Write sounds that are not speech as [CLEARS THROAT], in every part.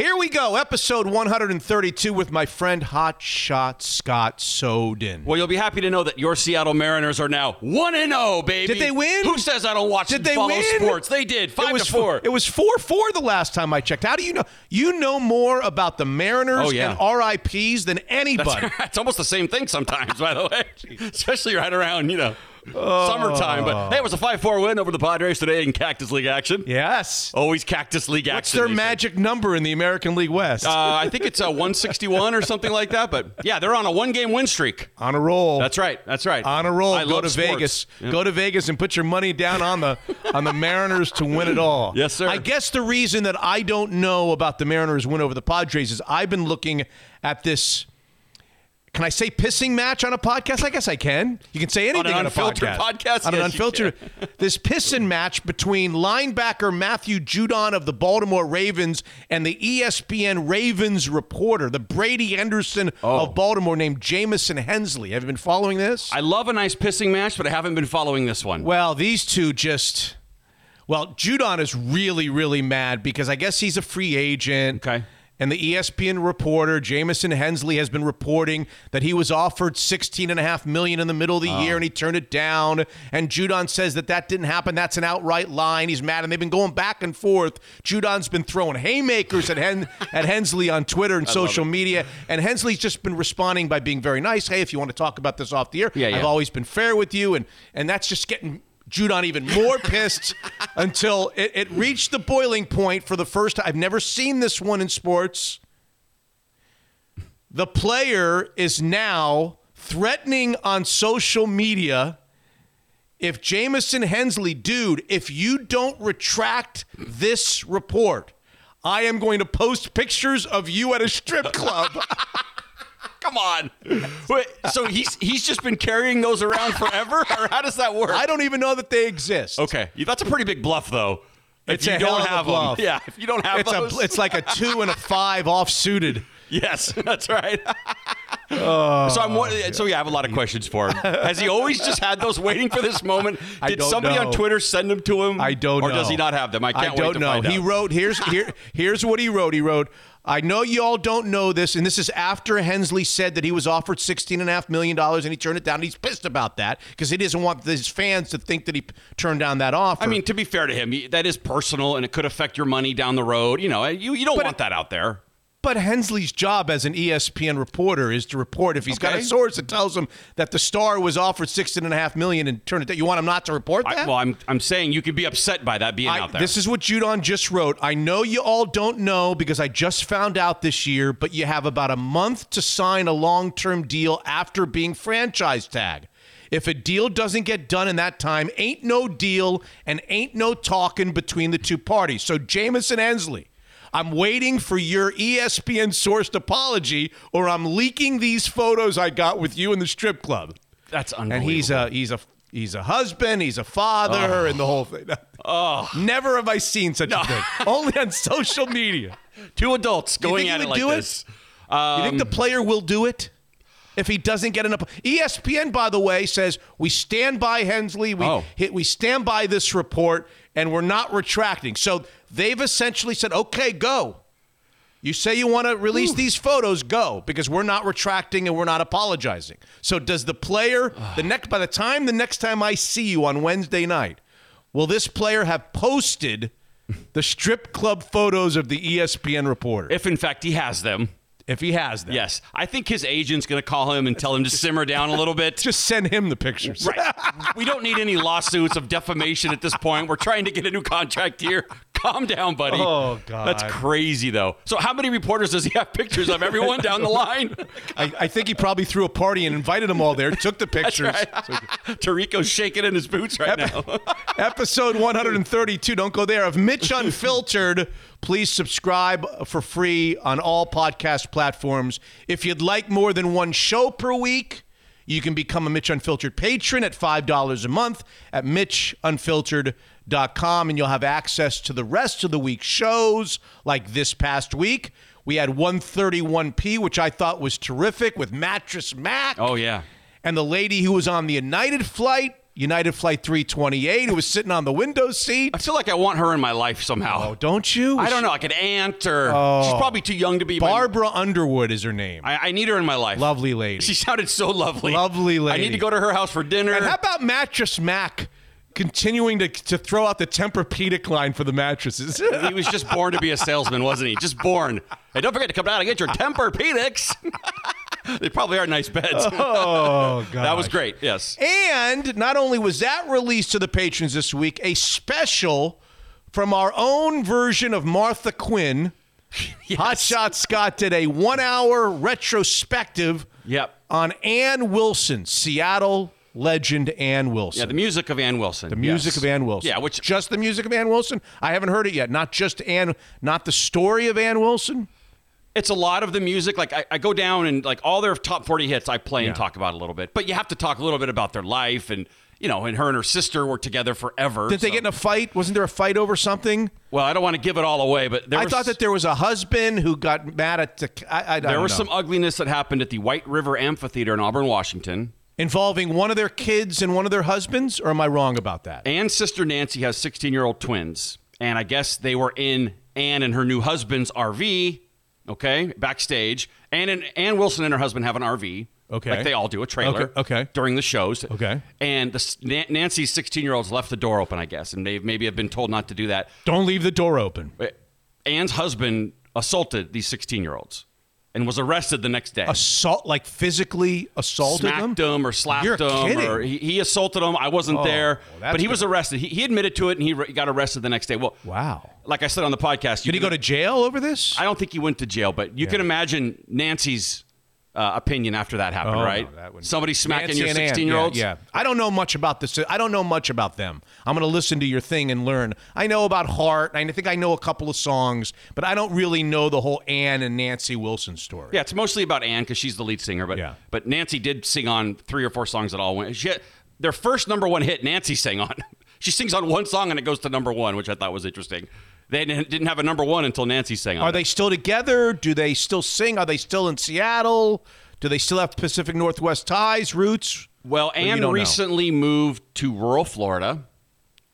Here we go, episode 132 with my friend Hot Shot Scott Soden. Well, you'll be happy to know that your Seattle Mariners are now 1 and 0, baby. Did they win? Who says I don't watch Did they follow win? sports? They did. 5 it was to 4. It was 4 4 the last time I checked. How do you know? You know more about the Mariners Oh, yeah. and RIPs than anybody. [LAUGHS] it's almost the same thing sometimes, by the way. [LAUGHS] Especially right around, you know, summertime. But hey, it was a 5 4 win over the Padres today in Cactus League action. yes. Always Cactus League action. What's their they say. magic number in the American League West? Uh, I think it's a 161 or something like that. But yeah, they're on a one game win streak. on a roll. That's right. That's right. on a roll. I Go to sports. Vegas. Yeah. Go to Vegas and put your money down on the on the Mariners to win it all. [LAUGHS] Yes, sir. I guess the reason that I don't know about the Mariners win over the Padres is I've been looking at this. Can I say pissing match on a podcast? I guess I can. You can say anything on, a podcast. podcast? On an Yes, you unfiltered. [LAUGHS] this pissing match between linebacker Matthew Judon of the Baltimore Ravens and the ESPN Ravens reporter, the Brady Anderson Oh. of Baltimore, named Jamison Hensley. Have you been following this? I love a nice pissing match, but I haven't been following this one. Well, these two just. Well, Judon is really, really mad because I guess he's a free agent. Okay. And the ESPN reporter, Jamison Hensley, has been reporting that he was offered 16.5 million in the middle of the year and he turned it down. And Judon says that that didn't happen. That's an outright line. He's mad. And they've been going back and forth. Judon's been throwing haymakers at, Hen- [LAUGHS] at Hensley on Twitter and social media. And Hensley's just been responding by being very nice. Hey, if you want to talk about this off the air, Yeah, I've always been fair with you. And, and that's just getting Judon even more pissed until it, it reached the boiling point for the first time. I've never seen this one in sports. The player is now threatening on social media if Jamison Hensley, dude, if you don't retract this report, I am going to post pictures of you at a strip club. [LAUGHS] Come on. Wait, so he's he's just been carrying those around forever, [LAUGHS] or how does that work? I don't even know that they exist. Okay, that's a pretty big bluff, though. If It's you a don't hell of a have bluff. them, yeah. If you don't have It's those, a it's like a two and a five off suited. [LAUGHS] yes, that's right. Oh, so I'm so yeah, I have a lot of questions for him. Has he always just had those waiting for this moment? Did somebody know. on Twitter send them to him? I don't or know. does he not have them? I can't I don't wait to know. He out. wrote here's here here's what he wrote. He wrote, I know you all don't know this, and this is after Hensley said that he was offered $16.5 million and he turned it down. He's pissed about that because he doesn't want his fans to think that he turned down that offer. I mean, to be fair to him, that is personal and it could affect your money down the road. You know, you, you don't But want that out there. But Hensley's job as an ESPN reporter is to report if he's got a source that tells him that the star was offered sixteen and a half million and turned it down. You want him not to report that? I, well, I'm I'm saying you could be upset by that being I- out there. This is what Judon just wrote. I know you all don't know because I just found out this year, but you have about a month to sign a long term deal after being franchise tag. If a deal doesn't get done in that time, ain't no deal and ain't no talking between the two parties. So, Jamison Hensley, I'm waiting for your ESPN sourced apology, or I'm leaking these photos I got with you in the strip club. That's unbelievable. And he's a he's a he's a husband, he's a father, oh. and the whole thing. Oh, never have I seen such a thing. Only on social media. two adults You going think at it like do this. it? you think the um, player will do it? If he doesn't get enough, ESPN, by the way, says we stand by Hensley. We Oh. hit, we stand by this report, and we're not retracting. So they've essentially said, "Okay, go. You say you want to release these photos, go because we're not retracting and we're not apologizing." So does the player ah. the next by the time the next time I see you on Wednesday night, will this player have posted the strip club photos of the ESPN reporter If in fact he has them, if he has them? yes, I think his agent's going to call him and tell him to simmer down a little bit. [LAUGHS] Just send him the pictures. Right. we don't need any lawsuits of defamation at this point. We're trying to get a new contract here. Calm down, buddy. Oh, God. That's crazy, though. So, how many reporters does he have pictures of everyone [LAUGHS] down the line? I, I think he probably threw a party and invited them all there, took the [LAUGHS] pictures. [LAUGHS] Tarico's shaking in his boots right now. Episode 132, don't go there, of Mitch Unfiltered. Please subscribe for free on all podcast platforms. If you'd like more than one show per week, you can become a Mitch Unfiltered patron at $5 a month at MitchUnfiltered.com, and you'll have access to the rest of the week's shows, like this past week. We had 131p, which I thought was terrific with Mattress Mac. oh, yeah. and the lady who was on the United flight United Flight 328, who was sitting on the window seat. I feel like I want her in my life somehow. Oh, don't you? I don't know, like an aunt or oh. she's probably too young to be. my- Barbara Underwood is her name. I, I need her in my life. Lovely lady. [LAUGHS] She sounded so lovely. Lovely lady. I need to go to her house for dinner. and how about Mattress Mac continuing to, to throw out the Tempur-Pedic line for the mattresses? he was just born to be a salesman, wasn't he? Just born. Hey, don't forget to come down and get your Tempur-Pedics. [LAUGHS] they probably are nice beds. oh, God. that was great. Yes. And not only was that released to the patrons this week, a special from our own version of Martha Quinn. [LAUGHS] Hot Shot Scott did a one hour retrospective Yep. on Ann Wilson, Seattle legend Ann Wilson. Yeah, the music of Ann Wilson. The music of Ann Wilson. Yeah, which just the music of Ann Wilson. I haven't heard it yet. Not just Ann, not the story of Ann Wilson. it's a lot of the music. Like I, I go down and like all their top forty hits, I play Yeah. and talk about a little bit. But you have to talk a little bit about their life and you know, and her and her sister were together forever. Did they get in a fight? Wasn't there a fight over something? Well, I don't want to give it all away, but there I was, thought that there was a husband who got mad at. The, I, I, there was know. some ugliness that happened at the White River Amphitheater in Auburn, Washington. Involving one of their kids and one of their husbands, or am I wrong about that? Ann's sister Nancy has 16 year old twins. And I guess they were in Ann and her new husband's RV, okay, backstage. Ann and Ann Wilson and her husband have an RV. Okay. Like they all do, a trailer. Okay, okay. During the shows. Okay. And the, Nan- Nancy's 16 year olds left the door open, I guess. And they maybe have been told not to do that. Don't leave the door open. Ann's husband assaulted these 16 year olds and was arrested the next day. Assault, like physically assaulted smacked them. him or slapped You're him kidding. or he, he assaulted him. I wasn't Oh, there, well, but he was arrested. He, he admitted to it and he re- got arrested the next day. Well, Wow. like I said on the podcast, you Did he go to jail over this? I don't think he went to jail, but you Yeah. can imagine Nancy's uh, opinion after that happened, Oh, right? no, that Somebody smacking Nancy your 16 year olds. Yeah, yeah. I don't know much about this. I don't know much about them. I'm going to listen to your thing and learn. I know about Heart. I think I know a couple of songs, but I don't really know the whole Ann and Nancy Wilson story. Yeah, it's mostly about Ann because she's the lead singer, but Yeah. but Nancy did sing on three or four songs that all went. She their first number one hit, Nancy sang on. [LAUGHS] she sings on one song and it goes to number one, which I thought was interesting. They didn't didn't have a number one until Nancy sang on. Are it. they still together? Do they still sing? Are they still in Seattle? Do they still have Pacific Northwest ties, roots? Well, Ann don't know. recently moved to rural Florida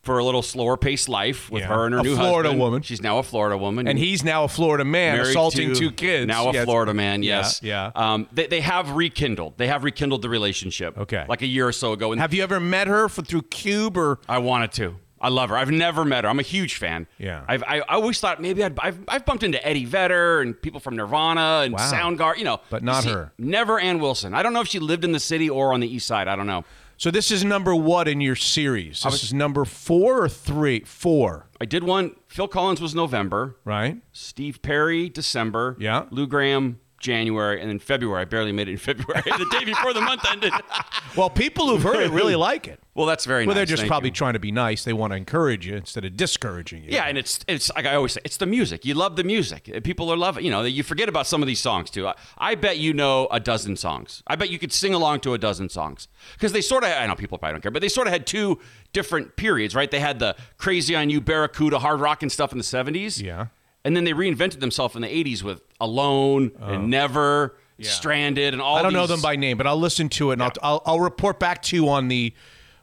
for a little slower paced life with Yeah. her and her A new Florida husband. woman. She's now a Florida woman. And he's now a Florida man assaulting two kids. Now a Yes. Florida man, Yeah, yes. Yeah. Um, they, they have rekindled. They have rekindled the relationship. Okay. Like a year or so ago. And have you ever met her for, through KUBE or? I wanted to. I love her. I've never met her. I'm a huge fan. Yeah. I've, I, I always thought maybe I'd, I've, I've bumped into Eddie Vedder and people from Nirvana and Wow. Soundgarden, you know. But not You her. Never Ann Wilson. I don't know if she lived in the city or on the east side. I don't know. So this is number what in your series? This is number four or three? Four, I did one. Phil Collins was November. right? Steve Perry, December. Yeah. Lou Gramm, January. And then February. I barely made it in [LAUGHS] February. the day before the month ended. [LAUGHS] Well, people who've heard it really like it. Well, that's very Well, nice. they're just Thank probably you. trying to be nice. They want to encourage you instead of discouraging you. Yeah, and it's it's like I always say, it's the music. You love the music. Uh, people are loving. You know, you forget about some of these songs too. I, I bet you know a dozen songs. I bet you could sing along to a dozen songs because they sort of. I know people probably don't care, but they sort of had two different periods, right? They had the Crazy on You, Barracuda, hard rock and stuff in the seventies. Yeah. And then they reinvented themselves in the eighties with Alone and oh. Never, Stranded, and all. Oh. I don't know them by name, but I'll listen to it and I'll, I'll I'll report back to you on the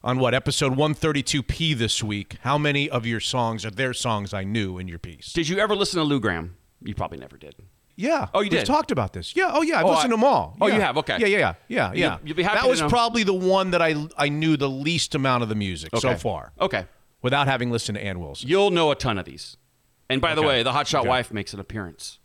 on what episode 132p this week. How many of your songs are their songs I knew in your piece? Did you ever listen to Lou Gramm? You probably never did. Yeah. Oh, you did. We've talked about this. Yeah. Oh, yeah. I've Oh, listened I- to them all. Oh, Yeah. you have? Okay. Yeah, yeah, yeah, yeah, yeah. you'll be happy that was know. probably the one that I I knew the least amount of the music so far, Okay. without having listened to Ann Wilson. You'll know a ton of these. And by the way, the hotshot Okay. wife makes an appearance.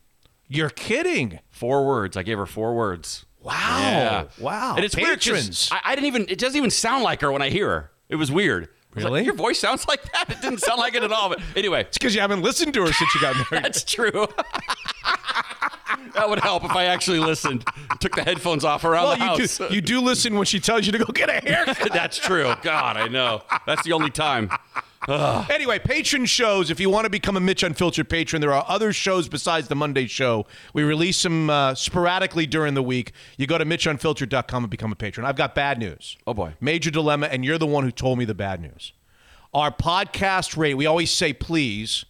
You're kidding. Four words. I gave her four words. Wow. Yeah. Wow. And it's weird Patrons. I, I didn't even. It doesn't even sound like her when I hear her. It was weird. Was like, Really? Your voice sounds like that. It didn't sound like it at all. But anyway, It's because you haven't listened to her since you got married. [LAUGHS] that's true. [LAUGHS] that would help if I actually listened. Took the headphones off around well, the you house. do, you do listen when she tells you to go get a [LAUGHS] haircut. that's true. God, I know. That's the only time. Anyway, patron shows. If you want to become a Mitch Unfiltered patron, there are other shows besides the Monday show. We release them uh, sporadically during the week. You go to MitchUnfiltered.com and become a patron. I've got bad news. Oh, boy. Major dilemma, and you're the one who told me the bad news. Our podcast rate, we always say please,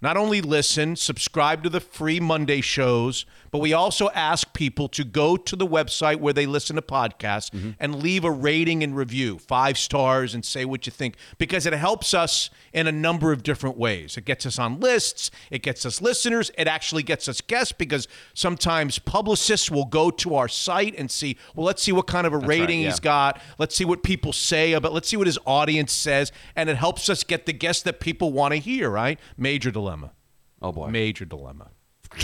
not only listen, subscribe to the free Monday shows, but we also ask people to go to the website where they listen to podcasts Mm-hmm. and leave a rating and review, five stars, and say what you think, because it helps us in a number of different ways. It gets us on lists, it gets us listeners, it actually gets us guests because sometimes publicists will go to our site and see, well, let's see what kind of a rating yeah. he's got. Let's see what people say about, let's see what his audience says. And it helps us get the guests that people want to hear, right? Major dilemma. Oh boy. Major dilemma. [LAUGHS]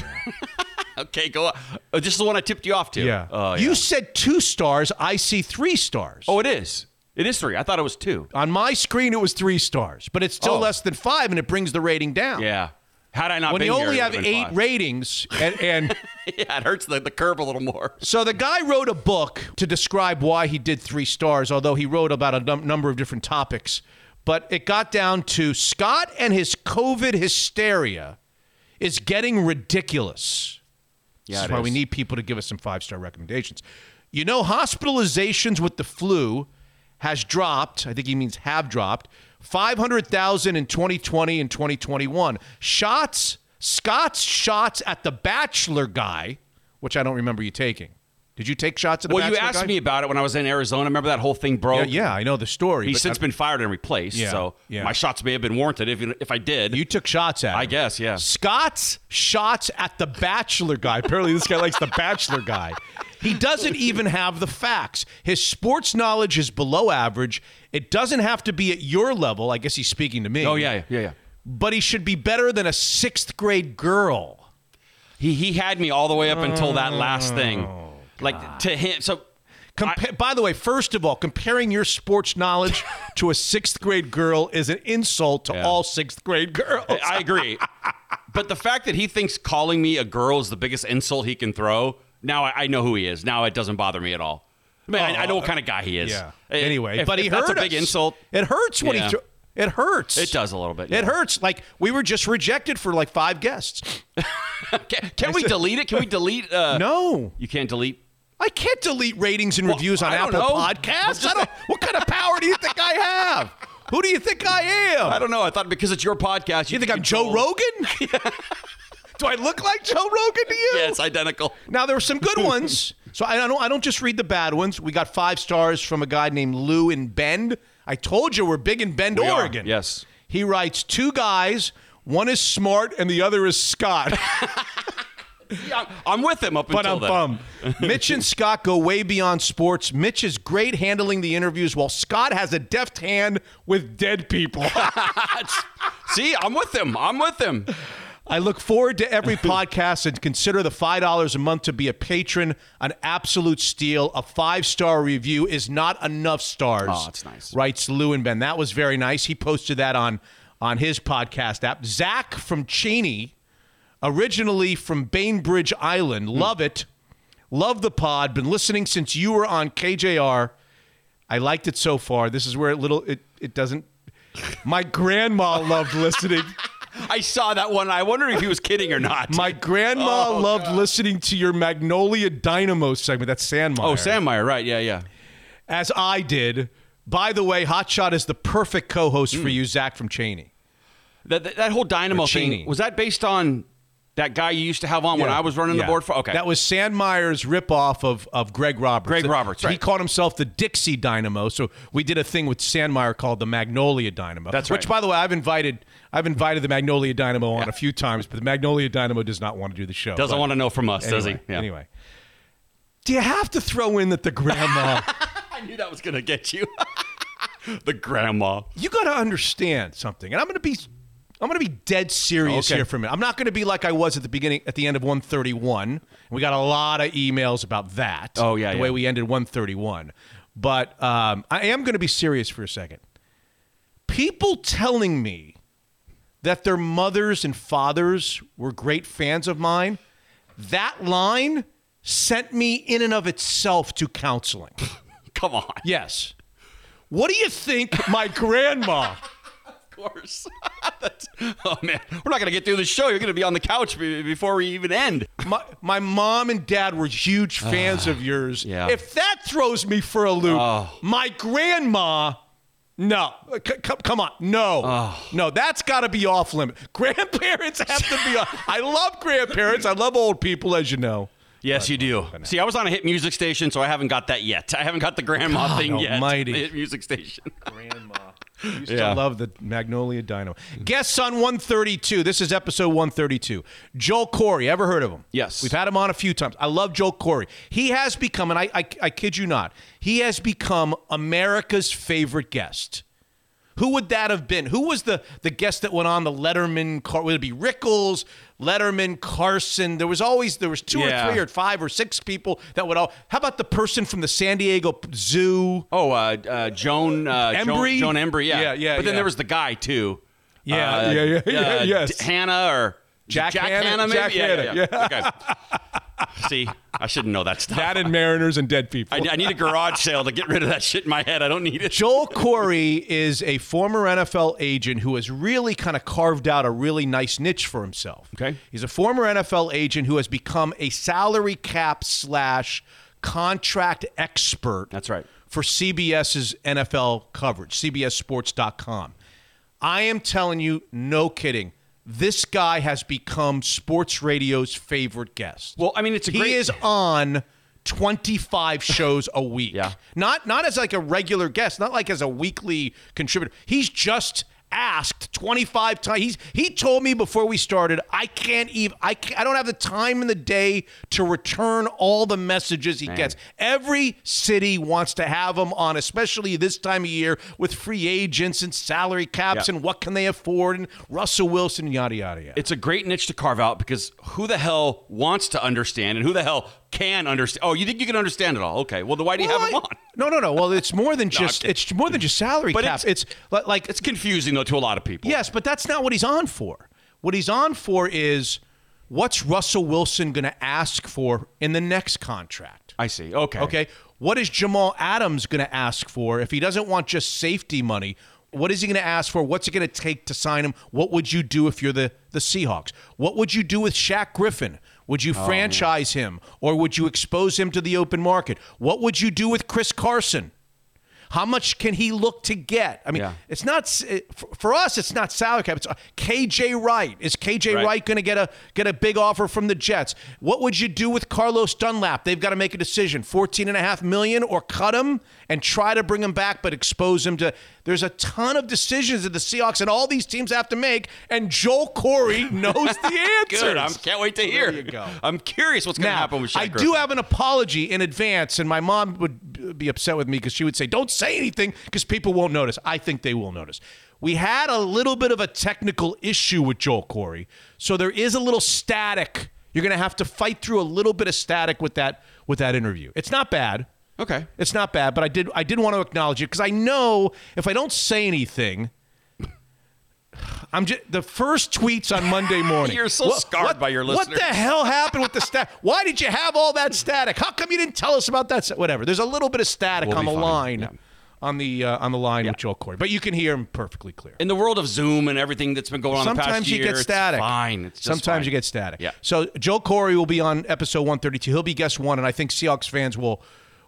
Okay, go. On. Oh, this is the one I tipped you off to. Oh, yeah. You said two stars. I see three stars. oh, it is. It is three. I thought it was two. On my screen, it was three stars, but it's still Oh. less than five, and it brings the rating down. Yeah. Had I not When been you here, only it have would've been eight five. ratings, and, and [LAUGHS] yeah, it hurts the, the curve a little more. so the guy wrote a book to describe why he did three stars, although he wrote about a num- number of different topics. But it got down to Scott and his COVID hysteria is getting ridiculous. Yeah, this is why we need people to give us some five star recommendations. You know, hospitalizations with the flu has dropped. I think he means have dropped. 500,000 in 2020 and 2021. Shots, Scott's shots at the Bachelor guy, which I don't remember you taking. Did you take shots at the Well, you Bachelor asked guy? me about it when I was in Arizona. Remember that whole thing broke? Yeah, yeah, I know the story. He's but since I- been fired and replaced. Yeah, so yeah. my shots may have been warranted if if I did. you took shots at I him. guess, yeah. Scott's shots at the Bachelor guy. Apparently, this guy likes the Bachelor guy. He doesn't even have the facts. His sports knowledge is below average. It doesn't have to be at your level. I guess he's speaking to me. oh yeah, yeah, yeah. But he should be better than a sixth grade girl. He he had me all the way up until that last thing. Oh. Like to him. So Compa- By the way, first of all, comparing your sports knowledge [LAUGHS] to a sixth grade girl is an insult to Yeah. all sixth grade girls. I agree. [LAUGHS] but the fact that he thinks calling me a girl is the biggest insult he can throw, now I, I know who he is. Now it doesn't bother me at all. I mean, I, I know what kind of guy he is. Yeah. Anyway, if- but he if that's a big insult. It hurts when Yeah. he. Thro- it hurts. It does a little bit. It hurts. Like we were just rejected for like five guests. [LAUGHS] Can, can we delete it? Can we delete? Uh, No, You can't delete. I can't delete ratings and Well, reviews on Apple know. Podcasts. I don't. [LAUGHS] What kind of power do you think I have? Who do you think I am? I don't know. I thought because it's your podcast, you you think I'm Joe Rogan? [LAUGHS] do I look like Joe Rogan to you? Yeah, it's identical. Now there were some good ones. [LAUGHS] So I don't I don't just read the bad ones. We got five stars from a guy named Lou in Bend. I told you we're big in Bend, We are, Oregon. yes. He writes two guys, one is smart and the other is Scott. Yeah, I'm, with him up but until I'm then. bummed. Mitch and Scott go way beyond sports. Mitch is great handling the interviews while Scott has a deft hand with dead people. [LAUGHS] See, I'm with him. I'm with him. I look forward to every podcast and consider the $5 a month to be a patron an absolute steal. A five star review is not enough stars. Oh, that's nice. Writes Lou and Ben. That was very nice. He posted that on, on his podcast app. Zach from Cheney, originally from Bainbridge Island. Hmm. Love it. Love the pod. Been listening since you were on KJR. I liked it so far. This is where it little it, it doesn't. My grandma [LAUGHS] loved listening. I saw that one. I wonder if he was kidding or not. My grandma Oh, loved listening to your Magnolia Dynamo segment. That's Sandmeyer. oh, Sam Meyer, right? Yeah, yeah. As I did. By the way, Hotshot is the perfect co-host Hmm. for you, Zach from Cheney. That, that, that whole Dynamo Cheney. thing was that based on that guy you used to have on when I was running Yeah. the board for? Okay, That was Sandmeyer's ripoff of, of Greg Roberts. Greg Roberts, He right. called himself the Dixie Dynamo. So we did a thing with Sandmeyer called the Magnolia Dynamo. That's right. Which, by the way, I've invited I've invited the Magnolia Dynamo on a few times, but the Magnolia Dynamo does not want to do the show. doesn't But want to know from us, does he? Yeah. Anyway. Do you have to throw in that the grandma [LAUGHS] I knew that was gonna get you. [LAUGHS] the grandma. you got to understand something, and I'm going to be, I'm going to be dead serious Okay. here for a minute. I'm not going to be like I was at the beginning, at the end of 131. We got a lot of emails about that. Oh, yeah, the yeah. way we ended 131. But um, I am going to be serious for a second. People telling me that their mothers and fathers were great fans of mine, that line sent me in and of itself to counseling. [LAUGHS] Come on. Yes. What do you think my grandma? Of course. [LAUGHS] Oh man, we're not gonna get through the show. You're gonna be on the couch be- before we even end. My, my mom and dad were huge ah, fans of yours. yeah. If that throws me for a loop, Oh. my grandma No, C- c- come on, no, oh. no, that's got to be off limit. [LAUGHS] Grandparents have to be. off. I love grandparents. I love old people, as you know. Yes, you do. See, I was on a hit music station, so I haven't got that yet. I haven't got the grandma God thing yet. almighty. [LAUGHS] Hit music station. Grandma. Used [LAUGHS] Yeah. to love the Magnolia Dynamo. Guests on 132. This is episode 132. Joel Corry. Ever heard of him? Yes. We've had him on a few times. I love Joel Corry. He has become, and I, I, I kid you not, he has become America's favorite guest. Who would that have been? Who was the the guest that went on the Letterman? Car- would it be Rickles, Letterman, Carson? There was always there was two Yeah. or three or five or six people that would all. How about the person from the San Diego Zoo? Oh, uh, uh, Joan, uh, Embery? Joan, Joan Embery, yeah. Yeah, yeah, But then yeah. there was the guy, too. Yeah, Uh, yeah, yeah, yeah, [LAUGHS] uh, yes. Hanna or Jack Jack Hanna? Hanna, maybe? Jack yeah, Hanna, yeah, yeah. Okay. [LAUGHS] See, I shouldn't know that stuff. That and Mariners and dead people. I, I need a garage sale to get rid of that shit in my head. I don't need it. Joel Corry is a former NFL agent who has really kind of carved out a really nice niche for himself. Okay. He's a former NFL agent who has become a salary cap slash contract expert. That's right. For CBS's NFL coverage, CBSSports.com. I am telling you, no kidding. This guy has become sports radio's favorite guest. Well, I mean, it's a he great- is on 25 [LAUGHS] shows a week. Yeah. Not not as like a regular guest, not like as a weekly contributor. He's just asked 25 times. He's he told me before we started, I can't even I can't, I don't have the time in the day to return all the messages he gets. Every city wants to have him on, especially this time of year with free agents and salary caps Yeah. and what can they afford and Russell Wilson yada yada yada. It's a great niche to carve out because who the hell wants to understand and who the hell can understand? Oh, you think you can understand it all? Okay. Well, then why do you Well, have him I- on? [LAUGHS] No, no, no. Well, it's more than just it's more than just salary But cap. It's, li- like It's confusing, though, to a lot of people. yes, but that's not what he's on for. What he's on for is what's Russell Wilson going to ask for in the next contract. I see. Okay. Okay, what is Jamal Adams going to ask for if he doesn't want just safety money? What is he going to ask for? What's it going to take to sign him? What would you do if you're the the Seahawks? What would you do with Shaq Griffin? Would you Oh, franchise him or would you expose him to the open market? What would you do with Chris Carson? How much can he look to get? I mean, Yeah. it's not for- for us. It's not salary cap. It's uh, KJ Wright. Is KJ Right. Wright going to get a get a big offer from the Jets? What would you do with Carlos Dunlap? They've got to make a decision: fourteen and a half million, or cut him and try to bring him back, but expose him to. There's a ton of decisions that the Seahawks and all these teams have to make, and Joel Corry [LAUGHS] knows the answer. Good. I can't wait to hear. There you go. I'm curious what's going to happen with Shaq I Griffin. do have an apology in advance, and my mom would be upset with me because she would say, "Don't say anything because people won't notice." I think they will notice. We had a little bit of a technical issue with Joel Corry, so there is a little static. You're going to have to fight through a little bit of static with that with that interview. It's not bad. Okay. It's not bad, but I did I did want to acknowledge it because I know if I don't say anything. I'm just the first tweets on Monday [LAUGHS] morning. You're so scarred by your listeners. What the hell happened with the static? Why did you have all that static? How come you didn't tell us about that? sta- Whatever. There's a little bit of static We'll on the line, Yeah. on the uh, on the line with Joel Corry, but you can hear him perfectly clear. In the world of Zoom and everything that's been going on the past Sometimes you year, get it's static. fine. It's just Sometimes fine. you get static. Yeah. So Joe Corry will be on episode 132. He'll be guest one, and I think Seahawks fans will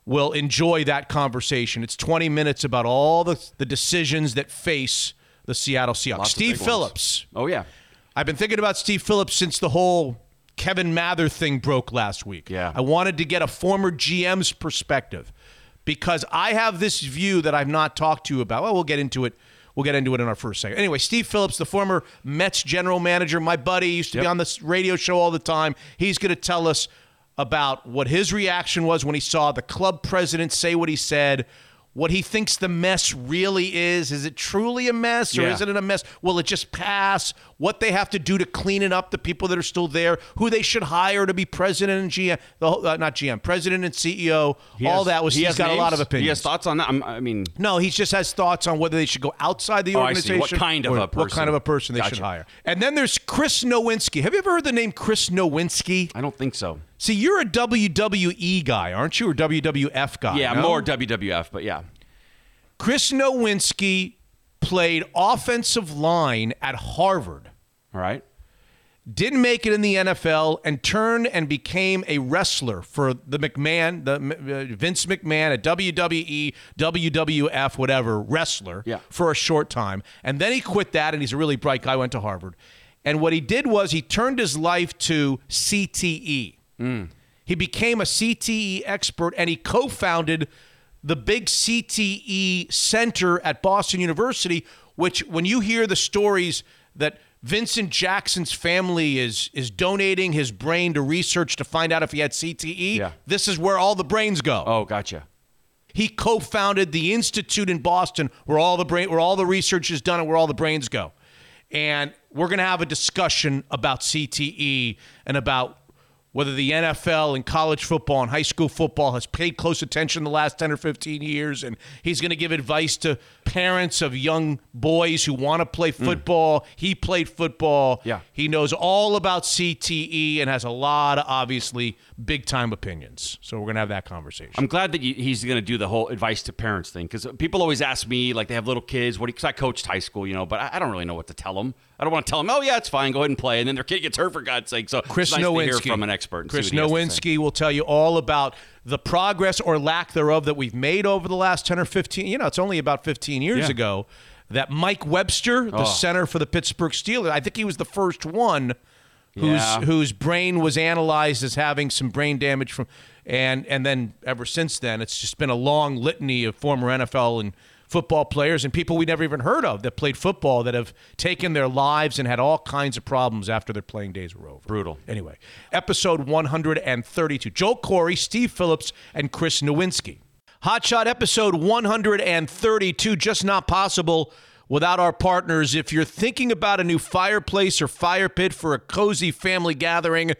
will enjoy that conversation. It's 20 minutes about all the the decisions that face the Seattle Seahawks. Lots Steve big ones. Phillips. Oh yeah. I've been thinking about Steve Phillips since the whole Kevin Mather thing broke last week. Yeah. I wanted to get a former GM's perspective because I have this view that I've not talked to you about. Well, we'll get into it. We'll get into it in our first segment. Anyway, Steve Phillips, the former Mets general manager, my buddy, used to be on this radio show all the time. He's going to tell us about what his reaction was when he saw the club president say what he said, what he thinks the mess really is. Is it truly a mess or Yeah. is it a mess? Will it just pass? What they have to do to clean it up, the people that are still there, who they should hire to be president and GM, the whole, uh, not GM, president and CEO. He all has- that was, he he's has got a lot of opinions. He has thoughts on that. I'm, I mean, No, he just has thoughts on whether they should go outside the Oh, organization. What kind of or a What person? kind of a person they should hire. And then there's Chris Nowinski. Have you ever heard the name Chris Nowinski? I don't think so. See, you're a WWE guy, aren't you, or WWF guy? Yeah, no? more WWF, but yeah. Chris Nowinski played offensive line at Harvard. All right. didn't make it in the NFL, and turned and became a wrestler for the McMahon, the uh, Vince McMahon, a WWE, WWF, whatever wrestler Yeah. for a short time. And then he quit that, and he's a really bright guy, went to Harvard. And what he did was he turned his life to CTE. He became a CTE expert and he co founded the big CTE center at Boston University, which, when you hear the stories that Vincent Jackson's family is is donating his brain to research to find out if he had CTE. Yeah. This is where all the brains go. Oh, gotcha. He co-founded the institute in Boston where all the brain where all the research is done and where all the brains go. And we're going to have a discussion about CTE and about whether the NFL and college football and high school football has paid close attention the last 10 or 15 years and he's going to give advice to parents of young boys who want to play mm. football. He played football. Yeah. He knows all about CTE and has a lot of obviously big time opinions. So we're going to have that conversation. I'm glad that you, he's going to do the whole advice to parents thing because people always ask me, like, they have little kids. What? Because I coached high school, you know, but I, I don't really know what to tell them. I don't want to tell them, oh yeah, it's fine, go ahead and play, and then their kid gets hurt for God's sake. So Chris nice Nowinski. to hear from an expert. Chris what he has to say. Nowinski will tell you all about the progress or lack thereof that we've made over the last 10 or 15. You know, it's only about 15 years Yeah. ago that Mike Webster, the Oh. center for the Pittsburgh Steelers, I think he was the first one Yeah. whose brain was analyzed as having some brain damage from and and then ever since then it's just been a long litany of former NFL and football players and people we never even heard of that played football that have taken their lives and had all kinds of problems after their playing days were over. Brutal. Anyway, episode 132. Joe Corry, Steve Phillips, and Chris Nowinski. Hotshot episode 132, just not possible without our partners. If you're thinking about a new fireplace or fire pit for a cozy family gathering,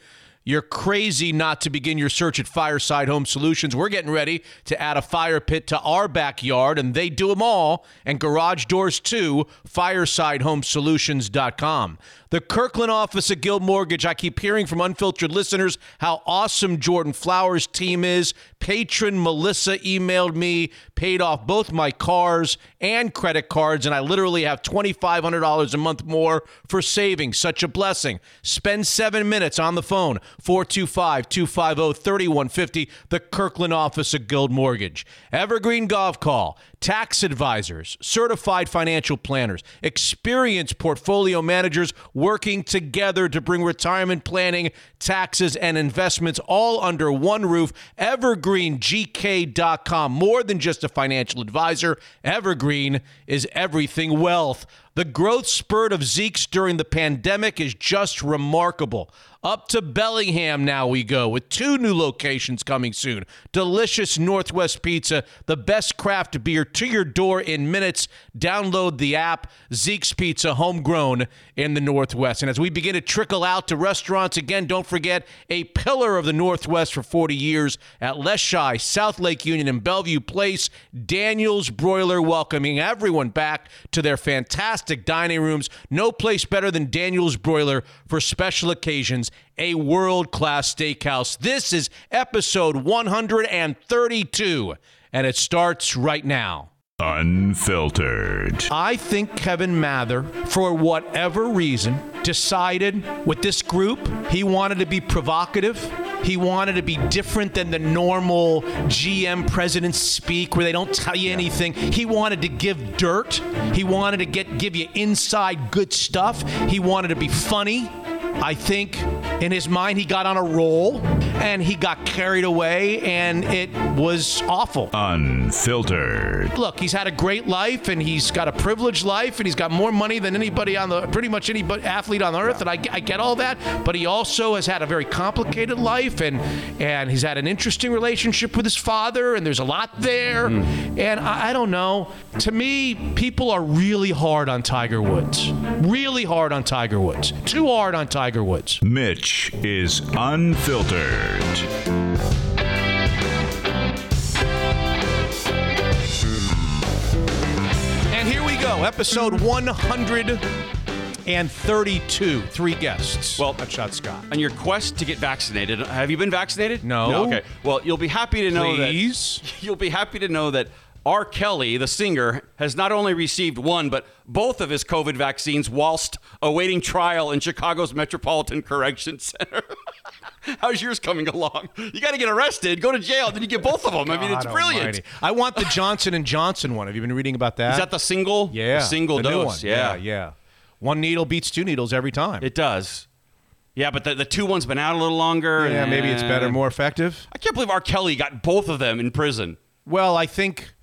you're crazy not to begin your search at Fireside Home Solutions. We're getting ready to add a fire pit to our backyard, and they do them all. And garage doors too. FiresideHomeSolutions.com. The Kirkland office at Guild Mortgage. I keep hearing from unfiltered listeners how awesome Jordan Flowers' team is. Patron Melissa emailed me, paid off both my cars and credit cards, and I literally have $2,500 a month more for savings. Such a blessing. Spend seven minutes on the phone, 425 250 3150, the Kirkland office of Guild Mortgage. Evergreen Gavekal, tax advisors, certified financial planners, experienced portfolio managers working together to bring retirement planning, taxes, and investments all under one roof. EvergreenGK.com. More than just a financial advisor, Evergreen is everything wealth. The growth spurt of Zeke's during the pandemic is just remarkable. Up to Bellingham now we go with two new locations coming soon. Delicious Northwest Pizza, the best craft beer to your door in minutes. Download the app Zeke's Pizza, homegrown in the Northwest. And as we begin to trickle out to restaurants again, don't forget a pillar of the Northwest for 40 years at Leschi, South Lake Union, and Bellevue Place. Daniel's Broiler welcoming everyone back to their fantastic dining rooms. No place better than Daniel's Broiler for special occasions. A world class steakhouse. This is episode 132, and it starts right now. Unfiltered. I think Kevin Mather, for whatever reason, decided with this group he wanted to be provocative. He wanted to be different than the normal GM presidents speak, where they don't tell you anything. He wanted to give dirt. He wanted to get give you inside good stuff. He wanted to be funny. I think in his mind he got on a roll and he got carried away and it was awful. Unfiltered. Look, he's had a great life and he's got a privileged life and he's got more money than anybody on the pretty much any athlete on earth and I, I get all that but he also has had a very complicated life and and he's had an interesting relationship with his father and there's a lot there. Hmm. And I, I don't know. To me people are really hard on Tiger Woods. Really hard on Tiger Woods. Too hard on Tiger Woods Mitch is unfiltered. And here we go, episode 132. Three guests. Well- at Shot Scott. On your quest to get vaccinated, have you been vaccinated? No. Okay. Well, you'll be happy to know Please. that [LAUGHS] you'll be happy to know that R. Kelly, the singer, has not only received one, but both of his COVID vaccines whilst awaiting trial in Chicago's Metropolitan Correction Center. [LAUGHS] How's yours coming along? You got to get arrested, go to jail, then you get both of them. I mean, it's brilliant. almighty. I want the Johnson and Johnson one. Have you been reading about that? Is that the single? yeah, The single the dose. Yeah. yeah, yeah. One needle beats two needles every time. It does. Yeah, but the, the two one's been out a little longer. yeah, maybe it's better, more effective. I can't believe R. Kelly got both of them in prison. Well, I think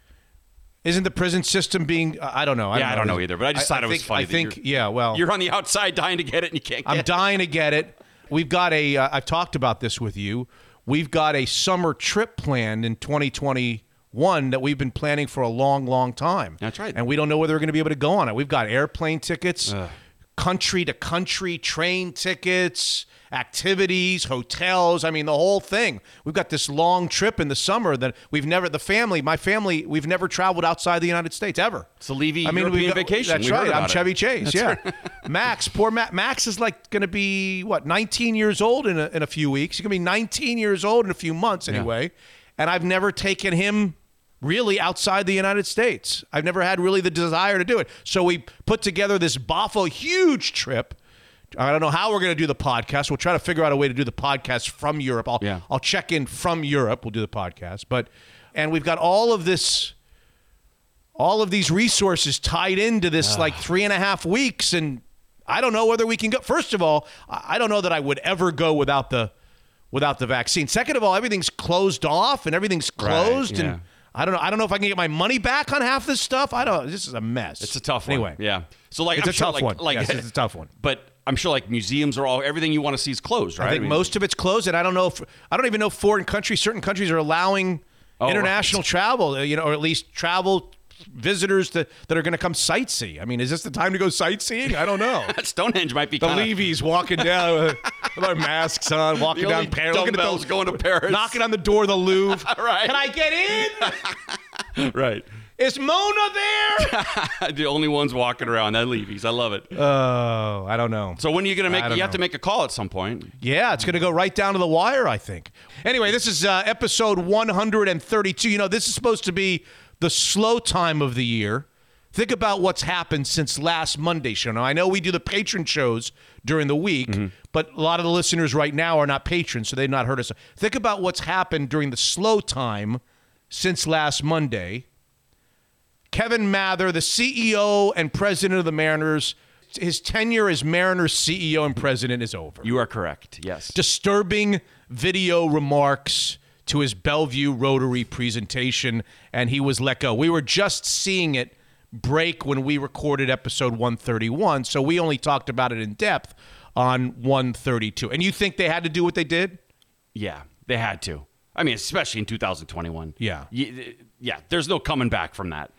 isn't the prison system being? I don't know. yeah, I don't know either, but I just thought it was funny. I think, yeah. Well, you're on the outside dying to get it and you can't get it. I'm it. dying to get it. We've got a. Uh, I've talked about this with you. We've got a summer trip planned in 2021 that we've been planning for a long, long time. That's right. And we don't know whether we're going to be able to go on it. We've got airplane tickets, country to country train tickets, activities, hotels. I mean, the whole thing. We've got this long trip in the summer that we've never. The family, my family, we've never traveled outside the United States ever. It's a Levy I mean, European we've got- vacation. That's We heard right. I'm about it. Chevy Chase. yeah. [LAUGHS] Max, poor Ma- Max is like going to be what 19 years old in a, in a few weeks. He's going to be 19 years old in a few months anyway. And I've never taken him really outside the United States. I've never had really the desire to do it. So we put together this Boffo huge trip. I don't know how we're going to do the podcast. We'll try to figure out a way to do the podcast from Europe. I'll Yeah. I'll check in from Europe. We'll do the podcast. But and we've got all of this all of these resources tied into this like three and a half weeks and i don't know whether we can go first of all i don't know that i would ever go without the without the vaccine second of all everything's closed off and everything's closed yeah. and i don't know i don't know if i can get my money back on half this stuff i don't this is a mess It's a tough one. anyway Yeah. So like It's I'm a sure, tough like, one. Like Yes, it's a tough one. [LAUGHS] But I'm sure like museums are all everything you want to see is closed, right? I think mean, most of it's closed, and I don't know if I don't even know if foreign countries, certain countries are allowing Oh, international travel, uh, you know, or at least travel visitors that, that are going to come sightsee. I mean, is this the time to go sightseeing? I don't know. [LAUGHS] Stonehenge might be the kinda, Levy's walking down with, [LAUGHS] with our masks on, walking down Paris, looking at those, going to Paris. knocking on the door of the Louvre. [LAUGHS] Right. Can I get in? right. Is Mona there? [LAUGHS] the only ones walking around that Levy's. I love it. Oh, I don't know. so when are you gonna make? You don't have to make a call at some point. Yeah, it's going to go right down to the wire, I think. Anyway, this is uh, episode 132. You know, this is supposed to be the slow time of the year. Think about what's happened since last Monday show. Now, I know we do the patron shows during the week, but a lot of the listeners right now are not patrons, so they've not heard us. Think about what's happened during the slow time since last Monday. Kevin Mather, the CEO and president of the Mariners, his tenure as Mariners CEO and president is over You are correct. Yes. disturbing video remarks to his Bellevue Rotary presentation, and he was let go. We were just seeing it break when we recorded episode 131, so we only talked about it in depth on 132. And you think they had to do what they did? yeah, they had to. I mean, especially in 2021. Yeah. Yeah. There's no coming back from that.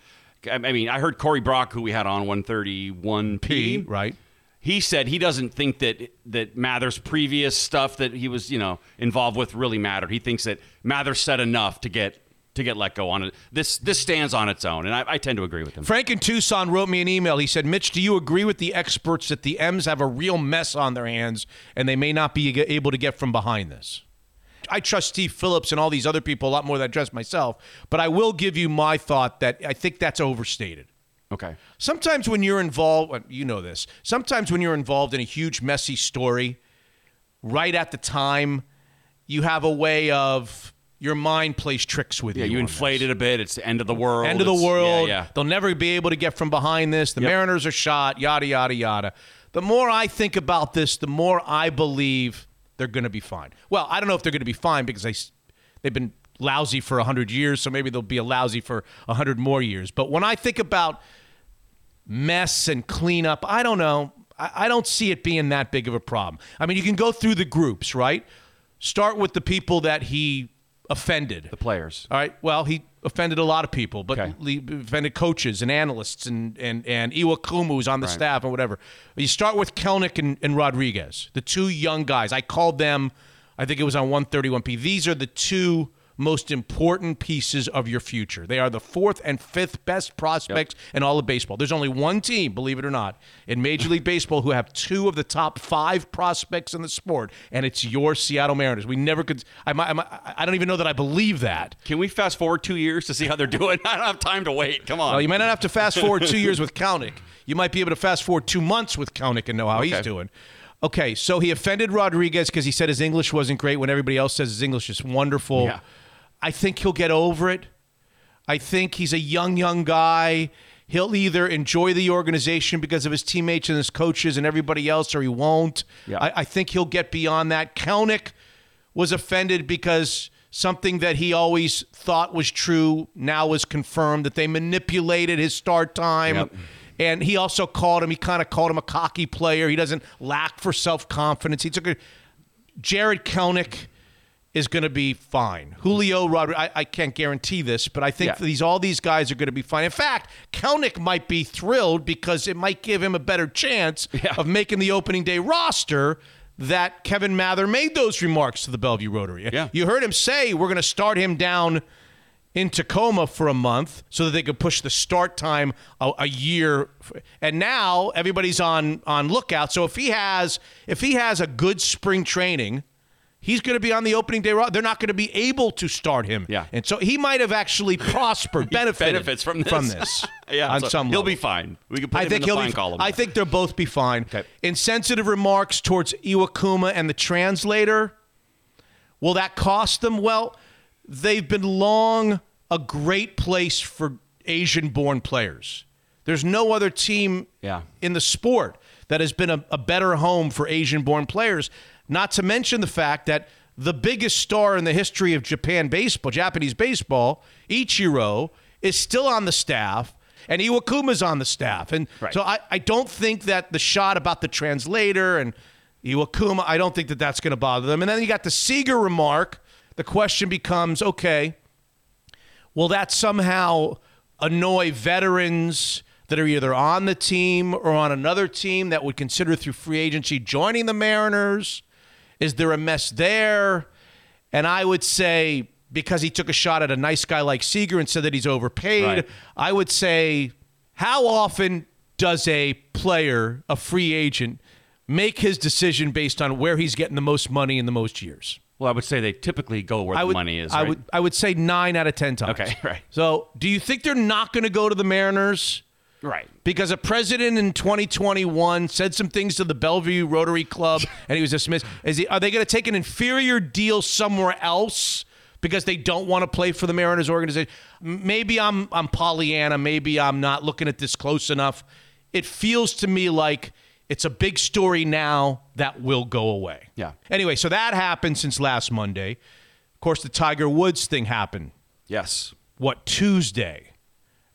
I mean, I heard Corey Brock, who we had on 131p, P, right? he said he doesn't think that that Mather's previous stuff that he was, you know, involved with really mattered. He thinks that Mather said enough to get to get let go on it. This this stands on its own, and I, I tend to agree with him. Frank in Tucson wrote me an email. He said, Mitch, do you agree with the experts that the M's have a real mess on their hands and they may not be able to get from behind this? I trust Steve Phillips and all these other people a lot more than I trust myself, but I will give you my thought that I think that's overstated. Okay. Sometimes when you're involved, you know this, sometimes when you're involved in a huge, messy story, right at the time, you have a way of your mind plays tricks with Yeah, you. Yeah, you inflate this. it a bit. It's the end of the world. End of the It's- world. Yeah, yeah. They'll never be able to get from behind this. The Yep. Mariners are shot, yada, yada, yada. The more I think about this, the more I believe they're going to be fine. Well, I don't know if they're going to be fine because they they've been lousy for 100 years, so maybe they'll be a lousy for 100 more years. But when I think about mess and cleanup, I don't know. I, I don't see it being that big of a problem. I mean, you can go through the groups, right? Start with the people that he offended. The players. All right. Well, he offended a lot of people, but Okay. offended coaches and analysts and and and Iwakuma who's on the staff and whatever. You start with Kelenic and, and Rodriguez, the two young guys. I called them. I think it was on 131p. These are the two most important pieces of your future. They are the fourth and fifth best prospects in all of baseball. There's only one team, believe it or not, in Major League Baseball who have two of the top five prospects in the sport, and it's your Seattle Mariners. We never could. I, might- I, I don't even know that I believe that. Can we fast forward two years to see how they're doing? [LAUGHS] I don't have time to wait. Come on. Well, you might not have to fast forward two years with Kelenic. You might be able to fast forward two months with Kelenic and know how he's doing. Okay, so he offended Rodriguez because he said his English wasn't great when everybody else says his English is wonderful. Yeah. I think he'll get over it. I think he's a young, young guy. He'll either enjoy the organization because of his teammates and his coaches and everybody else, or he won't. Yeah. I, I think he'll get beyond that. Kelenic was offended because something that he always thought was true now was confirmed that they manipulated his start time. Yep. And he also called him, he kind of called him a cocky player. He doesn't lack for self confidence. He took a Jarred Kelenic is going to be fine. Julio Rodriguez, I, I can't guarantee this, but I think Yeah. these all these guys are going to be fine. In fact, Kelenic might be thrilled because it might give him a better chance Yeah. of making the opening day roster. That Kevin Mather made those remarks to the Bellevue Rotary. Yeah. You heard him say we're going to start him down in Tacoma for a month so that they could push the start time a, a year. And now everybody's on on lookout. So if he has if he has a good spring training, he's going to be on the opening day. They're not going to be able to start him. Yeah. and so he might have actually prospered, [LAUGHS] benefited benefits from this. From [LAUGHS] this, yeah, on so some he'll level. be fine. We can put I him think in the he'll fine be. column. I think they'll both be fine. Okay. Insensitive remarks towards Iwakuma and the translator. Will that cost them? Well, they've been long a great place for Asian-born players. There's no other team Yeah. in the sport that has been a, a better home for Asian-born players. Not to mention the fact that the biggest star in the history of Japan baseball, Japanese baseball, Ichiro, is still on the staff, and Iwakuma's on the staff. And Right. so I, I don't think that the shot about the translator and Iwakuma, I don't think that that's going to bother them. And then you got the Seager remark. The question becomes okay, will that somehow annoy veterans that are either on the team or on another team that would consider through free agency joining the Mariners? Is there a mess there? And I would say because he took a shot at a nice guy like Seager and said that he's overpaid, Right. I would say how often does a player, a free agent, make his decision based on where he's getting the most money in the most years? Well, I would say they typically go where I the money is. I would I would say nine out of ten times. Okay, [LAUGHS] right. So, do you think they're not going to go to the Mariners? Right. Because a president in 2021 said some things to the Bellevue Rotary Club, [LAUGHS] and he was dismissed. Is he, are they going to take an inferior deal somewhere else because they don't want to play for the Mariners organization? Maybe I'm I'm Pollyanna. Maybe I'm not looking at this close enough. It feels to me like it's a big story now that will go away. Yeah. Anyway, so that happened since last Monday. Of course, the Tiger Woods thing happened Yes. what Tuesday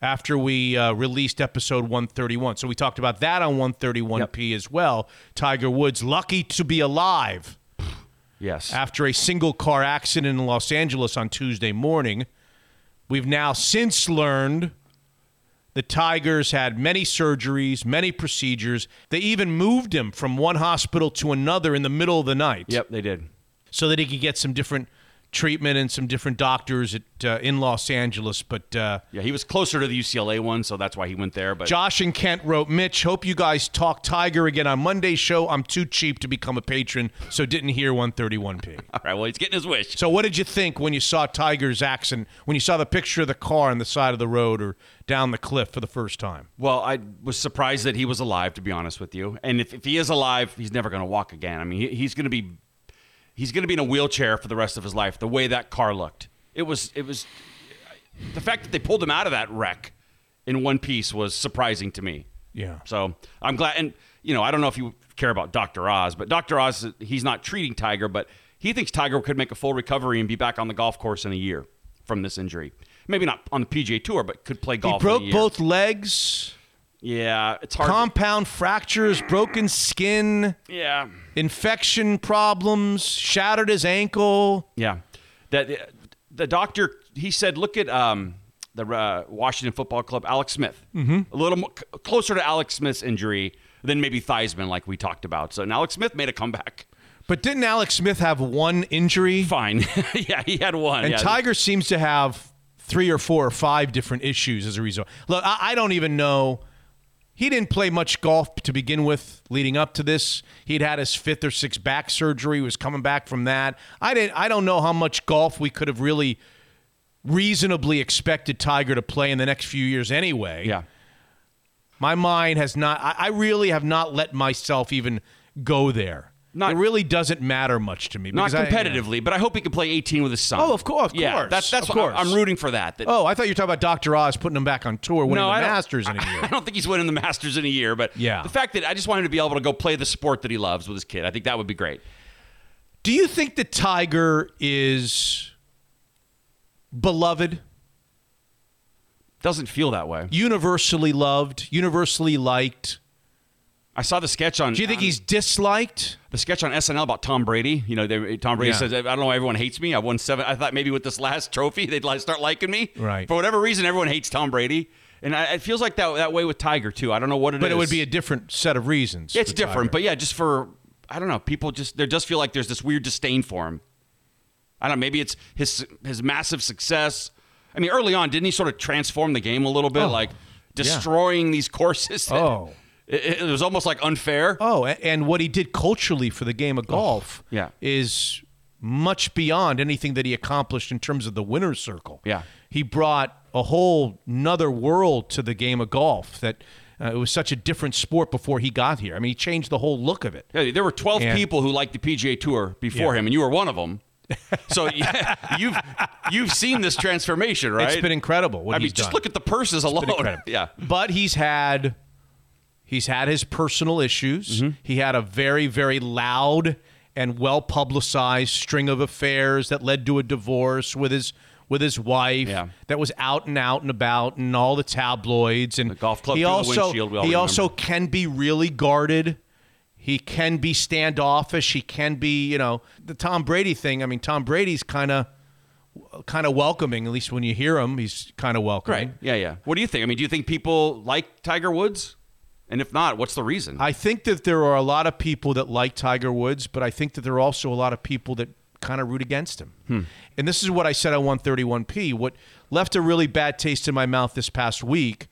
after we uh, released episode 131. So we talked about that on 131p as well. Tiger Woods lucky to be alive Yes. after a single car accident in Los Angeles on Tuesday morning. We've now since learned the Tigers had many surgeries, many procedures. They even moved him from one hospital to another in the middle of the night Yep, they did. so that he could get some different treatment and some different doctors at, uh, in Los Angeles. But uh, Yeah, he was closer to the UCLA one, so that's why he went there. But Josh and Kent wrote, Mitch, hope you guys talk Tiger again on Monday's show. I'm too cheap to become a patron, so didn't hear 131p. [LAUGHS] all right, well, he's getting his wish. So what did you think when you saw Tiger's accident, when you saw the picture of the car on the side of the road or down the cliff for the first time? Well, I was surprised that he was alive, to be honest with you. And if, if he is alive, he's never going to walk again. I mean, he, he's going to be he's going to be in a wheelchair for the rest of his life. The way that car looked, it was it was the fact that they pulled him out of that wreck in one piece was surprising to me. Yeah. So I'm glad, and you know, I don't know if you care about Dr. Oz, but Dr. Oz, he's not treating Tiger, but he thinks Tiger could make a full recovery and be back on the golf course in a year from this injury. Maybe not on the PGA Tour, but could play golf. He broke in a year. both legs, Yeah, it's hard. compound fractures, broken skin, yeah, infection problems, shattered his ankle. yeah. That the doctor he said, look at um, the uh, Washington Football Club, Alex Smith, mm-hmm. a little mo- c- closer to Alex Smith's injury than maybe Theismann, like we talked about. So and Alex Smith made a comeback. But didn't Alex Smith have one injury? Fine. [LAUGHS] yeah, he had one. And yeah. Tiger seems to have three or four or five different issues as a result. Look, I, I don't even know. He didn't play much golf to begin with leading up to this. He'd had his fifth or sixth back surgery, he was coming back from that. I didn't I don't know how much golf we could have really reasonably expected Tiger to play in the next few years anyway. Yeah. My mind has not I, I really have not let myself even go there. Not- it really doesn't matter much to me. Not because I- competitively, but I hope he can play 18 with his son. Oh, of course, of yeah, course, That's that's of I'm- course. I'm rooting for that. that Oh, I thought you were talking about Dr. Oz putting him back on tour, winning the I Masters in a [LAUGHS] year. I don't think he's winning the Masters in a year, but Yeah. the fact that I just want him to be able to go play the sport that he loves with his kid, I think that would be great. Do you think that Tiger is beloved, Doesn't feel that way. universally loved, universally liked? I saw the sketch on. Do you think on- he's disliked? the sketch on SNL about Tom Brady? You know, they, Tom Brady Yeah. says, "I don't know, why everyone hates me. I won seven. I thought maybe with this last trophy they'd like start liking me. Right. For whatever reason, everyone hates Tom Brady, and I, it feels like that that way with Tiger too. I don't know what it is. But it would be a different set of reasons. It's different, Tiger. but yeah, just for I don't know, people just there does feel like there's this weird disdain for him. I don't know, maybe it's his his massive success. I mean, early on, didn't he sort of transform the game a little bit, Oh, like destroying these courses? that- Oh. It, it was almost like unfair. Oh, and what he did culturally for the game of golf yeah. is much beyond anything that he accomplished in terms of the winner's circle. Yeah. He brought a whole nother world to the game of golf that uh, it was such a different sport before he got here. I mean, he changed the whole look of it. Yeah, there were 12 And- people who liked the PGA Tour before Yeah. him, and you were one of them. [LAUGHS] So yeah, you've you've seen this transformation, right? It's been incredible what I mean, he's just look at the purses alone. [LAUGHS] Yeah, But he's had he's had his personal issues. Mm-hmm. He had a very very loud and well publicized string of affairs that led to a divorce with his with his wife Yeah. that was out and out and about in all the tabloids and The golf club he also windshield, we all he remember. also can be really guarded. He can be standoffish. He can be, you know, the Tom Brady thing. I mean, Tom Brady's kind of kind of welcoming. At least when you hear him, he's kind of welcoming. right. Yeah, yeah. What do you think? I mean, do you think people like Tiger Woods? And if not, what's the reason? I think that there are a lot of people that like Tiger Woods, but I think that there are also a lot of people that kind of root against him. Hmm. And this is what I said on 131P. What left a really bad taste in my mouth this past week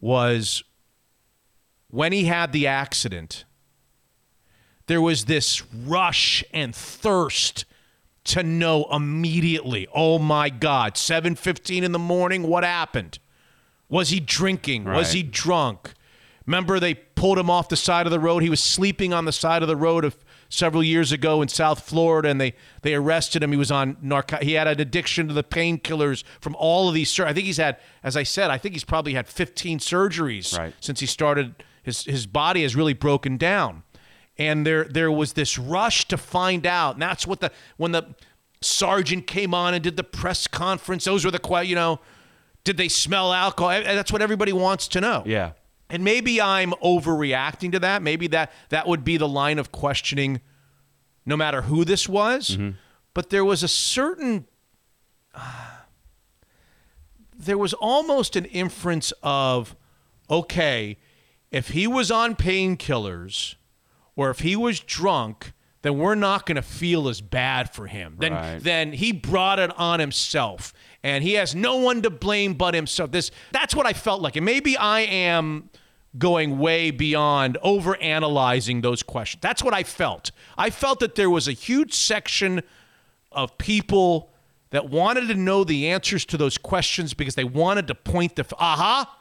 was when he had the accident, there was this rush and thirst to know immediately. Oh my God, 7:15 in the morning, what happened? Was he drinking? Was he drunk? Remember they pulled him off the side of the road. He was sleeping on the side of the road of several years ago in South Florida, and they they arrested him. He was on narco. He had an addiction to the painkillers from all of these. Sur- I think he's had, as I said, I think he's probably had 15 surgeries Right. since he started. His his body has really broken down, and there there was this rush to find out. And that's what the when the sergeant came on and did the press conference. Those were the you know, did they smell alcohol? That's what everybody wants to know. yeah. And maybe I'm overreacting to that. Maybe that that would be the line of questioning no matter who this was. Mm-hmm. But there was a certain uh, there was almost an inference of okay, if he was on painkillers or if he was drunk, then we're not going to feel as bad for him. Then Right. then he brought it on himself and he has no one to blame but himself. This that's what I felt like. And maybe I am going way beyond over analyzing those questions. That's what I felt. I felt that there was a huge section of people that wanted to know the answers to those questions because they wanted to point the aha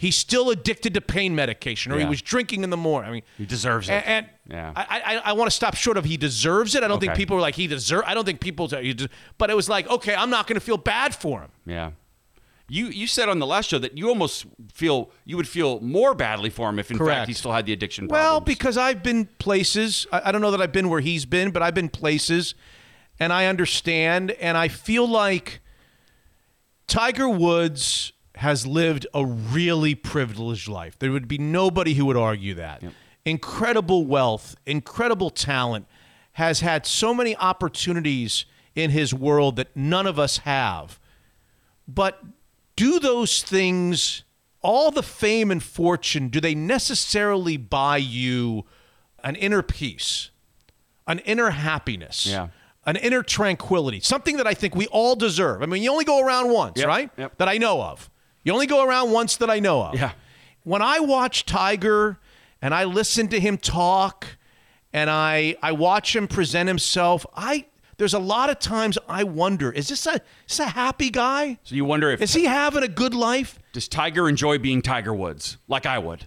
he's still addicted to pain medication or he was drinking in the morning. I mean, He deserves it. and, and Yeah. I, I, I want to stop short of he deserves it. I don't think people are like he deserve. I don't think people. But it was like okay, I'm not going to feel bad for him. Yeah. You you said on the last show that you almost feel you would feel more badly for him if in Correct. fact he still had the addiction Well, because I've been places. I, I don't know that I've been where he's been, but I've been places, and I understand, and I feel like Tiger Woods has lived a really privileged life. There would be nobody who would argue that. Incredible wealth, incredible talent, has had so many opportunities in his world that none of us have. But do those things, all the fame and fortune, do they necessarily buy you an inner peace? an inner happiness, Yeah. an inner tranquility, something that I think we all deserve. I mean, you only go around once, Yep, right? yep. That I know of. You only go around once that I know of. Yeah. When I watch Tiger and I listen to him talk and I I watch him present himself, I there's a lot of times I wonder, is this a is this a happy guy? So you wonder if Is he having a good life? does Tiger enjoy being Tiger Woods like I would,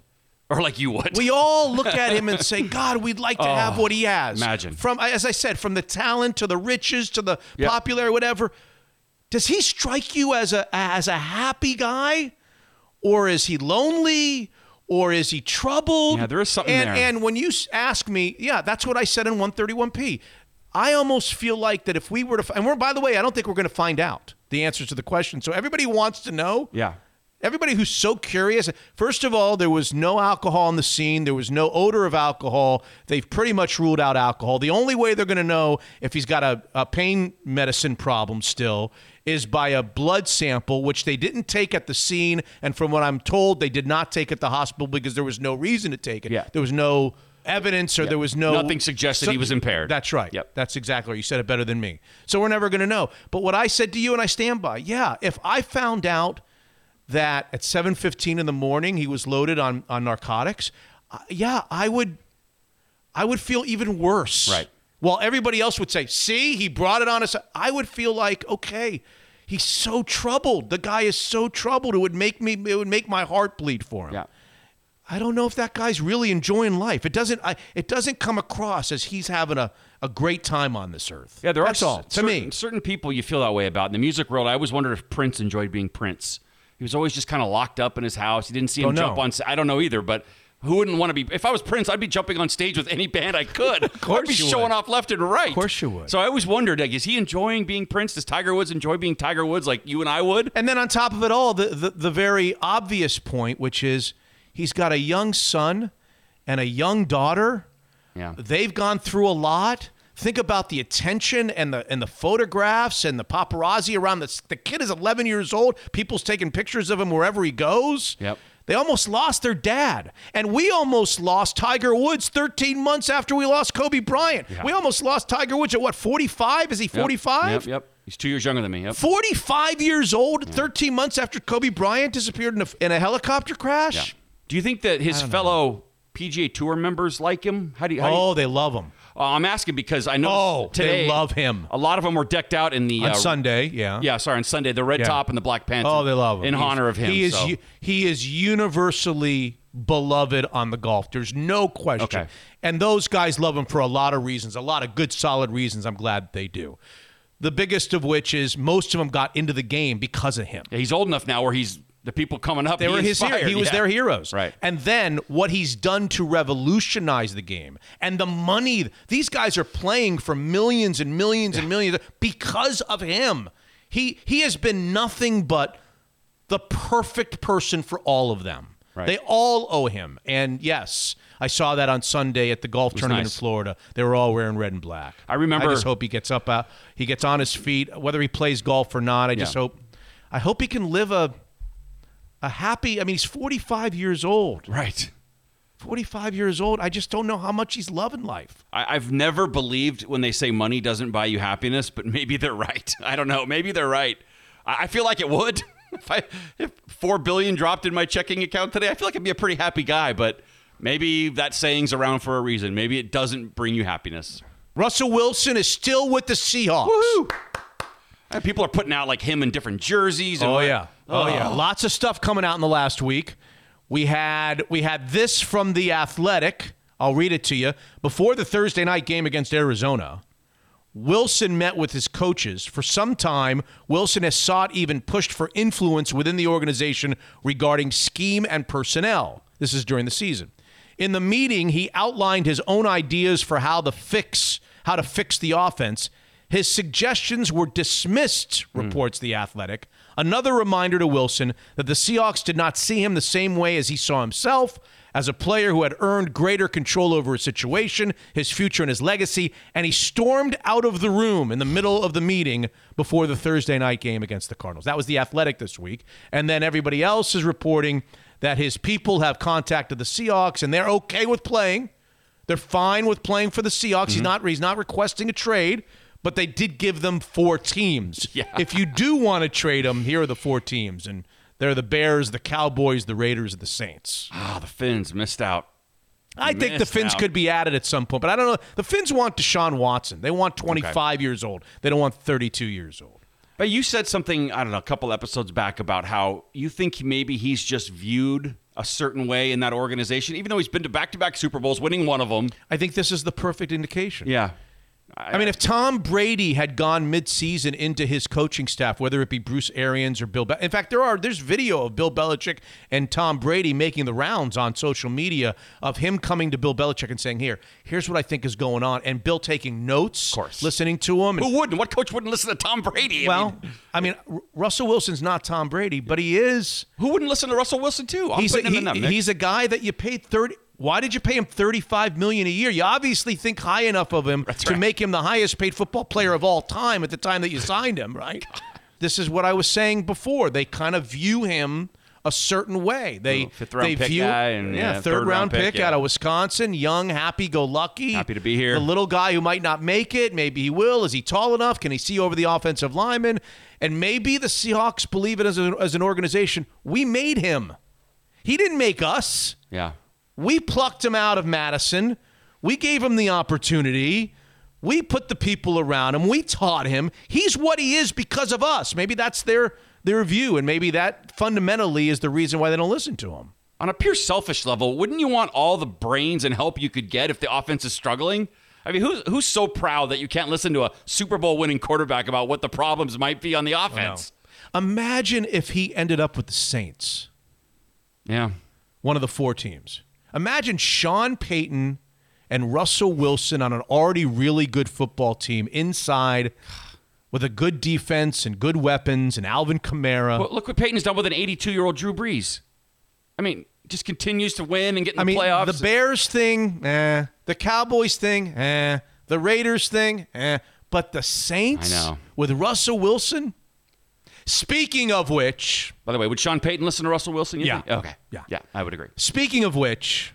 or like you would? We all look at him and say, God, we'd like to have oh, what he has. Oh, imagine. From, as I said, from the talent to the riches to the Yep. popularity, whatever. Does he strike you as a as a happy guy, or is he lonely, or is he troubled? Yeah, there is something and, there. And when you ask me, yeah, that's what I said in 131p. I almost feel like that if we were to, and we're by the way, I don't think we're going to find out the answers to the question. So everybody wants to know. Yeah. Everybody who's so curious. First of all, there was no alcohol on the scene. There was no odor of alcohol. They've pretty much ruled out alcohol. The only way they're going to know if he's got a, a pain medicine problem still is by a blood sample, which they didn't take at the scene. And from what I'm told, they did not take at the hospital because there was no reason to take it. Yeah. There was no evidence or there was no. Nothing suggested he was impaired. That's right. Yep. That's exactly right. You said it better than me. So we're never going to know. But what I said to you and I stand by, yeah, if I found out that at 7:15 in the morning he was loaded on on narcotics, uh, yeah, I would I would feel even worse. Right. While everybody else would say, "See, he brought it on us." I would feel like, "Okay, he's so troubled. The guy is so troubled. It would make me it would make my heart bleed for him." Yeah. I don't know if that guy's really enjoying life. It doesn't. I, it doesn't come across as he's having a, a great time on this earth. Yeah, there That's are all s- to certain, me. certain people you feel that way about in the music world. I always wondered if Prince enjoyed being Prince. He was always just kind of locked up in his house. You didn't see oh, him Don't know. jump on. I don't know either, but who wouldn't want to be? If I was Prince, I'd be jumping on stage with any band I could. [LAUGHS] of course I'd be showing would. off left and right. Of course you would. So I always wondered, like, is he enjoying being Prince? Does Tiger Woods enjoy being Tiger Woods like you and I would? And then on top of it all, the, the the very obvious point, which is he's got a young son and a young daughter. Yeah. They've gone through a lot. Think about the attention and the and the photographs and the paparazzi around this. The kid is 11 years old. People's taking pictures of him wherever he goes. Yep. They almost lost their dad. And we almost lost Tiger Woods 13 months after we lost Kobe Bryant. Yeah. We almost lost Tiger Woods at what, 45? Is he 45? Yep, yep. He's two years younger than me. Yep. 45 years old, 13 months after Kobe Bryant disappeared in a, in a helicopter crash? Yeah. Do you think that his fellow PGA Tour members like him? How do you? How do you- Oh, they love him. Uh, I'm asking because I know Oh, today they love him. A lot of them were decked out in the On uh, Sunday, yeah. Yeah, sorry, on Sunday, the red Yeah. top and the black pants. Oh, they love him. in He's- honor of him. He is so. he is universally beloved on the golf. There's no question. Okay. And those guys love him for a lot of reasons, a lot of good, solid reasons. I'm glad they do. The biggest of which is most of them got into the game because of him. He's old enough now where he's the people coming up. They he were his inspired. hero. He was Yeah. their heroes. Right. And then what he's done to revolutionize the game and the money these guys are playing for millions and millions and millions because of him. He he has been nothing but the perfect person for all of them. Right. They all owe him. And yes, I saw that on Sunday at the golf tournament nice. in Florida. They were all wearing red and black. I remember- I just hope he gets up uh, he gets on his feet whether he plays golf or not. I just hope I hope he can live a a happy I mean he's 45 years old. Right. 45 years old. I just don't know how much he's loving life. I, I've never believed when they say money doesn't buy you happiness, but maybe they're right. [LAUGHS] I don't know. Maybe they're right. I, I feel like it would. [LAUGHS] if I if four billion dropped in my checking account today, I feel like I'd be a pretty happy guy. But maybe that saying's around for a reason. Maybe it doesn't bring you happiness. Russell Wilson is still with the Seahawks. And people are putting out like him in different jerseys. And Oh yeah. Oh, oh yeah. Lots of stuff coming out in the last week. We had we had this from the Athletic. I'll read it to you. Before the Thursday night game against Arizona, Wilson met with his coaches. For some time, Wilson has sought, even pushed for influence within the organization regarding scheme and personnel. This is during the season. In the meeting, he outlined his own ideas for how the fix, how to fix the offense. His suggestions were dismissed, reports The Athletic. Another reminder to Wilson that the Seahawks did not see him the same way as he saw himself as a player who had earned greater control over his situation, his future, and his legacy, and he stormed out of the room in the middle of the meeting before the Thursday night game against the Cardinals. That was the Athletic this week. And then everybody else is reporting that his people have contacted the Seahawks and they're okay with playing. They're fine with playing for the Seahawks. He's mm-hmm. not he's not requesting a trade, but they did give them four teams. [LAUGHS] Yeah. If you do want to trade them, here are the four teams, and they're the Bears, the Cowboys, the Raiders, and the Saints. Ah, the Fins missed out. I think the Fins out. could be added at some point, but I don't know. The Fins want Deshaun Watson. They want 25 years old. They don't want 32 years old. But you said something, I don't know, a couple episodes back about how you think maybe he's just viewed a certain way in that organization, even though he's been to back to back Super Bowls, winning one of them. I think this is the perfect indication. Yeah. I mean, if Tom Brady had gone mid-season into his coaching staff, whether it be Bruce Arians or Bill, Be- in fact, there are there's video of Bill Belichick and Tom Brady making the rounds on social media of him coming to Bill Belichick and saying, "Here, here's what I think is going on," and Bill taking notes, Of course. listening to him. And, who wouldn't? What coach wouldn't listen to Tom Brady? I well, mean, I mean, R- Russell Wilson's not Tom Brady, but he is. who wouldn't listen to Russell Wilson too? I'm He's a, putting in that he- he's a guy that you paid thirty. Why did you pay him thirty-five million a year? You obviously think high enough of him to right. make him the highest-paid football player of all time at the time that you signed him, right? [LAUGHS] this is what I was saying before. They kind of view him a certain way. They fifth-round they pick view guy and, yeah, yeah, third, third-round round pick, pick, yeah. out of Wisconsin, young, happy-go-lucky, Happy to be here. The little guy who might not make it, maybe he will. Is he tall enough? Can he see over the offensive lineman? And maybe the Seahawks believe it as, a, as an organization. We made him. He didn't make us. yeah. We plucked him out of Madison. We gave him the opportunity. We put the people around him. We taught him. He's what he is because of us. Maybe that's their their view, and maybe that fundamentally is the reason why they don't listen to him. On a pure selfish level, wouldn't you want all the brains and help you could get if the offense is struggling? I mean, who's who's so proud that you can't listen to a Super Bowl winning quarterback about what the problems might be on the offense? Imagine if he ended up with the Saints, Yeah. one of the four teams. Imagine Sean Payton and Russell Wilson on an already really good football team inside with a good defense and good weapons and Alvin Kamara. Well, look what Payton's done with an 82 year old Drew Brees. I mean, just continues to win and get in the I mean, playoffs. the Bears thing, eh. The Cowboys thing, eh. The Raiders thing, eh. But the Saints with Russell Wilson. Speaking of which, By the way, would Sean Payton listen to Russell Wilson? Yeah. think? Okay. Yeah. Yeah, I would agree. speaking of which,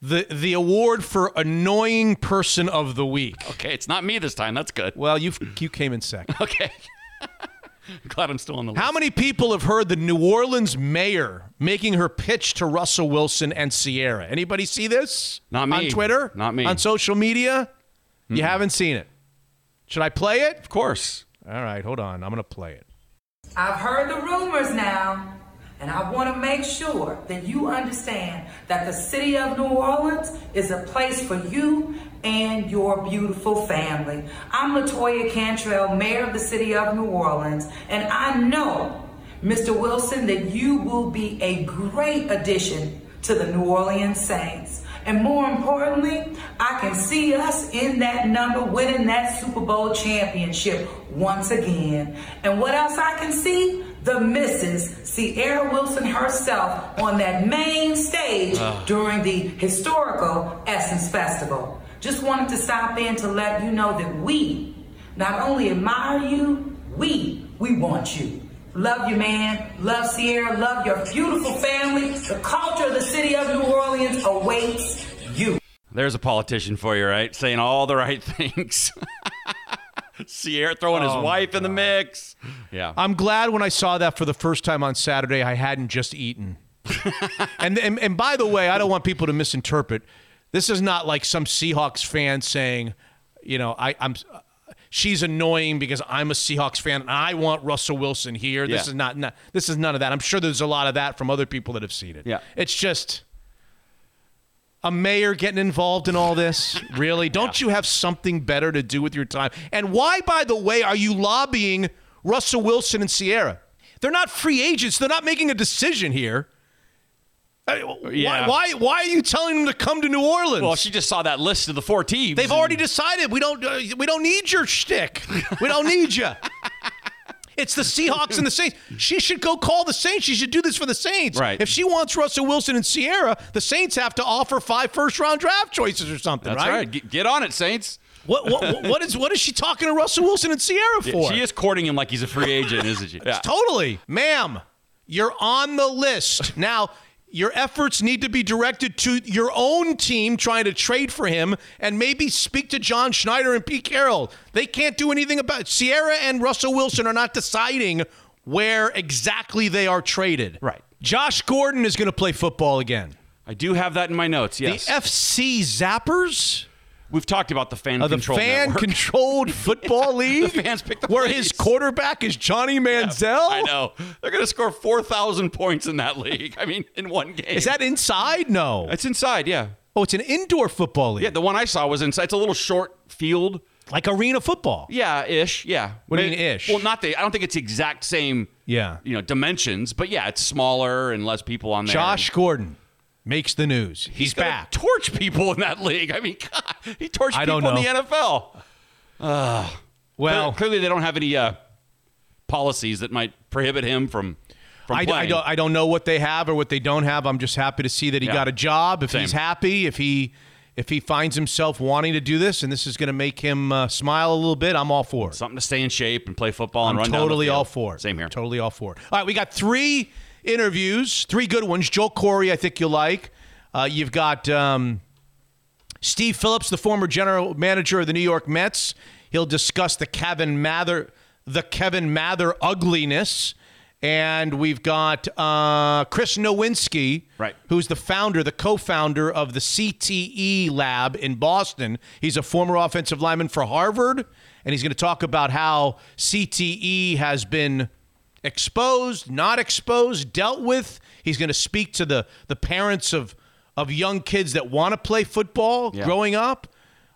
the the award for annoying person of the week. Okay, it's not me this time. That's good. Well, you you came in second. [LAUGHS] Okay. [LAUGHS] Glad I'm still on the list. How many people have heard the New Orleans mayor making her pitch to Russell Wilson and Ciara? Anybody see this? Not me. On Twitter? Not me. On social media? You haven't seen it. Should I play it? Of course. All right, hold on. I'm going to play it. I've heard the rumors now, and I want to make sure that you understand that the city of New Orleans is a place for you and your beautiful family. I'm Latoya Cantrell, mayor of the city of New Orleans, and I know, Mr. Wilson, that you will be a great addition to the New Orleans Saints. And more importantly, I can see us in that number winning that Super Bowl championship once again. And what else I can see? The Mrs. Ciara Wilson herself on that main stage ah. during the historical Essence Festival. Just wanted to stop in to let you know that we not only admire you, we, we want you. Love you, man. Love Ciara. Love your beautiful family. The culture of the city of New Orleans awaits you. There's a politician for you, right? Saying all the right [LAUGHS] things. [LAUGHS] Ciara throwing his Oh, wife in the mix. Yeah. I'm glad when I saw that for the first time on Saturday, I hadn't just eaten. [LAUGHS] and, and and by the way, I don't want people to misinterpret. This is not like some Seahawks fan saying, you know, I, I'm. She's annoying because I'm a Seahawks fan and I want Russell Wilson here. This Yeah. is not, not. This is none of that. I'm sure there's a lot of that from other people that have seen it. Yeah. It's just a mayor getting involved in all this? Really? [LAUGHS] Don't you have something better to do with your time? And why, by the way, are you lobbying Russell Wilson and Ciara? They're not free agents. They're not making a decision here. Uh, Yeah. Why, why, why are you telling them to come to New Orleans? well, she just saw that list of the four teams. They've and- already decided we don't uh, we don't need your shtick. We don't need you. [LAUGHS] It's the Seahawks and the Saints. She should go call the Saints. She should do this for the Saints. Right. If she wants Russell Wilson and Ciara, the Saints have to offer five first round draft choices or something, That's right? right. Get, get on it, Saints. What, what what is what is she talking to Russell Wilson and Ciara for? She is courting him like he's a free agent, isn't she? Yeah. [LAUGHS] Totally. Ma'am, you're on the list. Now, your efforts need to be directed to your own team trying to trade for him and maybe speak to John Schneider and Pete Carroll. They can't do anything about it. Ciara and Russell Wilson are not deciding where exactly they are traded. Right. Josh Gordon is going to play football again. I do have that in my notes. Yes. The FC Zappers? We've talked about the fan Uh, the controlled fan network. controlled [LAUGHS] football league the fans pick the where plays. his quarterback is Johnny Manziel. I know. They're going to score 4,000 points in that league. I mean, in one game. Is that inside? No. It's inside, yeah. Oh, it's an indoor football league. Yeah, the one I saw was inside. It's a little short field. like arena football. Yeah, ish. Yeah. What do you mean, ish? Well, not the. I don't think it's the exact same. Yeah. You know, dimensions, but yeah, it's smaller and less people on there. Josh Gordon makes the news. He's, gonna back. Torch people in that league. [LAUGHS] I mean, God, he torched I people in the NFL. well, Clearly- they don't have any uh, policies that might prohibit him from from I, I don't I don't know what they have or what they don't have. I'm just happy to see that he Yeah. got a job. If he's happy, if he if he finds himself wanting to do this and this is going to make him uh, smile a little bit, I'm all for it. Something to stay in shape and play football I'm and run totally all for it. Same here. Totally all for it. All right, we got three interviews, three good ones. Joel Corry, I think you'll like. Uh, you've got um, Steve Phillips, the former general manager of the New York Mets. He'll discuss the Kevin Mather, the Kevin Mather ugliness. And we've got uh, Chris Nowinski, Right. who's the founder, the co-founder of the CTE lab in Boston. He's a former offensive lineman for Harvard, and he's going to talk about how CTE has been exposed, not exposed, dealt with. He's going to speak to the the parents of of young kids that want to play football Yeah. growing up.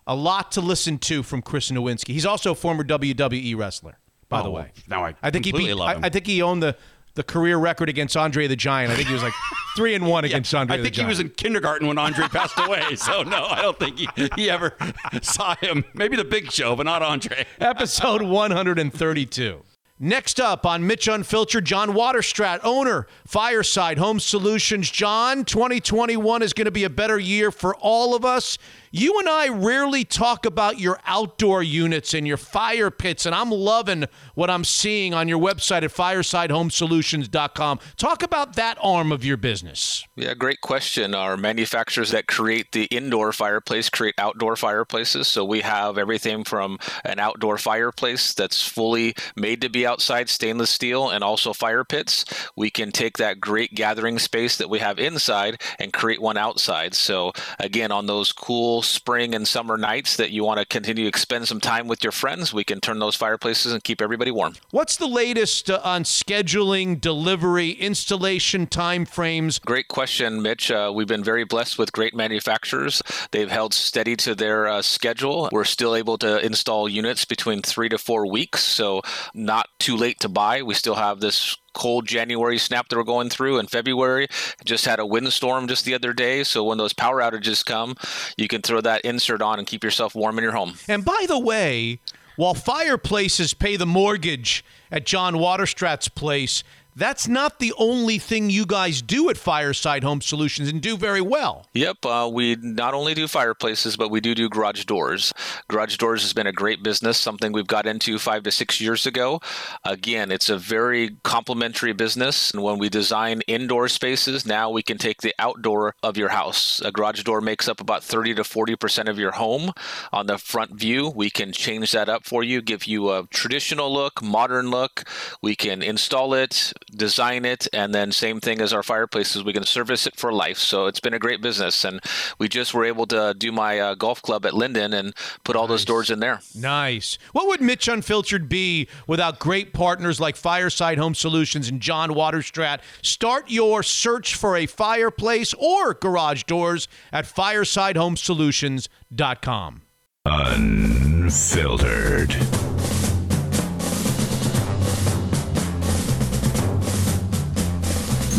A lot to listen to from Chris Nowinski. He's also a former WWE wrestler, by the Oh, way. now I I think he beat, love I, him. I think he owned the the career record against Andre the Giant. I think he was like [LAUGHS] three and one against Andre I think the he was in kindergarten when Andre passed away. [LAUGHS] So no, I don't think he, he ever [LAUGHS] saw him. Maybe the Big Show, but not Andre. episode 132. Next up on Mitch Unfiltered, John Waterstrat, owner, Fireside Home Solutions. John, 2021 is going to be a better year for all of us. You and I rarely talk about your outdoor units and your fire pits, and I'm loving what I'm seeing on your website at firesidehomesolutions.com. Talk about that arm of your business. Yeah, great question. Our manufacturers that create the indoor fireplace create outdoor fireplaces. So we have everything from an outdoor fireplace that's fully made to be outside, stainless steel, and also fire pits. We can take that great gathering space that we have inside and create one outside. So again, on those cool spring and summer nights that you want to continue to spend some time with your friends, we can turn those fireplaces and keep everybody warm. What's the latest uh, on scheduling, delivery, installation timeframes? Great question, Mitch. Uh, we've been very blessed with great manufacturers. They've held steady to their uh, schedule. We're still able to install units between three to four weeks, so not too late to buy. We still have this cold January snap that we're going through in February. Just had a windstorm just the other day, so when those power outages come, you can throw that insert on and keep yourself warm in your home. And by the way, while fireplaces pay the mortgage at John Waterstrat's place, that's not the only thing you guys do at Fireside Home Solutions and do very well. Yep, uh, we not only do fireplaces, but we do do garage doors. Garage doors has been a great business, something we've got into five to six years ago. Again, it's a very complementary business. And when we design indoor spaces, now we can take the outdoor of your house. A garage door makes up about 30 to 40% of your home. On the front view, we can change that up for you, give you a traditional look, modern look. We can install it, design it, and then same thing as our fireplaces, we can service it for life. So it's been a great business, and we just were able to do my uh, golf club at Linden and put all those doors in there. Nice. What would Mitch Unfiltered be without great partners like Fireside Home Solutions and John Waterstrat? Start your search for a fireplace or garage doors at firesidehomesolutions.com. Unfiltered.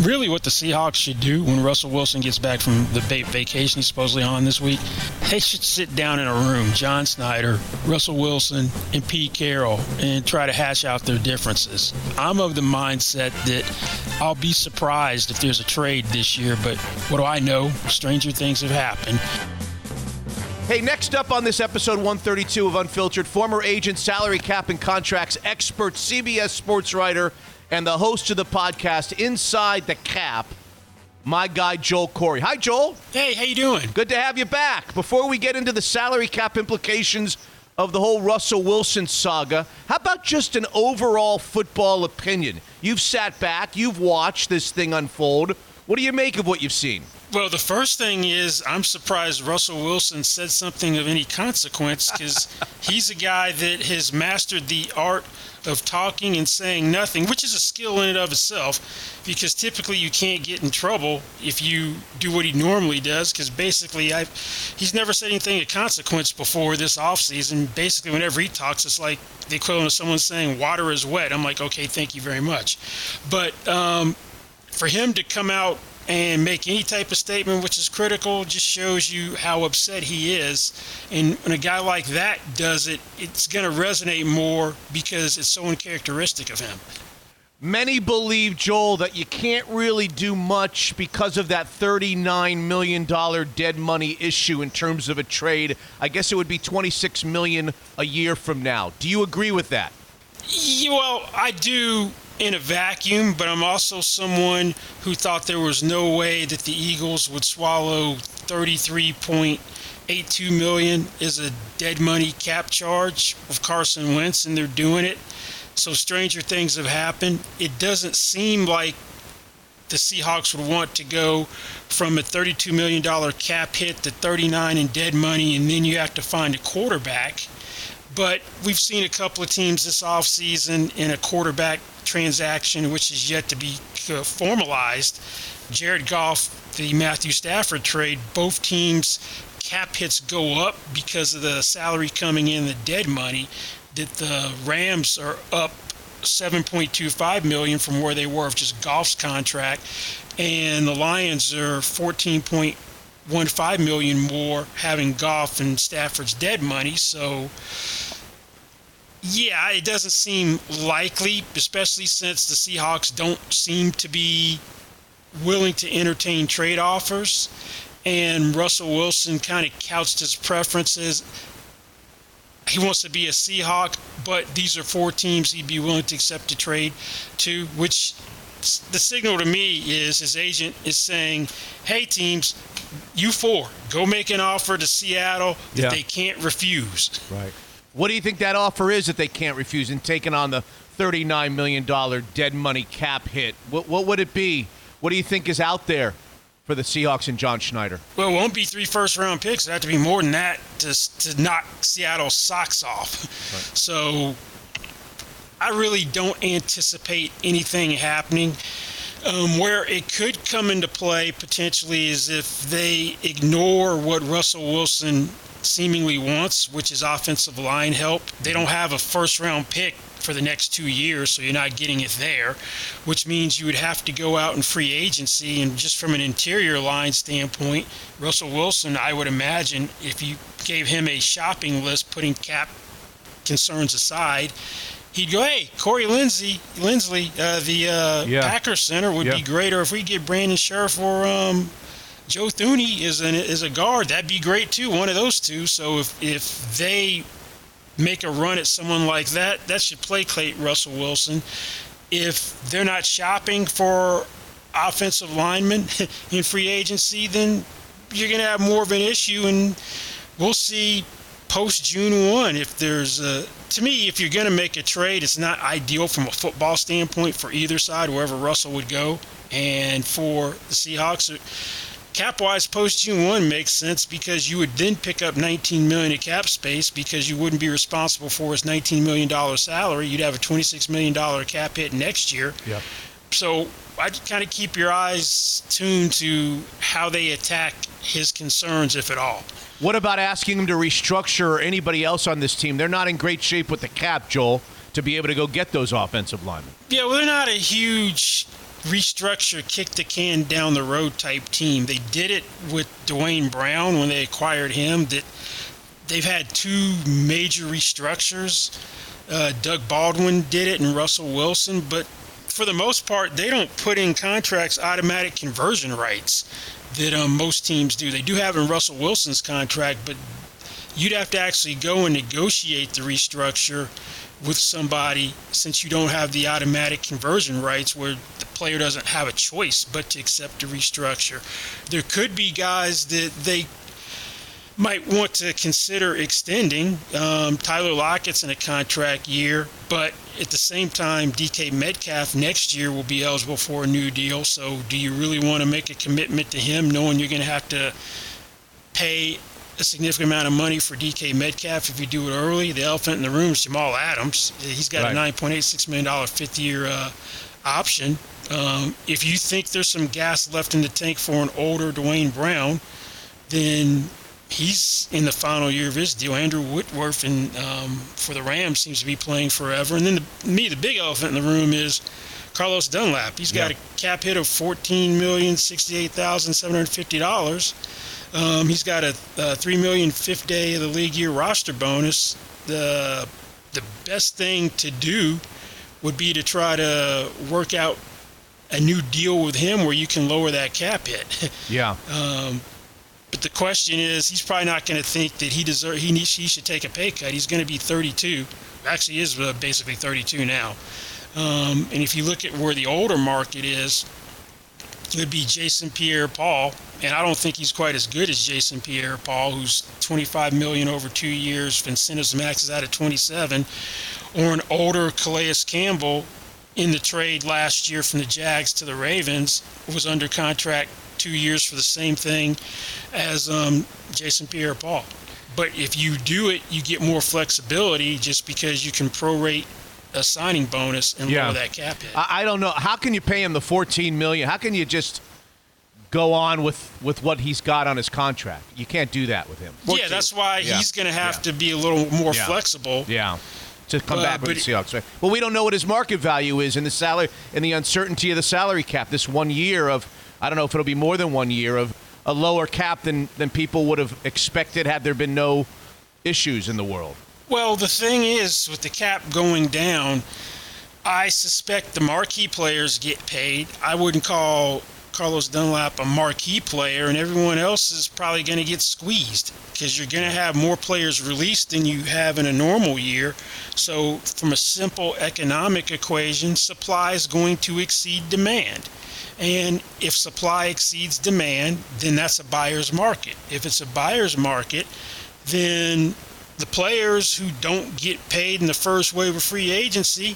Really what the Seahawks should do when Russell Wilson gets back from the vacation he's supposedly on this week, they should sit down in a room, John Schneider, Russell Wilson, and Pete Carroll, and try to hash out their differences. I'm of the mindset that I'll be surprised if there's a trade this year, but what do I know? Stranger things have happened. Hey, next up on this episode 132 of Unfiltered, former agent, salary cap and contracts expert, CBS sports writer, and the host of the podcast Inside the Cap, my guy Joel Corry. Hi, Joel. Hey, how you doing? Good to have you back. Before we get into the salary cap implications of the whole Russell Wilson saga, how about just an overall football opinion? You've sat back, you've watched this thing unfold. What do you make of what you've seen? Well, the first thing is I'm surprised Russell Wilson said something of any consequence because [LAUGHS] he's a guy that has mastered the art of talking and saying nothing, which is a skill in and of itself because typically you can't get in trouble if you do what he normally does because basically I've, he's never said anything of consequence before this offseason. Basically, whenever he talks, it's like the equivalent of someone saying water is wet. I'm like, okay, thank you very much. But um, for him to come out and make any type of statement which is critical just shows you how upset he is. And when a guy like that does it, it's going to resonate more because it's so uncharacteristic of him. Many believe, Joel, that you can't really do much because of that $39 million dead money issue in terms of a trade. I guess it would be 26 million a year from now. Do you agree with that? Yeah, well, I do in a vacuum, but I'm also someone who thought there was no way that the Eagles would swallow 33.82 million is a dead money cap charge of Carson Wentz, and they're doing it. So stranger things have happened. It doesn't seem like the Seahawks would want to go from a $32 million cap hit to 39 in dead money, and then you have to find a quarterback. But we've seen a couple of teams this offseason in a quarterback transaction, which is yet to be uh, formalized. Jared Goff, the Matthew Stafford trade, both teams cap hits go up because of the salary coming in, the dead money. That the Rams are up 7.25 million from where they were of just Goff's contract, and the Lions are 14.15 million more having Goff and Stafford's dead money. So yeah, it doesn't seem likely, especially since the Seahawks don't seem to be willing to entertain trade offers. And Russell Wilson kind of couched his preferences. He wants to be a Seahawk, but these are four teams he'd be willing to accept a trade to, which the signal to me is his agent is saying, hey, teams, you four, go make an offer to Seattle that Yeah. they can't refuse. Right. What do you think that offer is that they can't refuse in taking on the $39 million dead money cap hit? What, what would it be? What do you think is out there for the Seahawks and John Schneider? Well, it won't be three first round picks. It have to be more than that to, to knock Seattle's socks off. So I really don't anticipate anything happening. Um, where it could come into play potentially is if they ignore what Russell Wilson seemingly wants, which is offensive line help. They don't have a first round pick for the next two years, so you're not getting it there, which means you would have to go out in free agency. And just from an interior line standpoint, Russell Wilson, I would imagine, if you gave him a shopping list, putting cap concerns aside, he'd go, "Hey, Corey Lindsey, Linsley, uh, the uh, Yeah. Packers center would Yeah. be great, or if we get Brandon Scherff or um, Joe Thuney is an is a guard, that'd be great too. One of those two. So if if they make a run at someone like that, that should placate Russell Wilson. If they're not shopping for offensive linemen [LAUGHS] in free agency, then you're going to have more of an issue, and we'll see post June one if there's a. To me, if you're going to make a trade, it's not ideal from a football standpoint for either side, wherever Russell would go, and for the Seahawks. Cap wise, post June one makes sense because you would then pick up 19 million in cap space because you wouldn't be responsible for his 19 million dollar salary. You'd have a 26 million dollar cap hit next year. So I'd kind of keep your eyes tuned to how they attack his concerns, if at all. What about asking him to restructure or anybody else on this team? They're not in great shape with the cap, Joel, to be able to go get those offensive linemen. Yeah, well, they're not a huge restructure, kick the can down the road type team. They did it with Duane Brown when they acquired him. That they've had two major restructures. Uh, Doug Baldwin did it, and Russell Wilson. But for the most part, they don't put in contracts automatic conversion rights that um, most teams do. They do have in Russell Wilson's contract, but you'd have to actually go and negotiate the restructure with somebody since you don't have the automatic conversion rights where the player doesn't have a choice but to accept the restructure. There could be guys that they might want to consider extending. Um, Tyler Lockett's in a contract year, but at the same time, DK Metcalf next year will be eligible for a new deal. So, do you really want to make a commitment to him, knowing you're going to have to pay a significant amount of money for DK Metcalf if you do it early? The elephant in the room is Jamal Adams. He's got Right. a $9.86 million fifth year uh, option. Um, if you think there's some gas left in the tank for an older Duane Brown, then he's in the final year of his deal. Andrew Whitworth and um, for the Rams seems to be playing forever. And then the, me, the big elephant in the room is Carlos Dunlap. He's got Yeah. a cap hit of fourteen million sixty-eight thousand seven hundred fifty dollars. Um, he's got a, a three million fifth day of the league year roster bonus. The the best thing to do would be to try to work out a new deal with him where you can lower that cap hit. Yeah. [LAUGHS] But the question is, he's probably not going to think that he deserve he needs he should take a pay cut. He's going to be 32. Actually, is uh, basically 32 now. Um, and if you look at where the older market is, it would be Jason Pierre-Paul, and I don't think he's quite as good as Jason Pierre-Paul, who's 25 million over two years. Incentives maxes out at 27, or an older Calais Campbell in the trade last year from the Jags to the Ravens was under contract two years for the same thing as um, Jason Pierre-Paul. But if you do it, you get more flexibility just because you can prorate a signing bonus and Yeah. lower that cap hit. I, I don't know. How can you pay him the 14 million? How can you just go on with with what he's got on his contract? You can't do that with him. yeah, that's why Yeah. he's going to have Yeah. to be a little more Yeah. flexible. Yeah. To come Uh, back with the Seahawks, right? Well, we don't know what his market value is in the salary and the uncertainty of the salary cap. This one year of, I don't know if it'll be more than one year of a lower cap than than people would have expected had there been no issues in the world. Well, the thing is, with the cap going down, I suspect the marquee players get paid. I wouldn't call Carlos Dunlap a marquee player, and everyone else is probably going to get squeezed because you're going to have more players released than you have in a normal year. So, from a simple economic equation, supply is going to exceed demand. And if supply exceeds demand, then that's a buyer's market. If it's a buyer's market, then the players who don't get paid in the first wave of free agency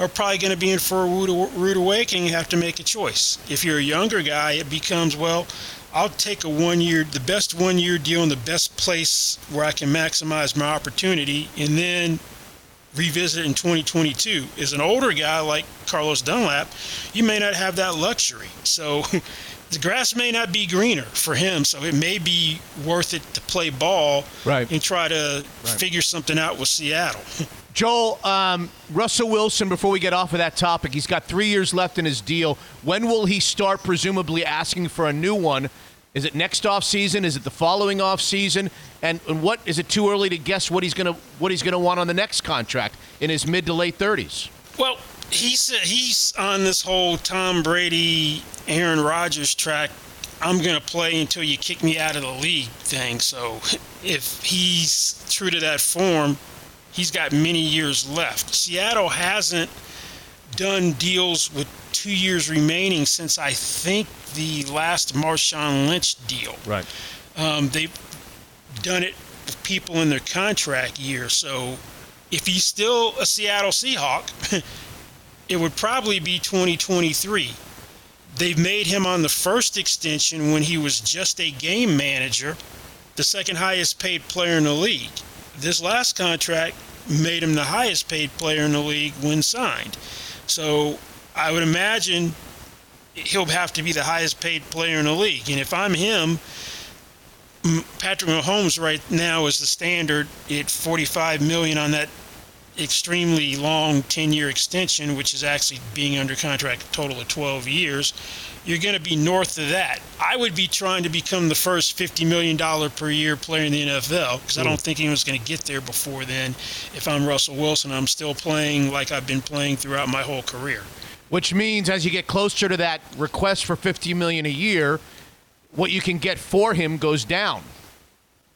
are probably going to be in for a rude, rude awakening and have to make a choice. If you're a younger guy, it becomes, well, I'll take a one year, the best one year deal in the best place where I can maximize my opportunity and then revisit it in 2022. As an older guy like Carlos Dunlap, you may not have that luxury. So [LAUGHS] the grass may not be greener for him. So it may be worth it to play ball Right. and try to figure something out with Seattle. [LAUGHS] Joel, um, Russell Wilson, before we get off of that topic, he's got three years left in his deal. When will he start presumably asking for a new one? Is it next off season? Is it the following off season? And, and what is it too early to guess what he's gonna what he's gonna want on the next contract in his mid to late thirties? Well, he's he's on this whole Tom Brady, Aaron Rodgers track. I'm gonna play until you kick me out of the league thing. So if he's true to that form, he's got many years left. Seattle hasn't done deals with two years remaining since I think the last Marshawn Lynch deal. Right. Um, they've done it with people in their contract year. So if he's still a Seattle Seahawk, [LAUGHS] it would probably be 2023. They've made him on the first extension when he was just a game manager, the second highest paid player in the league. This last contract made him the highest paid player in the league when signed. So I would imagine he'll have to be the highest paid player in the league. And if I'm him, Patrick Mahomes right now is the standard at 45 million on that extremely long 10-year extension, which is actually being under contract a total of 12 years. You're going to be north of that. I would be trying to become the first 50 million dollar per year player in the NFL because I don't mm. think anyone's going to get there before then. If I'm Russell Wilson, I'm still playing like I've been playing throughout my whole career. Which means as you get closer to that request for fifty million a year, what you can get for him goes down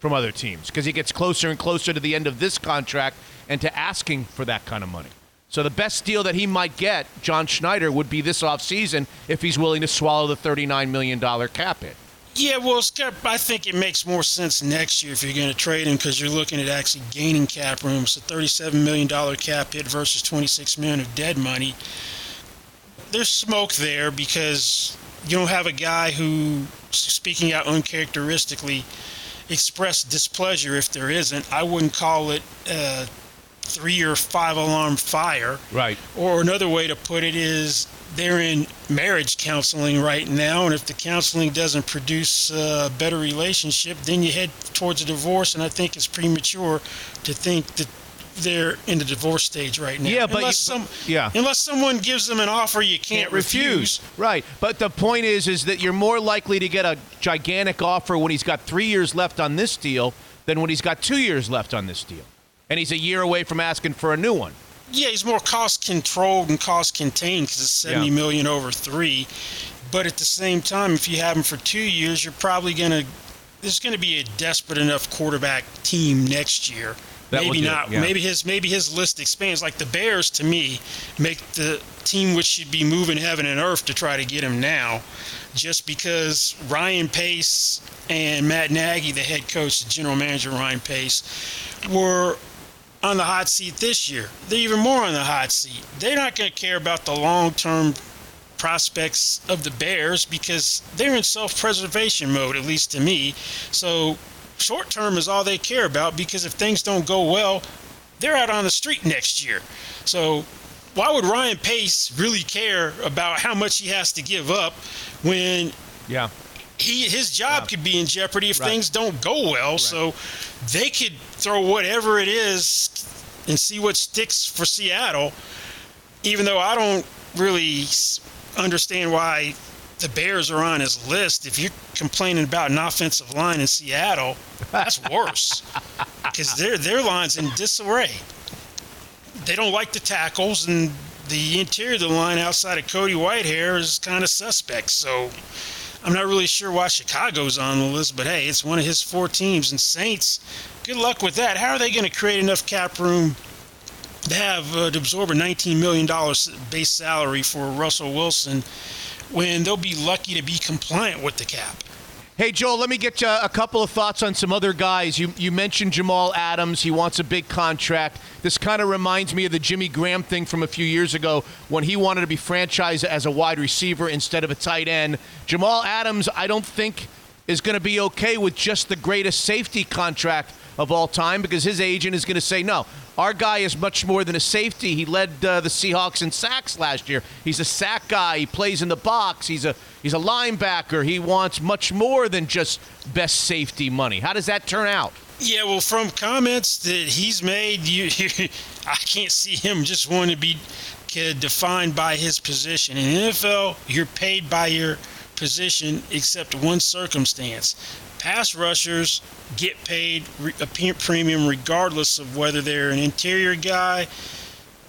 from other teams because he gets closer and closer to the end of this contract and to asking for that kind of money. So the best deal that he might get, John Schneider, would be this offseason if he's willing to swallow the $39 million cap hit. Yeah, well, Scott, I think it makes more sense next year if you're going to trade him because you're looking at actually gaining cap room. It's a $37 million cap hit versus 26 million of dead money. There's smoke there because you don't have a guy who, speaking out uncharacteristically, expressed displeasure if there isn't. I wouldn't call it a three or five alarm fire. Right. Or another way to put it is they're in marriage counseling right now, and if the counseling doesn't produce a better relationship, then you head towards a divorce. And I think it's premature to think that they're in the divorce stage right now. Yeah, but unless you- some, yeah. unless someone gives them an offer you can't, refuse. Right. But the point is is that you're more likely to get a gigantic offer when he's got 3 years left on this deal than when he's got 2 years left on this deal. And he's a year away from asking for a new one. Yeah, he's more cost controlled and cost contained because it's seventy Yeah. million over three. But at the same time, if you have him for two years, you're probably going to. There's going to be a desperate enough quarterback team next year. That maybe not. yeah. Maybe his maybe his list expands. Like the Bears, to me, make the team which should be moving heaven and earth to try to get him now, just because Ryan Pace and Matt Nagy, the head coach, the general manager Ryan Pace, were on the hot seat this year. They're even more on the hot seat. They're not going to care about the long term prospects of the Bears because they're in self preservation mode, at least to me. So, short term is all they care about because if things don't go well, they're out on the street next year. So, why would Ryan Pace really care about how much he has to give up when Yeah. he his job could be in jeopardy if Right. things don't go well. So they could throw whatever it is and see what sticks for Seattle. Even though I don't really understand why the Bears are on his list. If you're complaining about an offensive line in Seattle, that's worse [LAUGHS] because their their line's in disarray. They don't like the tackles and. The interior of the line outside of Cody Whitehair is kind of suspect. So I'm not really sure why Chicago's on the list, but hey, it's one of his four teams. And Saints, good luck with that. How are they going to create enough cap room to have uh, to absorb a $19 million base salary for Russell Wilson when they'll be lucky to be compliant with the cap? Hey, Joel, let me get you a couple of thoughts on some other guys. You, you mentioned Jamal Adams. He wants a big contract. This kind of reminds me of the Jimmy Graham thing from a few years ago when he wanted to be franchised as a wide receiver instead of a tight end. Jamal Adams, I don't think, is going to be okay with just the greatest safety contract of all time because his agent is going to say, no, our guy is much more than a safety. He led uh, the Seahawks in sacks last year. He's a sack guy. He plays in the box. He's a he's a linebacker. He wants much more than just best safety money. How does that turn out? Yeah, well, from comments that he's made, you, [LAUGHS] I can't see him just wanting to be uh, defined by his position. In the NFL, you're paid by your position except one circumstance. Pass rushers get paid a premium regardless of whether they're an interior guy,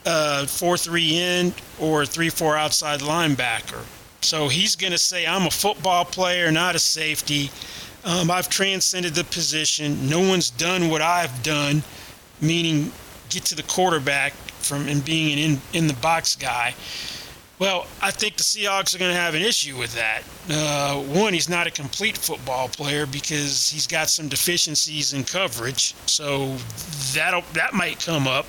uh, 4 3 end, or 3 4 outside linebacker. So he's going to say, I'm a football player, not a safety. Um, I've transcended the position. No one's done what I've done, meaning get to the quarterback from and being an in, in the box guy. Well, I think the Seahawks are going to have an issue with that. Uh, one, he's not a complete football player because he's got some deficiencies in coverage, so that that might come up.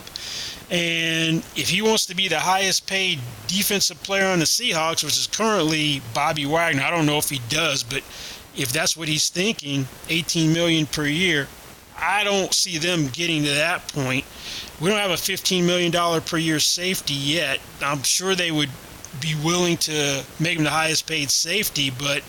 And if he wants to be the highest paid defensive player on the Seahawks, which is currently Bobby Wagner, I don't know if he does, but if that's what he's thinking, 18 million per year, I don't see them getting to that point. We don't have a 15 million dollar per year safety yet. I'm sure they would be willing to make him the highest paid safety, but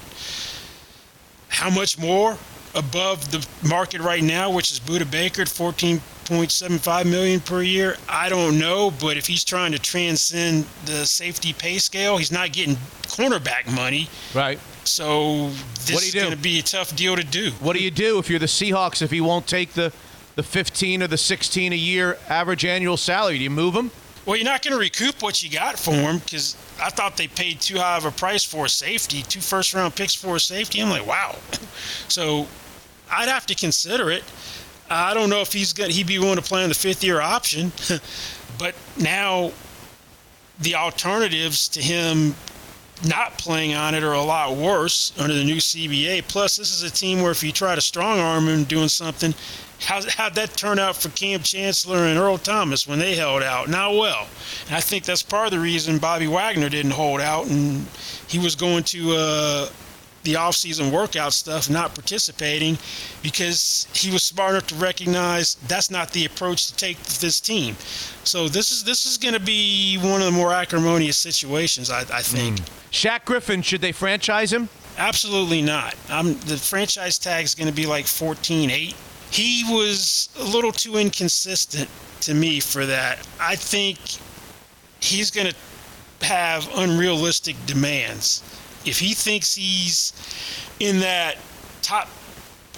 how much more above the market right now, which is Budda Baker at 14.75 million per year? I don't know, but if he's trying to transcend the safety pay scale, he's not getting cornerback money. Right. So this What do you is going to be a tough deal to do. What do you do if you're the Seahawks if he won't take the the 15 or the 16 a year average annual salary? Do you move him? Well, you're not going to recoup what you got for him because I thought they paid too high of a price for a safety, two first round picks for a safety. I'm like, wow. So I'd have to consider it. I don't know if he's got he'd be willing to play on the fifth year option, [LAUGHS] but now the alternatives to him not playing on it are a lot worse under the new CBA. Plus, this is a team where if you try to strong arm him doing something, how, how'd that turn out for Kam Chancellor and Earl Thomas when they held out? Not well. And I think that's part of the reason Bobby Wagner didn't hold out and he was going to uh, the off-season workout stuff, not participating, because he was smart enough to recognize that's not the approach to take with this team. So this is this is going to be one of the more acrimonious situations, I, I think. Shaq Griffin, should they franchise him? Absolutely not. I'm, the franchise tag is going to be like 14-8. He was a little too inconsistent to me for that. I think he's going to have unrealistic demands. If he thinks he's in that top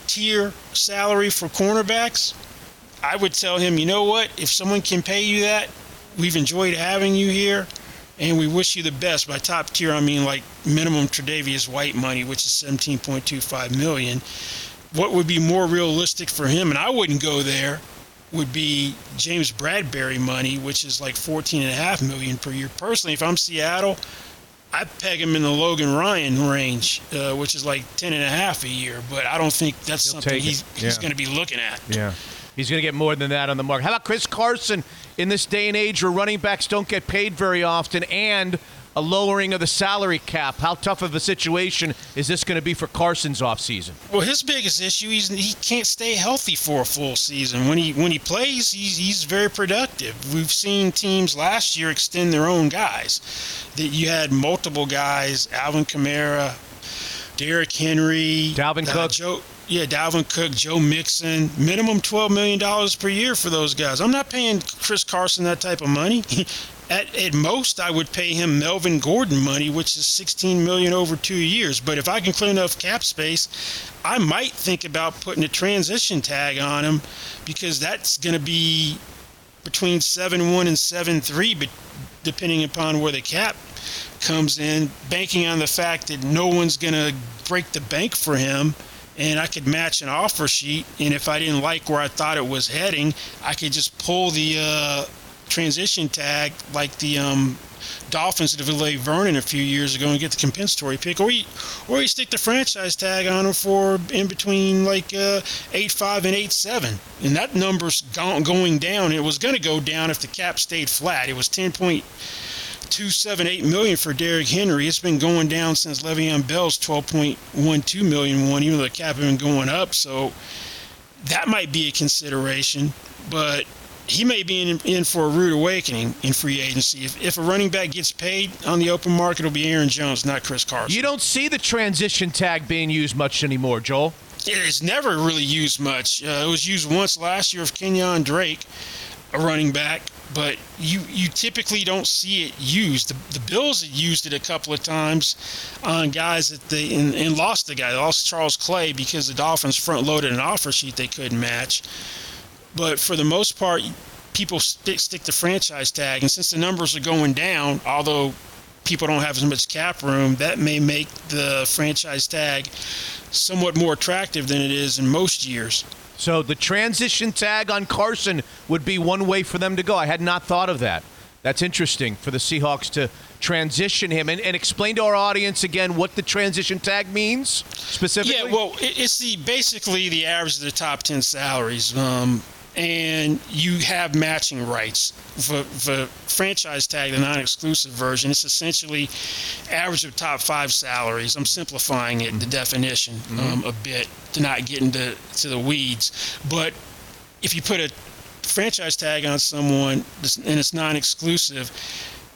tier salary for cornerbacks, I would tell him, you know what? If someone can pay you that, we've enjoyed having you here, and we wish you the best. By top tier, I mean like minimum Tre'Davious White money, which is 17.25 million. What would be more realistic for him, and I wouldn't go there, would be James Bradberry money, which is like 14.5 million per year. Personally, if I'm Seattle, I peg him in the Logan Ryan range, uh, which is like 10.5 a year. But I don't think that's He'll something he's, he's going to be looking at. Yeah. He's going to get more than that on the market. How about Chris Carson in this day and age where running backs don't get paid very often and a lowering of the salary cap? How tough of a situation is this going to be for Carson's offseason? Well, his biggest issue is he can't stay healthy for a full season. When he when he plays, he's, he's very productive. We've seen teams last year extend their own guys. That you had multiple guys: Alvin Kamara, Derrick Henry, Dalvin uh, Cook. Joe. Yeah, Dalvin Cook, Joe Mixon, minimum twelve million dollars per year for those guys. I'm not paying Chris Carson that type of money. [LAUGHS] At, at most, I would pay him Melvin Gordon money, which is 16 million over two years. But if I can clear enough cap space, I might think about putting a transition tag on him because that's going to be between seven one and seven three, depending upon where the cap comes in, banking on the fact that no one's going to break the bank for him. And I could match an offer sheet, and if I didn't like where I thought it was heading, I could just pull the uh, transition tag like the um, Dolphins did with Vernon a few years ago and get the compensatory pick, or you, or you stick the franchise tag on him for in between like uh, eight five and eight seven, and that number's gone, going down. It was going to go down if the cap stayed flat. It was ten point two seven eight million for Derrick Henry. It's been going down since Le'Veon Bell's twelve point one two million one, even though the cap has been going up. So that might be a consideration, but he may be in, in for a rude awakening in free agency. If, if a running back gets paid on the open market, it'll be Aaron Jones, not Chris Carson. You don't see the transition tag being used much anymore, Joel. It's never really used much. Uh, it was used once last year of Kenyon Drake, a running back, but you you typically don't see it used. The, the Bills had used it a couple of times on guys that they and, and lost the guy. They lost Charles Clay because the Dolphins front loaded an offer sheet they couldn't match. But for the most part, people stick stick the franchise tag, and since the numbers are going down, although people don't have as much cap room, that may make the franchise tag somewhat more attractive than it is in most years. So the transition tag on Carson would be one way for them to go. I had not thought of that. That's interesting for the Seahawks to transition him and, and explain to our audience again what the transition tag means specifically. Yeah, well, it's the basically the average of the top ten salaries, um, and you have matching rights for, for franchise tag, the non-exclusive version. It's essentially average of top five salaries. I'm simplifying it, the definition, um, a bit to not get into to the weeds, but if you put a franchise tag on someone and it's non-exclusive,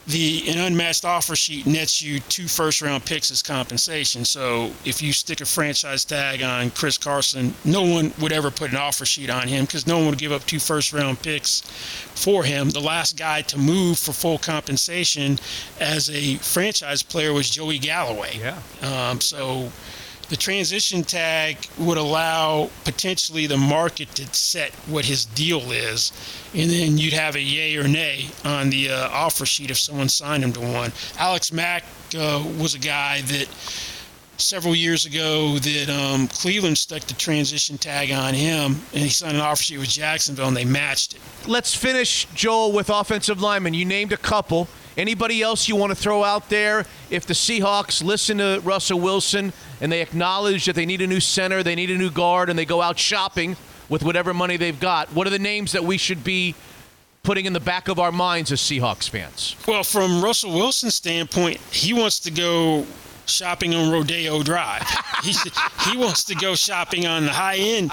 the an unmatched offer sheet nets you two first round picks as compensation. So if you stick a franchise tag on Chris Carson, no one would ever put an offer sheet on him because no one would give up two first round picks for him. The last guy to move for full compensation as a franchise player was Joey Galloway. Yeah. Um, so the transition tag would allow potentially the market to set what his deal is, and then you'd have a yay or nay on the uh, offer sheet if someone signed him to one. Alex Mack uh, was a guy that several years ago that um, Cleveland stuck the transition tag on him, and he signed an offer sheet with Jacksonville, and they matched it. Let's finish, Joel, with offensive linemen. You named a couple. Anybody else you want to throw out there? If the Seahawks listen to Russell Wilson and they acknowledge that they need a new center, they need a new guard, and they go out shopping with whatever money they've got, what are the names that we should be putting in the back of our minds as Seahawks fans? Well, from Russell Wilson's standpoint, he wants to go shopping on Rodeo Drive. he, he wants to go shopping on the high end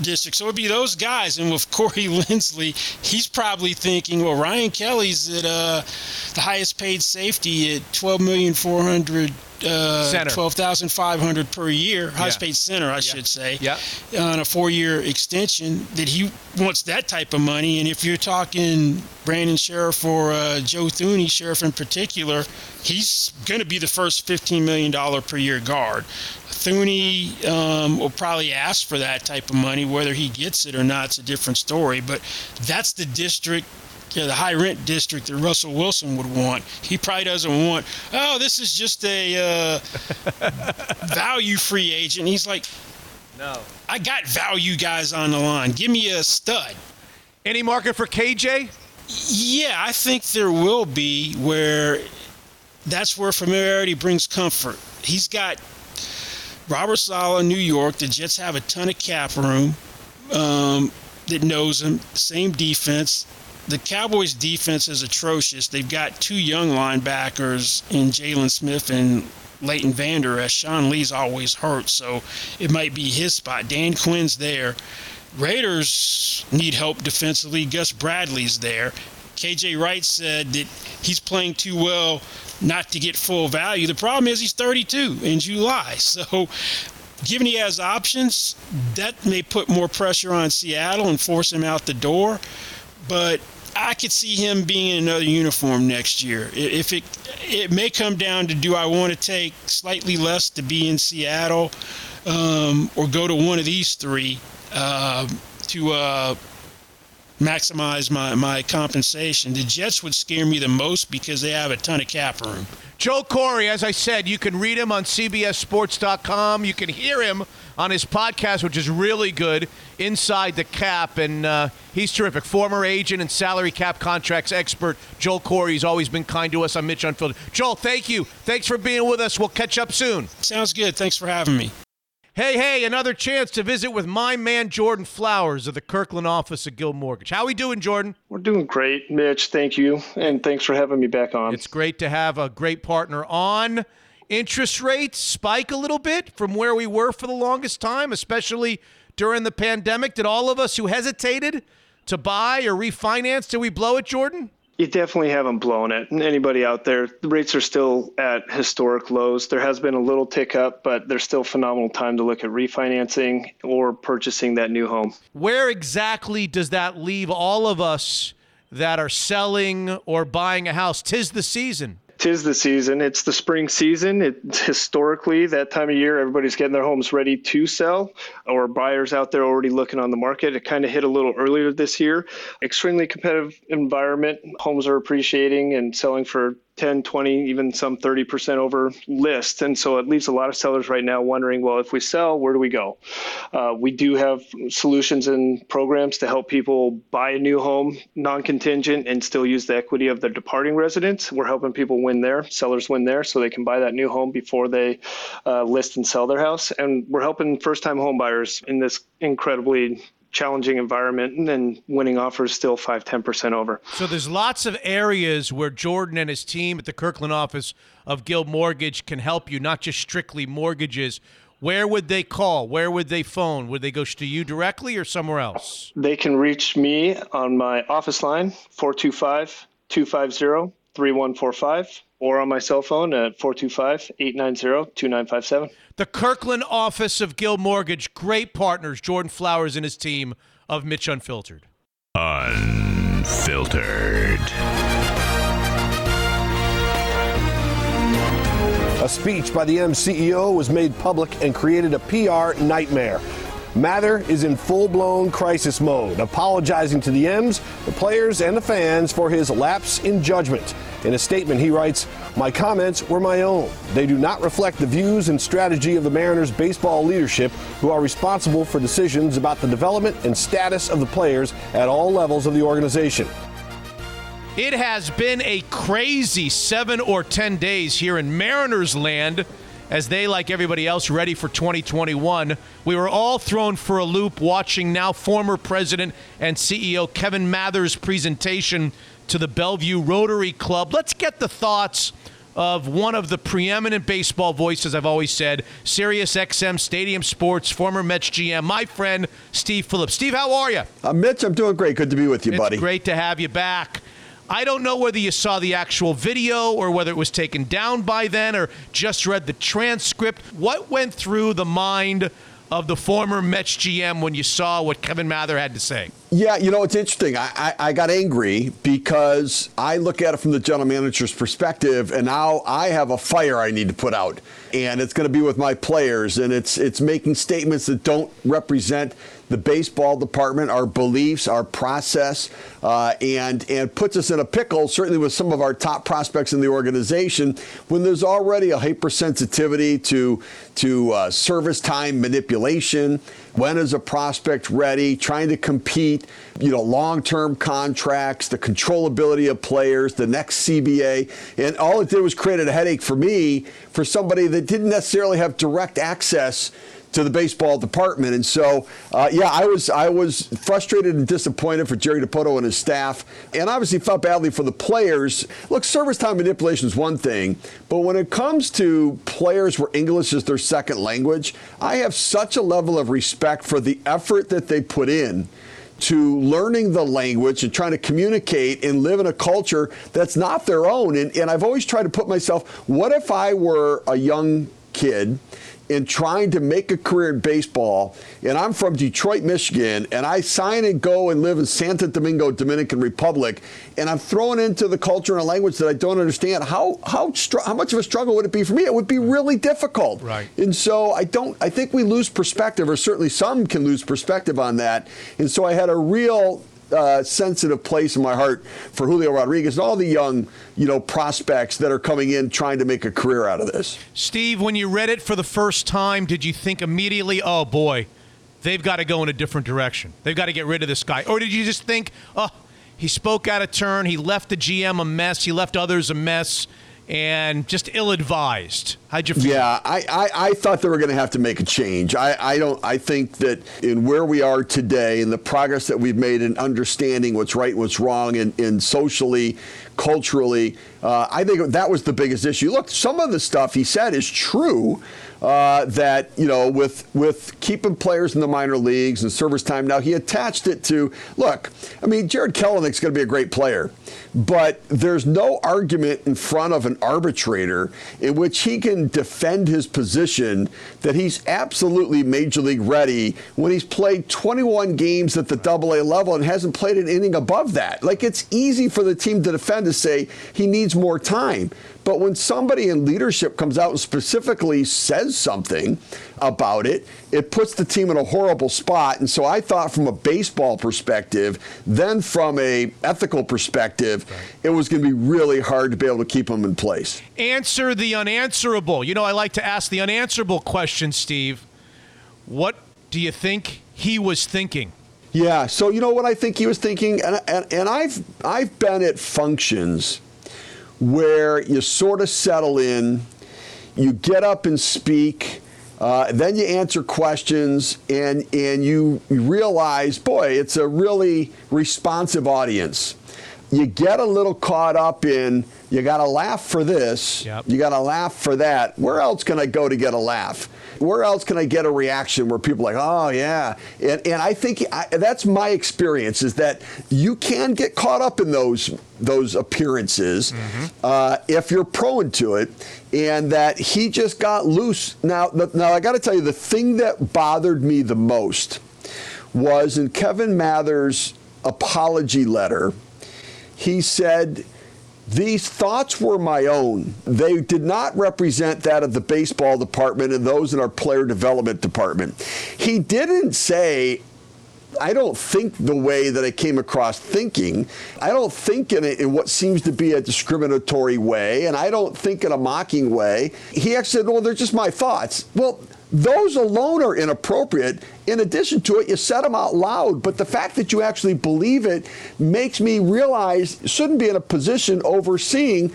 district. So it'd be those guys. And with Corey [LAUGHS] Linsley, he's probably thinking, well, Ryan Kelly's at uh, the highest paid safety at twelve million four hundred uh, twelve thousand five hundred per year, highest yeah. paid center, I yeah. should say, yeah. on a four-year extension. That he wants that type of money, and if you're talking Brandon Scherff or uh, Joe Thuney, Scherff in particular, he's going to be the first fifteen million dollar per year guard. Thuney um, will probably ask for that type of money. Whether he gets it or not, it's a different story. But that's the district yeah, the high rent district that Russell Wilson would want. He probably doesn't want, oh, this is just a uh, [LAUGHS] value free agent. He's like, no. I got value guys on the line. Give me a stud. Any market for KJ? Yeah, I think there will be where that's where familiarity brings comfort. He's got Robert Saleh, New York. The Jets have a ton of cap room um, that knows him. Same defense the Cowboys' defense is atrocious. They've got two young linebackers in Jaylon Smith and Leighton Vander Esch Sean Lee's always hurt, so it might be his spot. Dan Quinn's there. Raiders need help defensively. Gus Bradley's there. KJ Wright said that he's playing too well not to get full value. The problem is he's 32 in July. [LAUGHS] So, given he has options, that may put more pressure on Seattle and force him out the door. But I could see him being in another uniform next year. If it it may come down to do I want to take slightly less to be in Seattle, um, or go to one of these three uh, to uh, maximize my, my compensation. The Jets would scare me the most because they have a ton of cap room. Joe Corry, as I said, you can read him on CBSSports.com. You can hear him on his podcast, which is really good, Inside the Cap. And uh, he's terrific. Former agent and salary cap contracts expert, Joel Corry. He's always been kind to us. I'm Mitch Unfiltered. Joel, thank you. Thanks for being with us. We'll catch up soon. Sounds good. Thanks for having me. Hey, hey, another chance to visit with my man Jordan Flowers of the Kirkland office of Guild Mortgage. How we doing, Jordan? We're doing great, Mitch. Thank you, and thanks for having me back on. It's great to have a great partner on. Interest rates spike a little bit from where we were for the longest time, especially during the pandemic. Did all of us who hesitated to buy or refinance, did we blow it, Jordan? You definitely haven't blown it. Anybody out there, the rates are still at historic lows. There has been a little tick up, but there's still phenomenal time to look at refinancing or purchasing that new home. Where exactly does that leave all of us that are selling or buying a house? Tis the season tis the season. It's the spring season. It's historically that time of year. Everybody's getting their homes ready to sell, or buyers out there already looking on the market. It kind of hit a little earlier this year. Extremely competitive environment. Homes are appreciating and selling for 10, 20, even some 30% over list. And so it leaves a lot of sellers right now wondering, well, if we sell, where do we go? Uh, we do have solutions and programs to help people buy a new home non contingent and still use the equity of their departing residence. We're helping people win there, sellers win there, so they can buy that new home before they uh, list and sell their house. And we're helping first time home buyers in this incredibly challenging environment and then winning offers still 5 10% over. So there's lots of areas where jordan and his team at the kirkland office of guild mortgage can help you not just strictly mortgages. Where would they call? Where would they phone? Would they go to you directly or somewhere else? They can reach me on my office line 425 250 3145 or on my cell phone at 425 890 2957. The Kirkland office of Guild Mortgage, great partners, Jordan Flowers and his team of Mitch Unfiltered. Unfiltered. A speech by the M CEO was made public and created a PR nightmare. Mather is in full blown crisis mode, apologizing to the M's, the players, and the fans for his lapse in judgment. In a statement, he writes, My comments were my own. They do not reflect the views and strategy of the Mariners baseball leadership, who are responsible for decisions about the development and status of the players at all levels of the organization. It has been a crazy seven or 10 days here in Mariners land as they, like everybody else, ready for 2021. We were all thrown for a loop watching now former president and CEO Kevin Mather's presentation to the Bellevue Rotary Club. Let's get the thoughts of one of the preeminent baseball voices, I've always said, Sirius XM Stadium Sports, former Mets GM, my friend Steve Phillips. Steve, how are you? Uh, Mitch, I'm doing great. Good to be with you, it's buddy. Great to have you back. I don't know whether you saw the actual video or whether it was taken down by then or just read the transcript. What went through the mind of the former Mets GM when you saw what Kevin Mather had to say? Yeah, you know, it's interesting. I, I, I, got angry because I look at it from the general manager's perspective, and now I have a fire I need to put out. And it's going to be with my players, and it's it's making statements that don't represent the baseball department, our beliefs, our process, uh, and and puts us in a pickle. Certainly with some of our top prospects in the organization, when there's already a hypersensitivity to to uh, service time manipulation. When is a prospect ready? Trying to compete, you know, long-term contracts, the controllability of players, the next CBA, and all it did was created a headache for me for somebody that didn't necessarily have direct access to the baseball department. And so, uh, yeah, I was I was frustrated and disappointed for Jerry Dipoto and his staff, and obviously felt badly for the players. Look, service time manipulation is one thing, but when it comes to players where English is their second language, I have such a level of respect for the effort that they put in to learning the language and trying to communicate and live in a culture that's not their own. And, and I've always tried to put myself, what if I were a young kid in trying to make a career in baseball, and I'm from Detroit, Michigan, and I sign and go and live in Santo Domingo, Dominican Republic, and I'm thrown into the culture and a language that I don't understand, how how how much of a struggle would it be for me? It would be really difficult. Right. And so I don't. I think we lose perspective, or certainly some can lose perspective on that. And so I had a real uh, sensitive place in my heart for Julio Rodriguez and all the young, you know, prospects that are coming in trying to make a career out of this. Steve, when you read it for the first time, did you think immediately, "Oh boy, they've got to go in a different direction. They've got to get rid of this guy," or did you just think, "Oh, he spoke out of turn. He left the GM a mess. He left others a mess." And just ill-advised. How'd you feel? Yeah, I, I, I thought they were going to have to make a change. I, I don't. I think that in where we are today and the progress that we've made in understanding what's right, what's wrong, and, and socially, culturally, uh, I think that was the biggest issue. Look, some of the stuff he said is true. Uh, that you know, with with keeping players in the minor leagues and service time. Now he attached it to look. I mean, Jarred Kelenic's going to be a great player, but there's no argument in front of an arbitrator in which he can defend his position that he's absolutely major league ready when he's played 21 games at the Double A level and hasn't played an inning above that. Like it's easy for the team to defend to say he needs more time. But when somebody in leadership comes out and specifically says something about it, it puts the team in a horrible spot. And so I thought from a baseball perspective, then from a ethical perspective, it was going to be really hard to be able to keep them in place. Answer the unanswerable. You know, I like to ask the unanswerable question, Steve. What do you think he was thinking? Yeah, so you know what I think he was thinking, and, and, and I've I've been at functions where you sort of settle in, you get up and speak, uh, then you answer questions, and and you, you realize, boy, it's a really responsive audience. You get a little caught up in you got to laugh for this, yep. you got to laugh for that. Where else can I go to get a laugh? Where else can I get a reaction where people are like, oh yeah, and and I think I, that's my experience is that you can get caught up in those those appearances mm-hmm. uh, if you're prone to it, and that he just got loose. Now, the, now I got to tell you, the thing that bothered me the most was in Kevin Mather's apology letter. He said these thoughts were my own. They did not represent that of the baseball department and those in our player development department. He didn't say, I don't think the way that I came across thinking. I don't think in, in what seems to be a discriminatory way, and I don't think in a mocking way. He actually said, Well, they're just my thoughts. Well, those alone are inappropriate. In addition to it, you said them out loud, but the fact that you actually believe it makes me realize shouldn't be in a position overseeing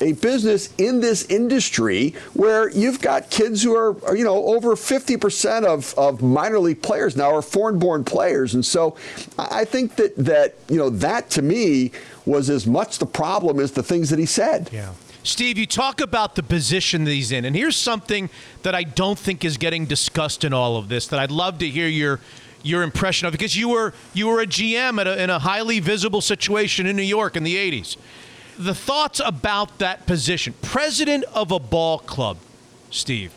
a business in this industry where you've got kids who are, are, you know, over 50% of, of minor league players now are foreign born players. And so I think that, that, you know, that to me was as much the problem as the things that he said. Yeah. Steve, you talk about the position that he's in, and here's something that I don't think is getting discussed in all of this that I'd love to hear your your impression of because you were you were a GM a, in a highly visible situation in New York in the 80s. The thoughts about that position, president of a ball club, Steve,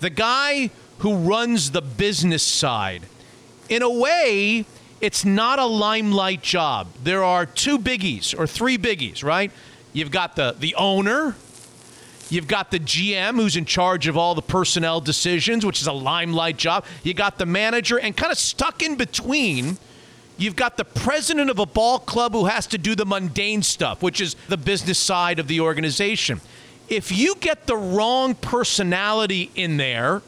the guy who runs the business side. In a way, it's not a limelight job. There are two biggies or three biggies, right? You've got the the owner, you've got the GM who's in charge of all the personnel decisions, which is a limelight job. You got the manager, and kind of stuck in between. You've got the president of a ball club who has to do the mundane stuff, which is the business side of the organization. If you get the wrong personality in there,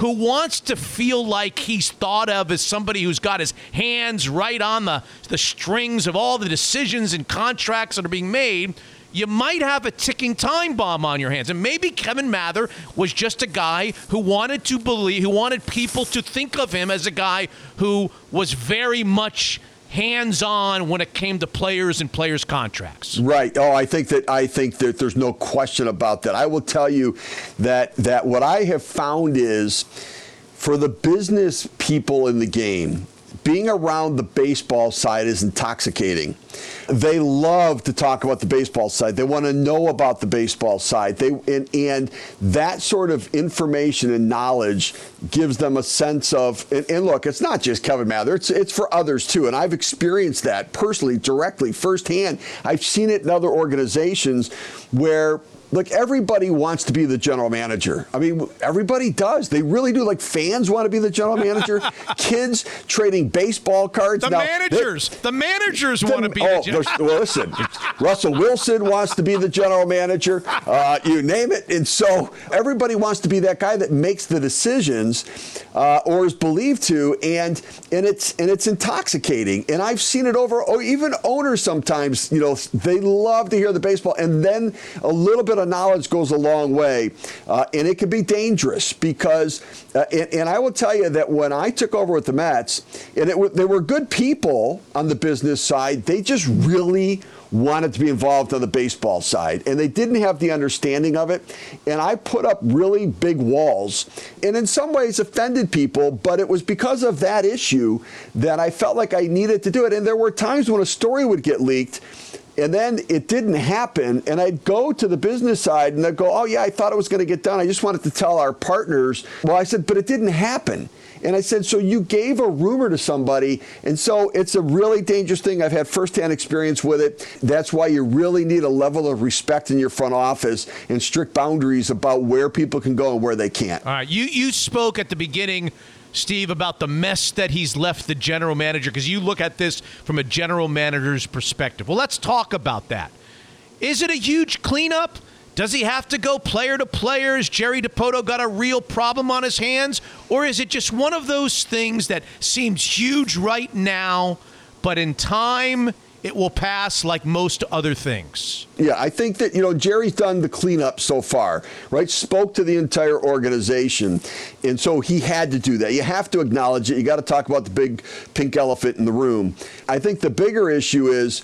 who wants to feel like he's thought of as somebody who's got his hands right on the, the strings of all the decisions and contracts that are being made, you might have a ticking time bomb on your hands. And maybe Kevin Mather was just a guy who wanted to believe, who wanted people to think of him as a guy who was very much hands on when it came to players and players contracts. Right. Oh, I think that I think that there's no question about that. I will tell you that that what I have found is for the business people in the game, being around the baseball side is intoxicating. They love to talk about the baseball side. They want to know about the baseball side. They and, and that sort of information and knowledge gives them a sense of. And, and look, it's not just Kevin Mather. It's it's for others too. And I've experienced that personally, directly, firsthand. I've seen it in other organizations where Look, everybody wants to be the general manager. I mean, everybody does. They really do. Like fans want to be the general manager. [LAUGHS] Kids trading baseball cards. The now, managers. The managers want to be oh, the general. Well, listen, Russell Wilson wants to be the general manager. Uh, you name it. And so everybody wants to be that guy that makes the decisions uh, or is believed to, and and it's and it's intoxicating. And I've seen it over. Oh, even owners sometimes, you know, they love to hear the baseball, and then a little bit of knowledge goes a long way, uh, and it can be dangerous because. Uh, and, and, I will tell you that when I took over with the Mets, and it, they were good people on the business side, they just really wanted to be involved on the baseball side, and they didn't have the understanding of it. And I put up really big walls, and in some ways offended people, but it was because of that issue that I felt like I needed to do it. And there were times when a story would get leaked and then it didn't happen. And I'd go to the business side and they'd go, Oh, yeah, I thought it was going to get done. I just wanted to tell our partners. Well, I said, But it didn't happen. And I said, So you gave a rumor to somebody. And so it's a really dangerous thing. I've had firsthand experience with it. That's why you really need a level of respect in your front office and strict boundaries about where people can go and where they can't. All right. You, you spoke at the beginning Steve, about the mess that he's left the general manager? Because you look at this from a general manager's perspective. Well, let's talk about that. Is it a huge cleanup? Does he have to go player to player? Has Jerry Dipoto got a real problem on his hands? Or is it just one of those things that seems huge right now, but in time it will pass like most other things. Yeah, I think that, you know, Jerry's done the cleanup so far, right? Spoke to the entire organization. And so he had to do that. You have to acknowledge it. You got to talk about the big pink elephant in the room. I think the bigger issue is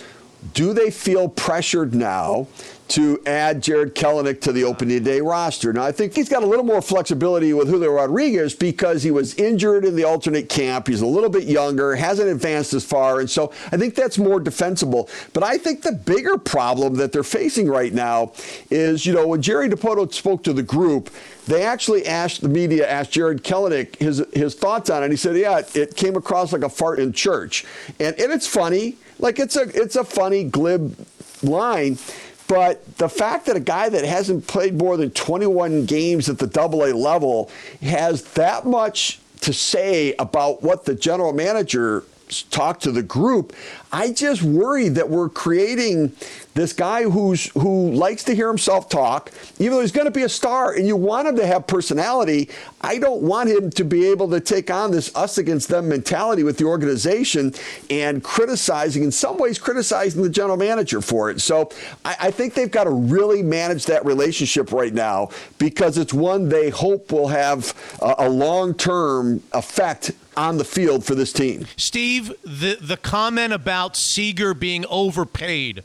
do they feel pressured now to add Jarred Kelenic to the opening day roster. Now, I think he's got a little more flexibility with Julio Rodriguez because he was injured in the alternate camp. He's a little bit younger, hasn't advanced as far, and so I think that's more defensible. But I think the bigger problem that they're facing right now is, you know, when Jerry Dipoto spoke to the group, they actually asked the media, asked Jarred Kelenic his his thoughts on it. He said, "Yeah, it came across like a fart in church," and and it's funny, like it's a it's a funny glib line. But the fact that a guy that hasn't played more than 21 games at the double A level has that much to say about what the general manager talked to the group, I just worry that we're creating this guy who's who likes to hear himself talk, even though he's going to be a star, and you want him to have personality. I don't want him to be able to take on this us against them mentality with the organization and criticizing, in some ways, criticizing the general manager for it. So I, I think they've got to really manage that relationship right now because it's one they hope will have a, a long term effect on the field for this team. Steve, the the comment about Seager being overpaid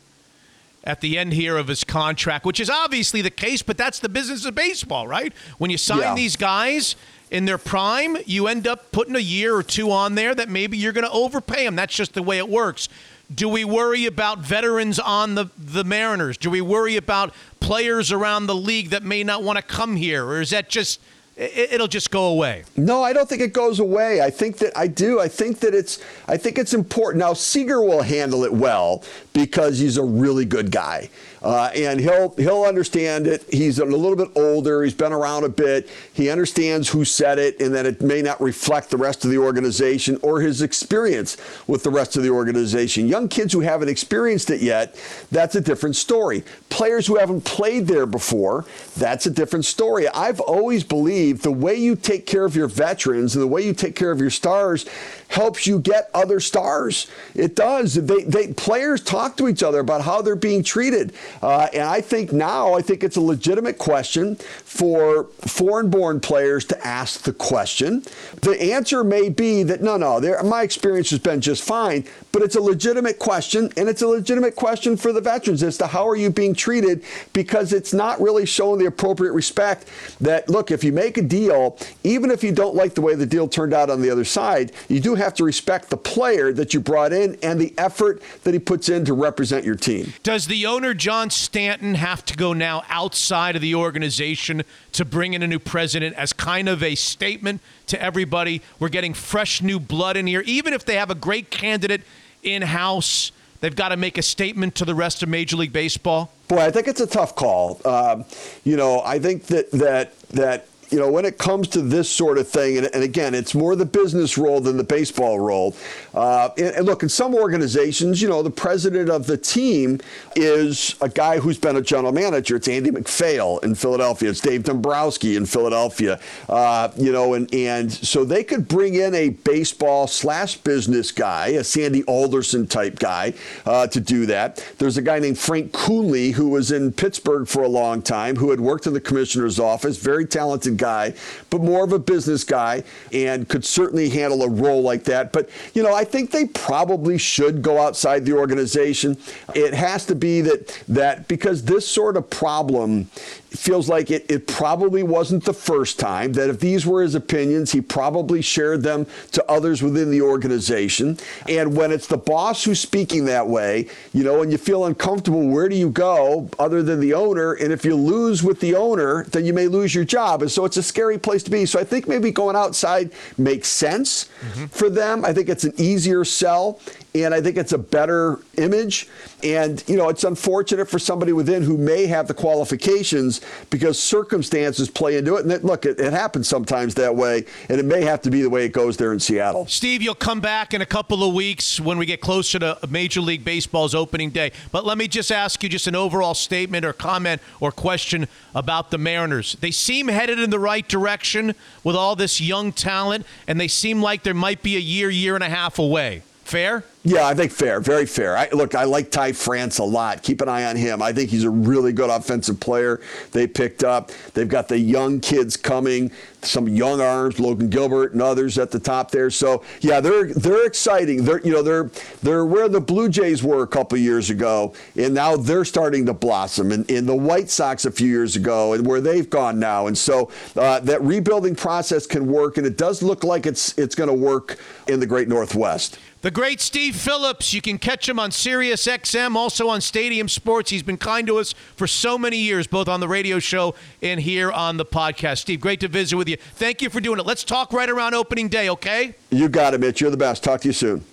at the end here of his contract, which is obviously the case, but that's the business of baseball, right? When you sign Yeah. these guys in their prime, you end up putting a year or two on there that maybe you're going to overpay them. That's just the way it works. Do we worry about veterans on the, the Mariners? Do we worry about players around the league that may not want to come here? Or is that just, it'll just go away? No, I don't think it goes away. I think that I do. I think that it's I think it's important. Now Seager will handle it well because he's a really good guy. Uh, and he'll he'll understand it. He's a little bit older. He's been around a bit. He understands who said it, and that it may not reflect the rest of the organization or his experience with the rest of the organization. Young kids who haven't experienced it yet, that's a different story. Players who haven't played there before, that's a different story. I've always believed the way you take care of your veterans and the way you take care of your stars helps you get other stars. It does. They, they players talk to each other about how they're being treated, uh, and I think now I think it's a legitimate question for foreign-born players to ask the question. The answer may be that no, no, my experience has been just fine, but it's a legitimate question, and it's a legitimate question for the veterans as to how are you being treated because it's not really showing the appropriate respect. That look, if you make a deal, even if you don't like the way the deal turned out on the other side, you do have to respect the player that you brought in and the effort that he puts in to represent your team. Does the owner, John Stanton, have to go now outside of the organization to bring in a new president as kind of a statement to everybody? We're getting fresh new blood in here. Even if they have a great candidate in house, they've got to make a statement to the rest of Major League Baseball. Boy, I think it's a tough call. Um, you know, I think that that that you know when it comes to this sort of thing, and, and again, it's more the business role than the baseball role. Uh, and, and look, in some organizations, you know, the president of the team is a guy who's been a general manager. It's Andy MacPhail in Philadelphia. It's Dave Dombrowski in Philadelphia. Uh, you know, and and so they could bring in a baseball slash business guy, a Sandy Alderson type guy, uh, to do that. There's a guy named Frank Coonelly who was in Pittsburgh for a long time, who had worked in the commissioner's office, very talented guy, but more of a business guy, and could certainly handle a role like that. But you know, I think they probably should go outside the organization. It has to be that that because this sort of problem feels like it, it probably wasn't the first time that if these were his opinions, he probably shared them to others within the organization. And when it's the boss who's speaking that way, you know, and you feel uncomfortable, where do you go other than the owner? And if you lose with the owner, then you may lose your job. And so it's a scary place to be. So I think maybe going outside makes sense mm-hmm. for them. I think it's an easier sell. And I think it's a better image. And, you know, it's unfortunate for somebody within who may have the qualifications because circumstances play into it. And it, look, it, it happens sometimes that way. And it may have to be the way it goes there in Seattle. Steve, you'll come back in a couple of weeks when we get closer to Major League Baseball's opening day. But let me just ask you just an overall statement or comment or question about the Mariners. They seem headed in the right direction with all this young talent, and they seem like there might be a year, year and a half away. Fair? Yeah, I think fair, very fair. I, look, I like Ty France a lot. Keep an eye on him. I think he's a really good offensive player. They picked up. They've got the young kids coming, some young arms, Logan Gilbert and others at the top there. So yeah, they're they're exciting. They're you know they're they're where the Blue Jays were a couple years ago, and now they're starting to blossom. And, and the White Sox a few years ago, and where they've gone now. And so uh, that rebuilding process can work, and it does look like it's it's going to work in the Great Northwest. The great Steve Phillips. You can catch him on Sirius XM, also on Stadium Sports. He's been kind to us for so many years, both on the radio show and here on the podcast. Steve, great to visit with you. Thank you for doing it. Let's talk right around opening day, okay? You got it, Mitch. You're the best. Talk to you soon.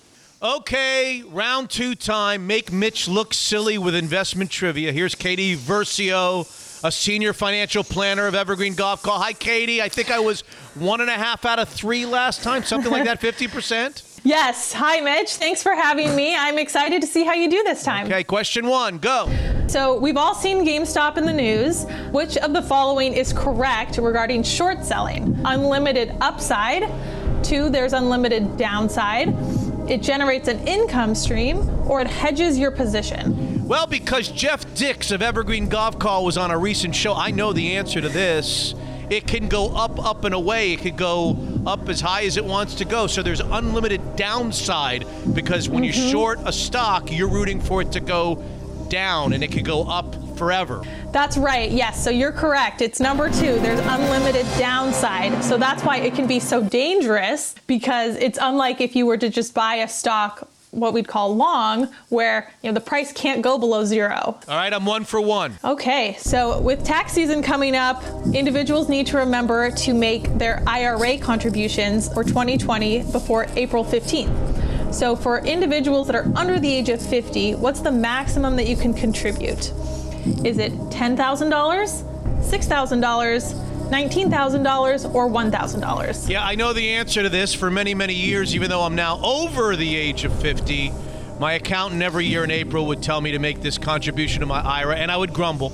Okay, round two time. Make Mitch look silly with investment trivia. Here's Katie Versio, a senior financial planner of Evergreen Gavekal. Hi, Katie. I think I was one and a half out of three last time, something like that, [LAUGHS] 50%. Yes. Hi, Mitch. Thanks for having me. I'm excited to see how you do this time. Okay, question one, go. So, we've all seen GameStop in the news. Which of the following is correct regarding short selling? Unlimited upside. Two, there's unlimited downside. It generates an income stream, or it hedges your position. Well, because Jeff Dix of Evergreen Gavekal was on a recent show, I know the answer to this. It can go up, up, and away. It could go up as high as it wants to go. So there's unlimited downside because when you mm-hmm. short a stock, you're rooting for it to go down and it could go up forever. That's right. Yes. So you're correct. It's number two. There's unlimited downside. So that's why it can be so dangerous because it's unlike if you were to just buy a stock, what we'd call long, where you know the price can't go below zero. All right, I'm one for one. Okay, so with tax season coming up, individuals need to remember to make their IRA contributions for 2020 before April 15th. So for individuals that are under the age of 50, what's the maximum that you can contribute? Is it $10,000, $6,000, $19,000, or $1,000? Yeah, I know the answer to this for many, many years, even though I'm now over the age of 50. My accountant every year in April would tell me to make this contribution to my IRA, and I would grumble,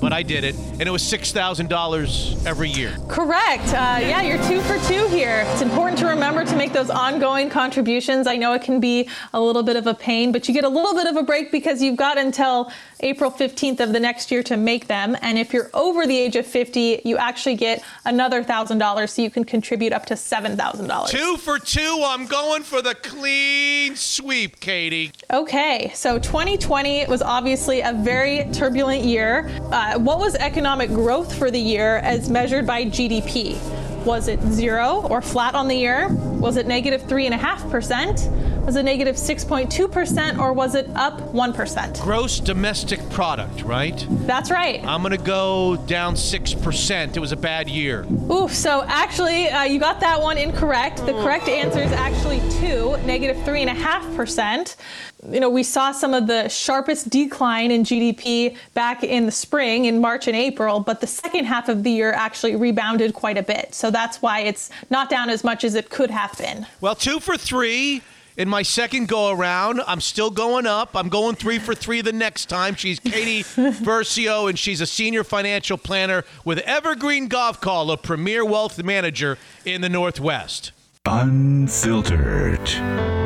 but I did it. And it was $6,000 every year. Correct. Uh, yeah, you're two for two here. It's important to remember to make those ongoing contributions. I know it can be a little bit of a pain, but you get a little bit of a break because you've got until April 15th of the next year to make them. And if you're over the age of 50, you actually get another $1,000 so you can contribute up to $7,000. Two for two. I'm going for the clean sweep, Katie. Okay, so 2020 was obviously a very turbulent year. Uh, what was economic growth for the year as measured by GDP? Was it zero or flat on the year? Was it 3.5%? Was it negative 6.2%? Or was it up 1%? Gross domestic product, right? That's right. I'm going to go down 6%. It was a bad year. Oof, so actually, uh, you got that one incorrect. The correct answer is actually two, negative 3.5%. You know, we saw some of the sharpest decline in GDP back in the spring, in March and April, but the second half of the year actually rebounded quite a bit. So that's why it's not down as much as it could have been. Well, two for three. In my second go around, I'm still going up. I'm going three for three the next time. She's Katie [LAUGHS] Versio, and she's a senior financial planner with Evergreen Gavekal, a premier wealth manager in the Northwest. Unfiltered.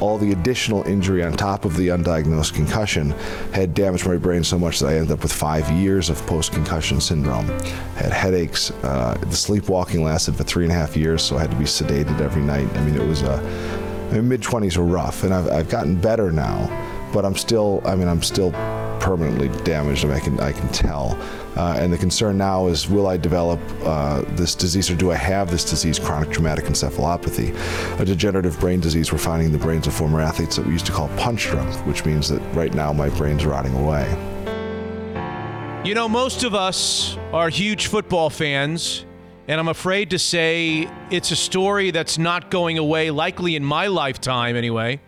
All the additional injury on top of the undiagnosed concussion had damaged my brain so much that I ended up with five years of post concussion syndrome. Had headaches. Uh, the sleepwalking lasted for three and a half years, so I had to be sedated every night. I mean, it was uh, my mid 20s were rough, and I've, I've gotten better now, but I'm still, I mean, I'm still permanently damaged. I, mean, I can, I can tell. Uh, and the concern now is will I develop uh, this disease or do I have this disease, chronic traumatic encephalopathy, a degenerative brain disease we're finding in the brains of former athletes that we used to call punch drunk, which means that right now my brain's rotting away. You know, most of us are huge football fans, and I'm afraid to say it's a story that's not going away, likely in my lifetime anyway.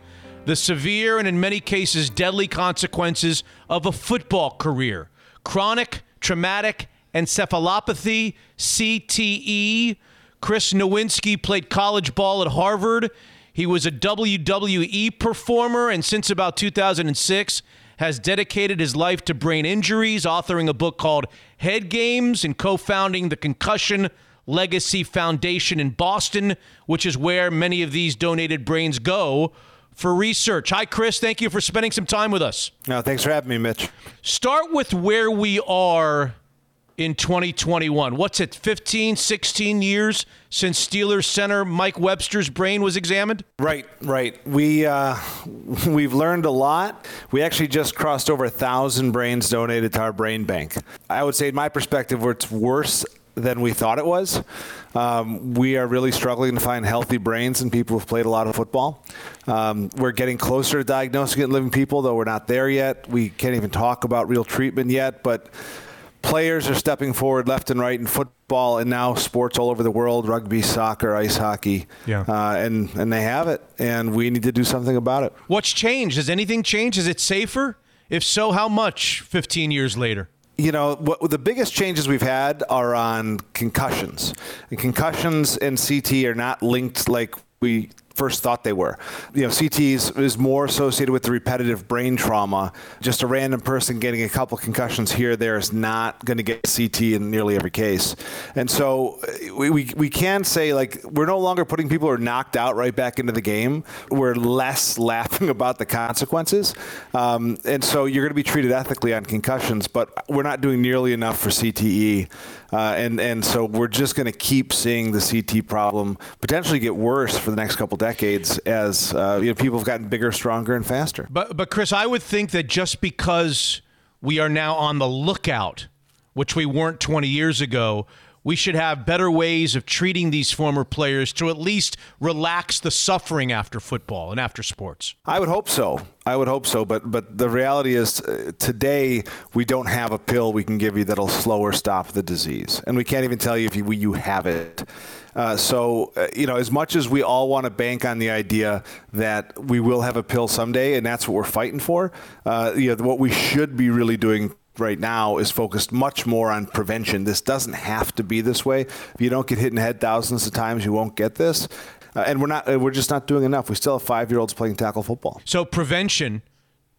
The severe and in many cases deadly consequences of a football career. Chronic traumatic encephalopathy, CTE. Chris Nowinski played college ball at Harvard. He was a WWE performer, and since about 2006, has dedicated his life to brain injuries, authoring a book called Head Games and co founding the Concussion Legacy Foundation in Boston, which is where many of these donated brains go for research. Hi, Chris. Thank you for spending some time with us. No, thanks for having me, Mitch. Start with where we are in 2021. What's it, 15, 16 years since Steelers center Mike Webster's brain was examined? Right, right. We uh, [LAUGHS] we've learned a lot. We actually just crossed over a thousand brains donated to our brain bank. I would say, in my perspective, it's worse than we thought it was. Um, we are really struggling to find healthy brains in people who've played a lot of football. Um, we're getting closer to diagnosing it in living people, though we're not there yet. We can't even talk about real treatment yet, but players are stepping forward left and right in football and now sports all over the world rugby soccer ice hockey Yeah. uh, and and they have it and we need to do something about it What's changed? Has anything changed? Is it safer? If so, how much 15 years later? You know, what the biggest changes we've had are on concussions. And concussions and CT are not linked like we first thought they were. You know, CTs is more associated with the repetitive brain trauma. Just a random person getting a couple concussions here there is not going to get CT in nearly every case. And so we, we, we can say, like, we're no longer putting people who are knocked out right back into the game. We're less [LAUGHS] laughing about the consequences. Um, and so you're going to be treated ethically on concussions, but we're not doing nearly enough for CTE. Uh, and and so we're just going to keep seeing the CT problem potentially get worse for the next couple decades as uh, you know people have gotten bigger, stronger, and faster. But but Chris, I would think that just because we are now on the lookout, which we weren't 20 years ago, we should have better ways of treating these former players to at least relax the suffering after football and after sports. I would hope so. I would hope so, but but the reality is uh, today we don't have a pill we can give you that'll slow or stop the disease, and we can't even tell you if you, you have it. Uh, so, uh, you know, as much as we all want to bank on the idea that we will have a pill someday, and that's what we're fighting for, uh, you know, what we should be really doing right now is focused much more on prevention. This doesn't have to be this way. If you don't get hit in the head thousands of times, you won't get this. Uh, and we're not. Uh, we're just not doing enough. We still have five-year-olds playing tackle football. So prevention.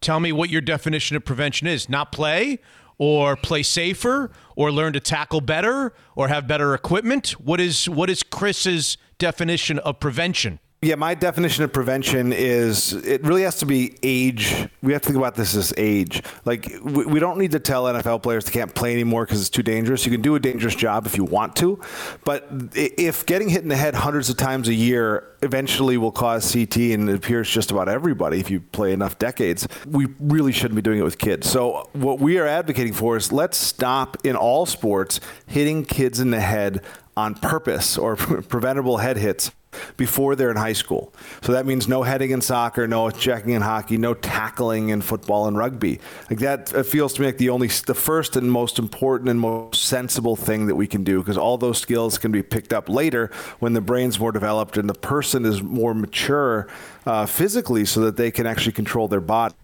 Tell me what your definition of prevention is. Not play, or play safer, or learn to tackle better, or have better equipment. What is what is Chris's definition of prevention? Yeah, my definition of prevention is it really has to be age. We have to think about this as age. Like, we, we don't need to tell NFL players they can't play anymore because it's too dangerous. You can do a dangerous job if you want to. But if getting hit in the head hundreds of times a year eventually will cause CT, and it appears just about everybody if you play enough decades, we really shouldn't be doing it with kids. So, what we are advocating for is let's stop in all sports hitting kids in the head on purpose or [LAUGHS] preventable head hits before they're in high school. So that means no heading in soccer, no checking in hockey, no tackling in football and rugby. Like that it feels to me like the only the first and most important and most sensible thing that we can do because all those skills can be picked up later when the brain's more developed and the person is more mature uh, physically so that they can actually control their body.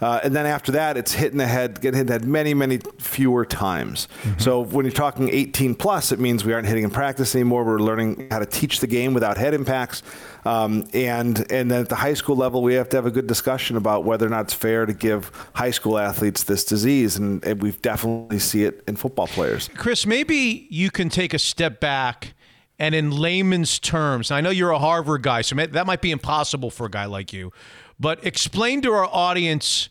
Uh, and then after that, it's hitting the head, getting hit in the head many, many fewer times. Mm-hmm. So when you're talking 18 plus, it means we aren't hitting in practice anymore. We're learning how to teach the game without head impacts. Um, and and then at the high school level, we have to have a good discussion about whether or not it's fair to give high school athletes this disease, and, and we definitely see it in football players. Chris, maybe you can take a step back and in layman's terms, I know you're a Harvard guy, so that might be impossible for a guy like you, but explain to our audience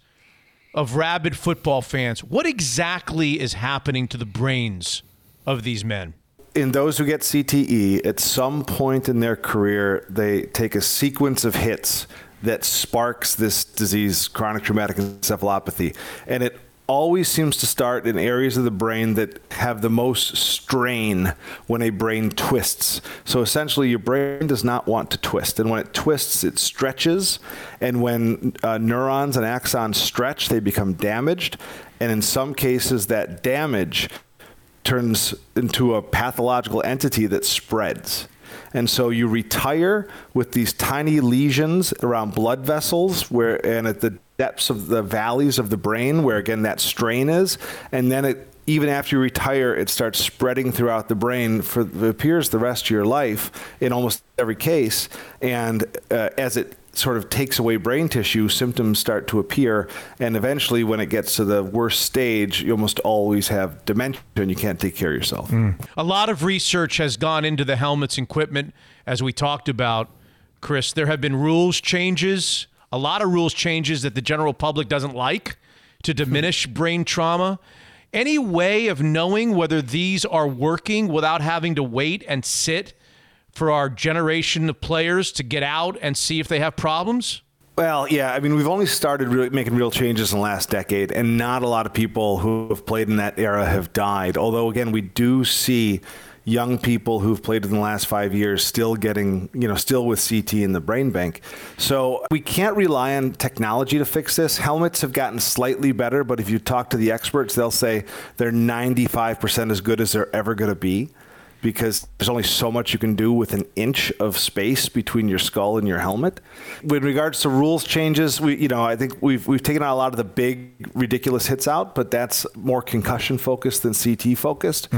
of rabid football fans what exactly is happening to the brains of these men. In those who get CTE, at some point in their career, they take a sequence of hits that sparks this disease, chronic traumatic encephalopathy, and it always seems to start in areas of the brain that have the most strain when a brain twists. So essentially, your brain does not want to twist. And when it twists, it stretches. And when uh, neurons and axons stretch, they become damaged. And in some cases, that damage turns into a pathological entity that spreads. And so you retire with these tiny lesions around blood vessels where and at the depths of the valleys of the brain where again that strain is and then it even after you retire it starts spreading throughout the brain for it appears the rest of your life in almost every case and uh, as it sort of takes away brain tissue, symptoms start to appear. And eventually, when it gets to the worst stage, you almost always have dementia and you can't take care of yourself. Mm. A lot of research has gone into the helmets and equipment, as we talked about, Chris. There have been rules changes a lot of rules changes that the general public doesn't like to hmm. diminish brain trauma. Any way of knowing whether these are working without having to wait and sit for our generation of players to get out and see if they have problems? Well, yeah. I mean, we've only started really making real changes in the last decade, and not a lot of people who have played in that era have died. Although, again, we do see young people who've played in the last five years still getting, you know, still with CT in the brain bank. So we can't rely on technology to fix this. Helmets have gotten slightly better, but if you talk to the experts, they'll say they're 95% as good as they're ever going to be because there's only so much you can do with an inch of space between your skull and your helmet. With regards to rules changes, we you know I think we've we've taken out a lot of the big ridiculous hits out, but that's more concussion focused than CT focused.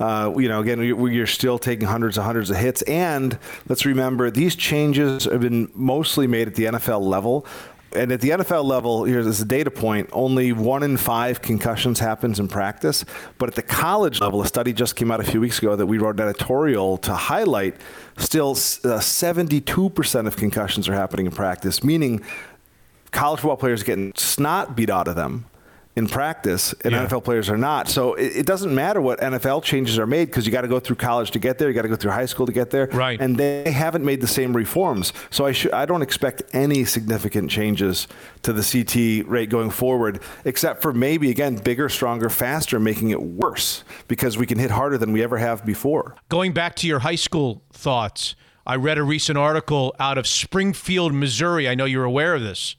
Uh, you know, again, you're still taking hundreds and hundreds of hits, and let's remember these changes have been mostly made at the NFL level. And at the NFL level, here's a data point: only one in five concussions happens in practice. But at the college level, a study just came out a few weeks ago that we wrote an editorial to highlight. Still, uh, 72% of concussions are happening in practice, meaning college football players getting snot beat out of them in practice, and Yeah. NFL players are not. So it, it doesn't matter what NFL changes are made because you got to go through college to get there. You got to go through high school to get there. Right. And they haven't made the same reforms. So I should I don't expect any significant changes to the CT rate going forward, except for maybe again bigger, stronger, faster, making it worse because we can hit harder than we ever have before. Going back to your high school thoughts, I read a recent article out of Springfield, Missouri. I know you're aware of this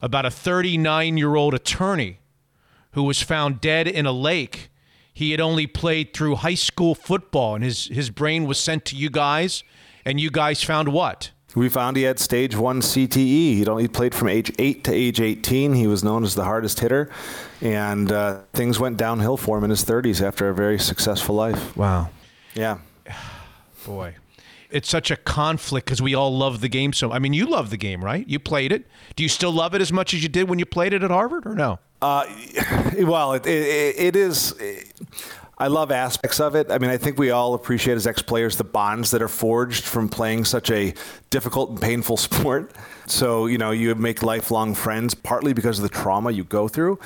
about a 39 year old attorney who was found dead in a lake. He had only played through high school football, and his, his brain was sent to you guys, and you guys found what? We found he had stage one CTE. He'd only played from age eight to age 18. He was known as the hardest hitter, and uh, things went downhill for him in his 30s after a very successful life. Wow. Yeah. [SIGHS] Boy. It's such a conflict because we all love the game so I mean, you love the game, right? You played it. Do you still love it as much as you did when you played it at Harvard or no? Uh, [SIGHS] well, it, it, it is. I love aspects of it. I mean, I think we all appreciate as ex-players the bonds that are forged from playing such a difficult and painful [LAUGHS] sport. So you know, you make lifelong friends partly because of the trauma you go through.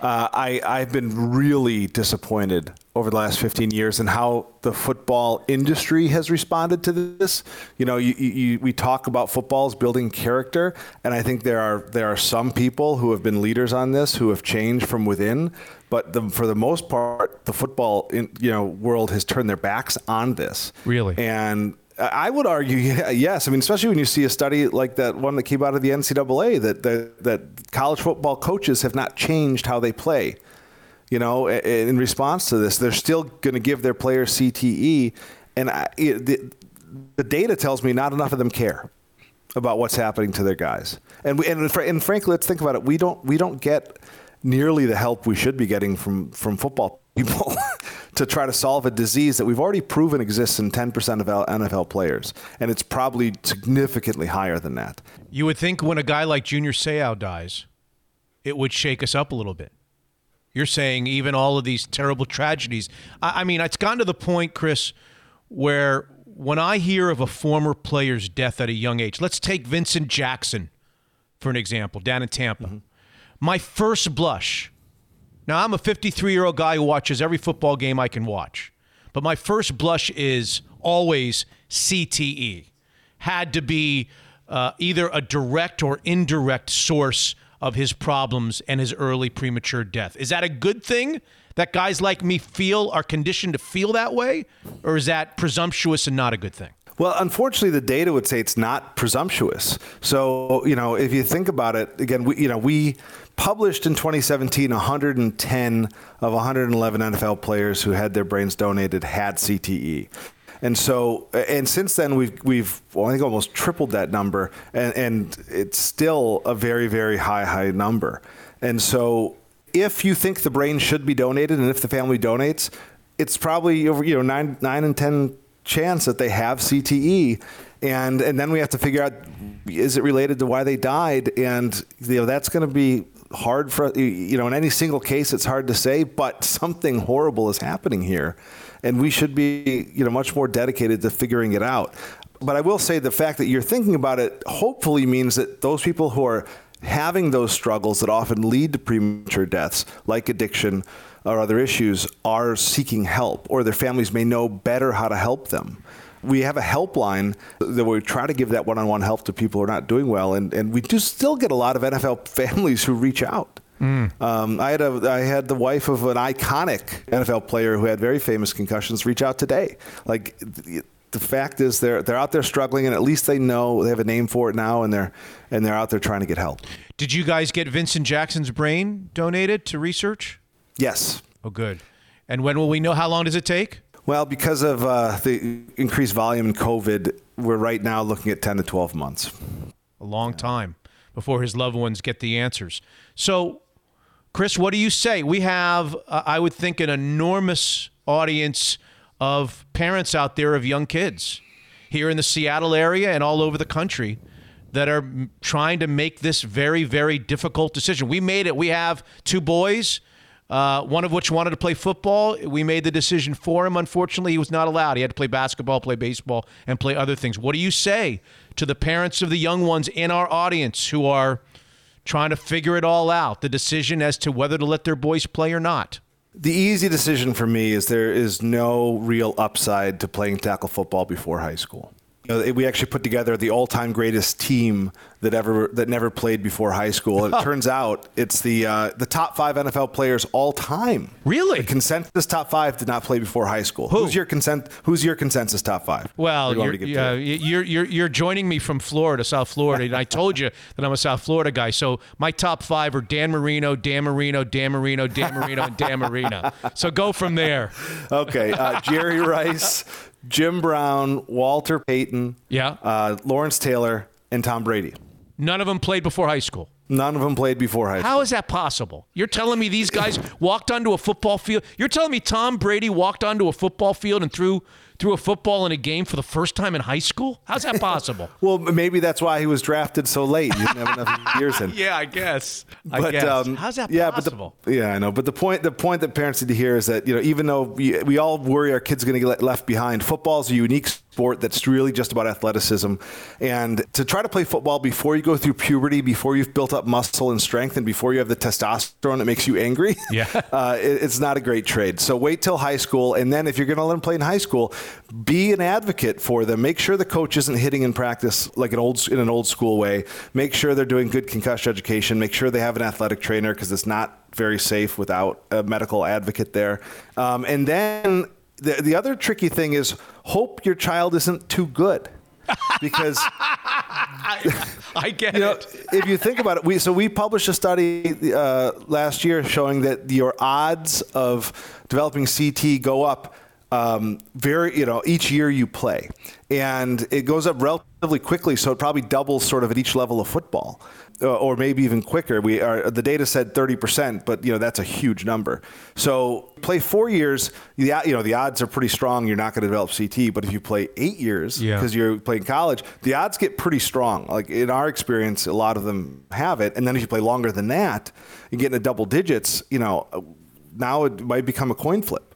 Uh, I, I've been really disappointed over the last 15 years in how the football industry has responded to this. You know, you, you, we talk about football as building character, and I think there are there are some people who have been leaders on this who have changed from within. But the, for the most part, the football in, you know world has turned their backs on this. Really? And I would argue, [LAUGHS] yes. I mean, especially when you see a study like that one that came out of the NCAA that that, that college football coaches have not changed how they play. You know, in response to this, they're still going to give their players CTE, and I, the, the data tells me not enough of them care about what's happening to their guys. And we, and, and frankly, let's think about it. We don't we don't get nearly the help we should be getting from from football people [LAUGHS] to try to solve a disease that we've already proven exists in 10% of NFL players, and it's probably significantly higher than that. You would think when a guy like Junior Seau dies, it would shake us up a little bit. You're saying even all of these terrible tragedies. I, I mean, it's gotten to the point, Chris, where when I hear of a former player's death at a young age, let's take Vincent Jackson for an example, down in Tampa. Mm-hmm. My first blush. Now, I'm a 53 year old guy who watches every football game I can watch, but my first blush is always CTE. Had to be uh, either a direct or indirect source of his problems and his early premature death. Is that a good thing that guys like me feel are conditioned to feel that way, or is that presumptuous and not a good thing? Well, unfortunately, the data would say it's not presumptuous. So, you know, if you think about it, again, we, you know, we published in 2017 110 of 111 NFL players who had their brains donated had CTE. And so, and since then, we've we've well, I think almost tripled that number, and, and it's still a very very high high number. And so, if you think the brain should be donated, and if the family donates, it's probably over you know nine nine and ten chance that they have CTE, and and then we have to figure out is it related to why they died, and you know that's going to be hard for you know in any single case it's hard to say, but something horrible is happening here, and we should be you know much more dedicated to figuring it out. But I will say the fact that you're thinking about it hopefully means that those people who are having those struggles that often lead to premature deaths, like addiction or other issues, are seeking help, or their families may know better how to help them. We have a helpline that we try to give that one on one help to people who are not doing well, and, and we do still get a lot of NFL [LAUGHS] families who reach out. Um, I had a I had the wife of an iconic NFL player who had very famous concussions reach out today. Like the, the fact is they're they're out there struggling and at least they know they have a name for it now and they're and they're out there trying to get help. Did you guys get Vincent Jackson's brain donated to research? Yes. Oh, good. And when will we know? How long does it take? Well, because of uh, the increased volume in COVID, we're right now looking at 10 to 12 months. A long time before his loved ones get the answers. So, Chris, what do you say? We have, uh, I would think, an enormous audience of parents out there of young kids here in the Seattle area and all over the country that are trying to make this very, very difficult decision. We made it. We have two boys, uh, one of which wanted to play football. We made the decision for him. Unfortunately, he was not allowed. He had to play basketball, play baseball, and play other things. What do you say to the parents of the young ones in our audience who are trying to figure it all out, the decision as to whether to let their boys play or not? The easy decision for me is there is no real upside to playing tackle football before high school. You know, we actually put together the all-time greatest team that ever that never played before high school. And it [LAUGHS] turns out it's the uh, the top five NFL players all time. Really? The consensus top five did not play before high school. Who's your consent? Who's your consensus top five? Well, you you're, to get yeah, you're, you're, you're joining me from Florida, South Florida, and I told you [LAUGHS] that I'm a South Florida guy. So my top five are Dan Marino, Dan Marino, Dan Marino, Dan Marino, and Dan Marino. [LAUGHS] So go from there. Okay, uh, Jerry Rice, Jim Brown, Walter Payton, Yeah. uh, Lawrence Taylor, and Tom Brady. None of them played before high school. None of them played before high school. How is that possible? You're telling me these guys walked onto a football field? You're telling me Tom Brady walked onto a football field and threw threw a football in a game for the first time in high school? How's that possible? [LAUGHS] Well, maybe that's why he was drafted so late. He didn't have enough years in. [LAUGHS] yeah, I guess. I But guess. um, How's that yeah, possible? But the, yeah, I know. But the point, the point that parents need to hear is that you know, even though we, we all worry our kids are going to get left behind, football is a unique sport that's really just about athleticism. And to try to play football before you go through puberty, before you've built up muscle and strength, and before you have the testosterone that makes you angry, Yeah. [LAUGHS] uh, it, it's not a great trade. So wait till high school, and then if you're going to let them play in high school, be an advocate for them. Make sure the coach isn't hitting in practice like an old in an old school way. Make sure they're doing good concussion education. Make sure they have an athletic trainer because it's not very safe without a medical advocate there. Um, and then the the other tricky thing is hope your child isn't too good. because [LAUGHS] I get you know, it. if you think about it, we so we published a study uh, last year showing that your odds of developing CT go up um, very, you know, each year you play, and it goes up relatively quickly. So it probably doubles sort of at each level of football, or maybe even quicker. We are the data said 30 percent, but you know that's a huge number. So play four years, the you know the odds are pretty strong. You're not going to develop CT, but if you play eight years, Yeah. because you're playing college, the odds get pretty strong. Like in our experience, a lot of them have it. And then if you play longer than that, you get into double digits, you know, now it might become a coin flip.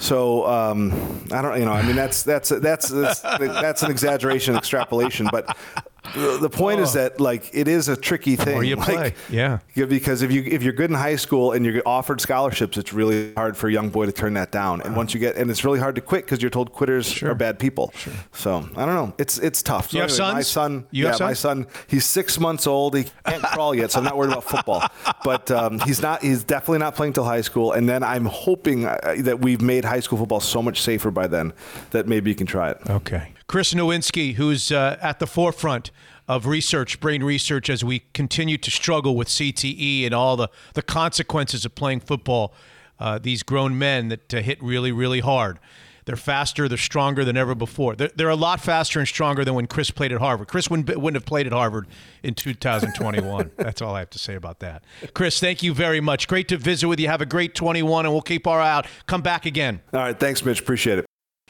So um, I don't, you know, I mean that's that's that's that's, that's an exaggeration, extrapolation, but the, point is that like it is a tricky thing. more you Like, play, yeah. yeah, because if you if you're good in high school and you're offered scholarships, it's really hard for a young boy to turn that down. And once you get, and it's really hard to quit because you're told quitters are bad people. Sure. So I don't know. It's it's tough. So You have anyway, My sons? son, You yeah, have my son. He's six months old. He can't crawl yet, so I'm not worried about football. [LAUGHS] But um, he's not. He's definitely not playing till high school. And then I'm hoping uh, that we've made high school football so much safer by then that maybe you can try it. Okay. Chris Nowinski, who's uh, at the forefront of research, brain research, as we continue to struggle with CTE and all the, the consequences of playing football. Uh, these grown men that uh, hit really, really hard. They're faster, they're stronger than ever before. They're, they're a lot faster and stronger than when Chris played at Harvard. Chris wouldn't, wouldn't have played at Harvard in 2021. [LAUGHS] That's all I have to say about that. Chris, thank you very much. Great to visit with you. Have a great 21, and we'll keep our eye out. Come back again. All right, thanks, Mitch. Appreciate it.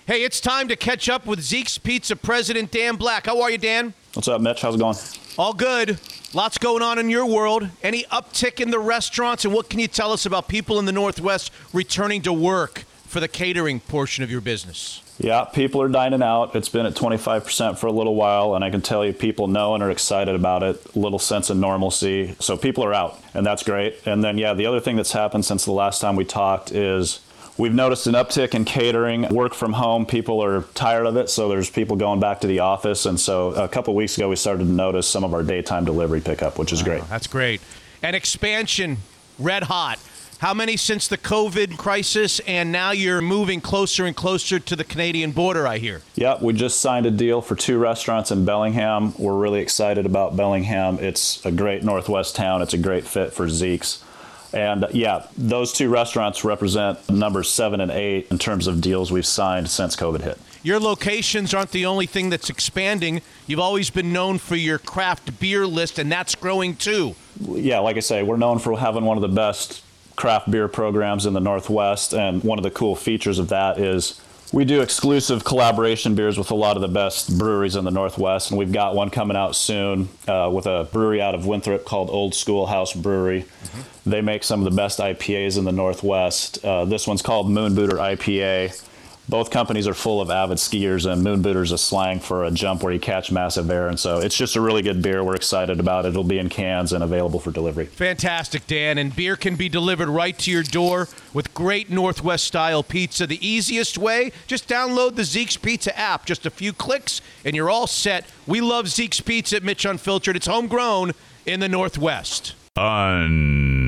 Hey, it's time to catch up with Zeke's Pizza president Dan Black. How are you, Dan? What's up, Mitch? How's it going? All good. Lots going on in your world. Any uptick in the restaurants, and what can you tell us about people in the Northwest returning to work for the catering portion of your business? Yeah, people are dining out. It's been at 25% for a little while, and I can tell you people know and are excited about it. A little sense of normalcy. So people are out, and that's great. And then, yeah, the other thing that's happened since the last time we talked is we've noticed an uptick in catering, work from home. People are tired of it, so there's people going back to the office. And so a couple weeks ago, we started to notice some of our daytime delivery pickup, which is great. That's great. And expansion, red hot. How many since the COVID crisis, and now you're moving closer and closer to the Canadian border, I hear? Yep, we just signed a deal for two restaurants in Bellingham. We're really excited about Bellingham. It's a great Northwest town. It's a great fit for Zeke's. And uh, yeah, those two restaurants represent numbers seven and eight in terms of deals we've signed since COVID hit. Your locations aren't the only thing that's expanding. You've always been known for your craft beer list, and that's growing too. Yeah, like I say, we're known for having one of the best craft beer programs in the Northwest. And one of the cool features of that is we do exclusive collaboration beers with a lot of the best breweries in the Northwest. And we've got one coming out soon uh, with a brewery out of Winthrop called Old Schoolhouse Brewery. They make some of the best IPAs in the Northwest. Uh, this one's called Moonbooter IPA. Both companies are full of avid skiers, and Moonbooter's is a slang for a jump where you catch massive air. And so it's just a really good beer. We're excited about it. It'll be in cans and available for delivery. Fantastic, Dan. And beer can be delivered right to your door with great Northwest style pizza. The easiest way, just download the Zeke's Pizza app. Just a few clicks, and you're all set. We love Zeke's Pizza at Mitch Unfiltered. It's homegrown in the Northwest. Unfiltered.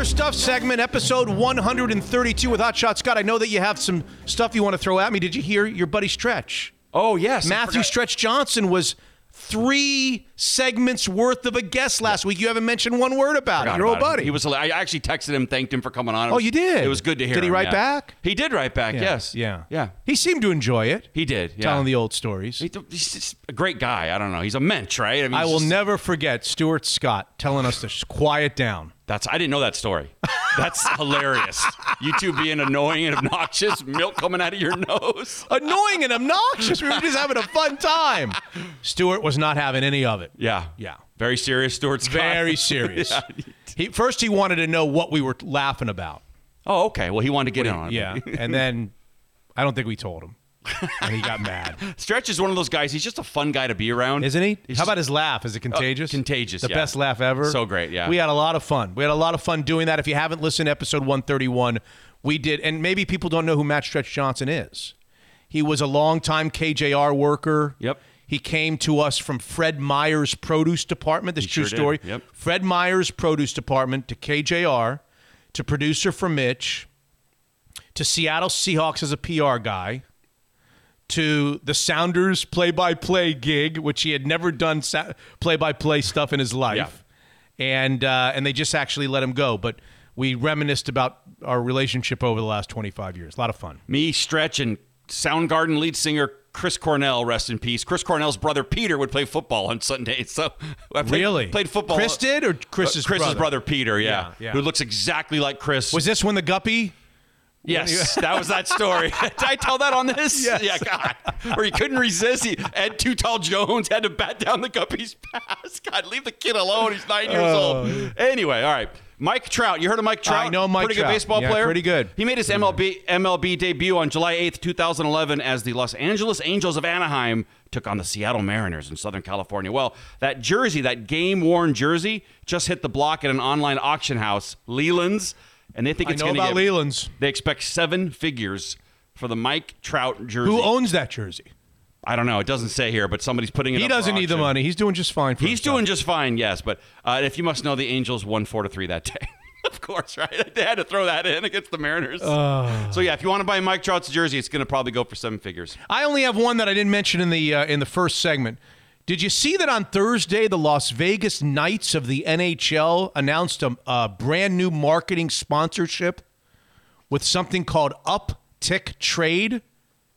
Other stuff segment, episode 132 with Hot Shot Scott. I know that you have some stuff you want to throw at me. Did you hear your buddy Stretch? Oh, yes. Matthew. Stretch Johnson was three segments worth of a guest last week. You haven't mentioned one word about it. Your old about him. buddy. He was. I actually texted him, thanked him for coming on. It Oh, was- you did? It was good to hear. Did he write yeah. back? He did write back. Yeah, Yes. Yeah. Yeah. He seemed to enjoy it. He did. Yeah. Telling the old stories. He- He's a great guy. I don't know. He's a mensch, right? mean, I will just- never forget Stuart Scott telling us to quiet down. That's. I didn't know that story. That's [LAUGHS] hilarious. You two being annoying and obnoxious, milk coming out of your nose. Annoying and obnoxious. We were just having a fun time. Stuart was not having any of it. Yeah. Yeah. Very serious, Stuart Scott. Very [LAUGHS] serious. Yeah. He first he wanted to know what we were laughing about. Oh, okay. Well, he wanted to get in on it. Yeah, and then I don't think we told him, [LAUGHS] and he got mad. Stretch is one of those guys. He's just a fun guy to be around, Isn't he? He's How about his laugh? Is it oh, contagious? contagious, The yeah. best laugh ever. So great, yeah. We had a lot of fun. We had a lot of fun doing that. If you haven't listened to episode 131, we did, and maybe people don't know who Matt Stretch Johnson is. He was a longtime KJR worker. Yep. He came to us from Fred Meyer's produce department. This is true sure did. story. Yep. Fred Meyer's produce department to KJR, to producer for Mitch, to Seattle Seahawks as a PR guy, to the Sounders play-by-play gig, which he had never done sa- play-by-play stuff in his life, and uh, and they just actually let him go. But we reminisced about our relationship over the last 25 years. A lot of fun. Me, Stretch, and Soundgarden lead singer Chris Cornell, rest in peace. Chris Cornell's brother Peter would play football on Sundays. [LAUGHS] So I played, Really? played football. Chris did, or Chris's Uh, Chris's brother? brother Peter, yeah, Yeah, yeah. who looks exactly like Chris. Was this when the guppy? Yes, that was that story. [LAUGHS] Did I tell that on this? Yes. Yeah, God. Where he couldn't resist. He, Ed Too Tall Jones had to bat down the guppy's pass. [LAUGHS] God, leave the kid alone. He's nine years old. Oh, anyway, all right. Mike Trout. You heard of Mike Trout? Oh. I know Mike Pretty Trout. good baseball Yeah, player. pretty good. He made his MLB MLB debut on July 8th, 2011 as the Los Angeles Angels of Anaheim took on the Seattle Mariners in Southern California. Well, that jersey, that game-worn jersey, just hit the block at an online auction house, Leland's, and they think I it's know to about get Leland's. they expect seven figures for the Mike Trout jersey. Who owns that jersey? I don't know. It doesn't say here, but somebody's putting it. He up for doesn't need the auction. money. He's doing just fine. For He's himself. doing just fine, yes. But uh, if you must know, the Angels won four to three that day. [LAUGHS] of course, right? [LAUGHS] They had to throw that in against the Mariners. Oh. So yeah, if you want to buy Mike Trout's jersey, it's going to probably go for seven figures. I only have one that I didn't mention in the uh, in the first segment. Did you see that on Thursday the Las Vegas Knights of the NHL announced a, a brand new marketing sponsorship with something called Uptick Trade?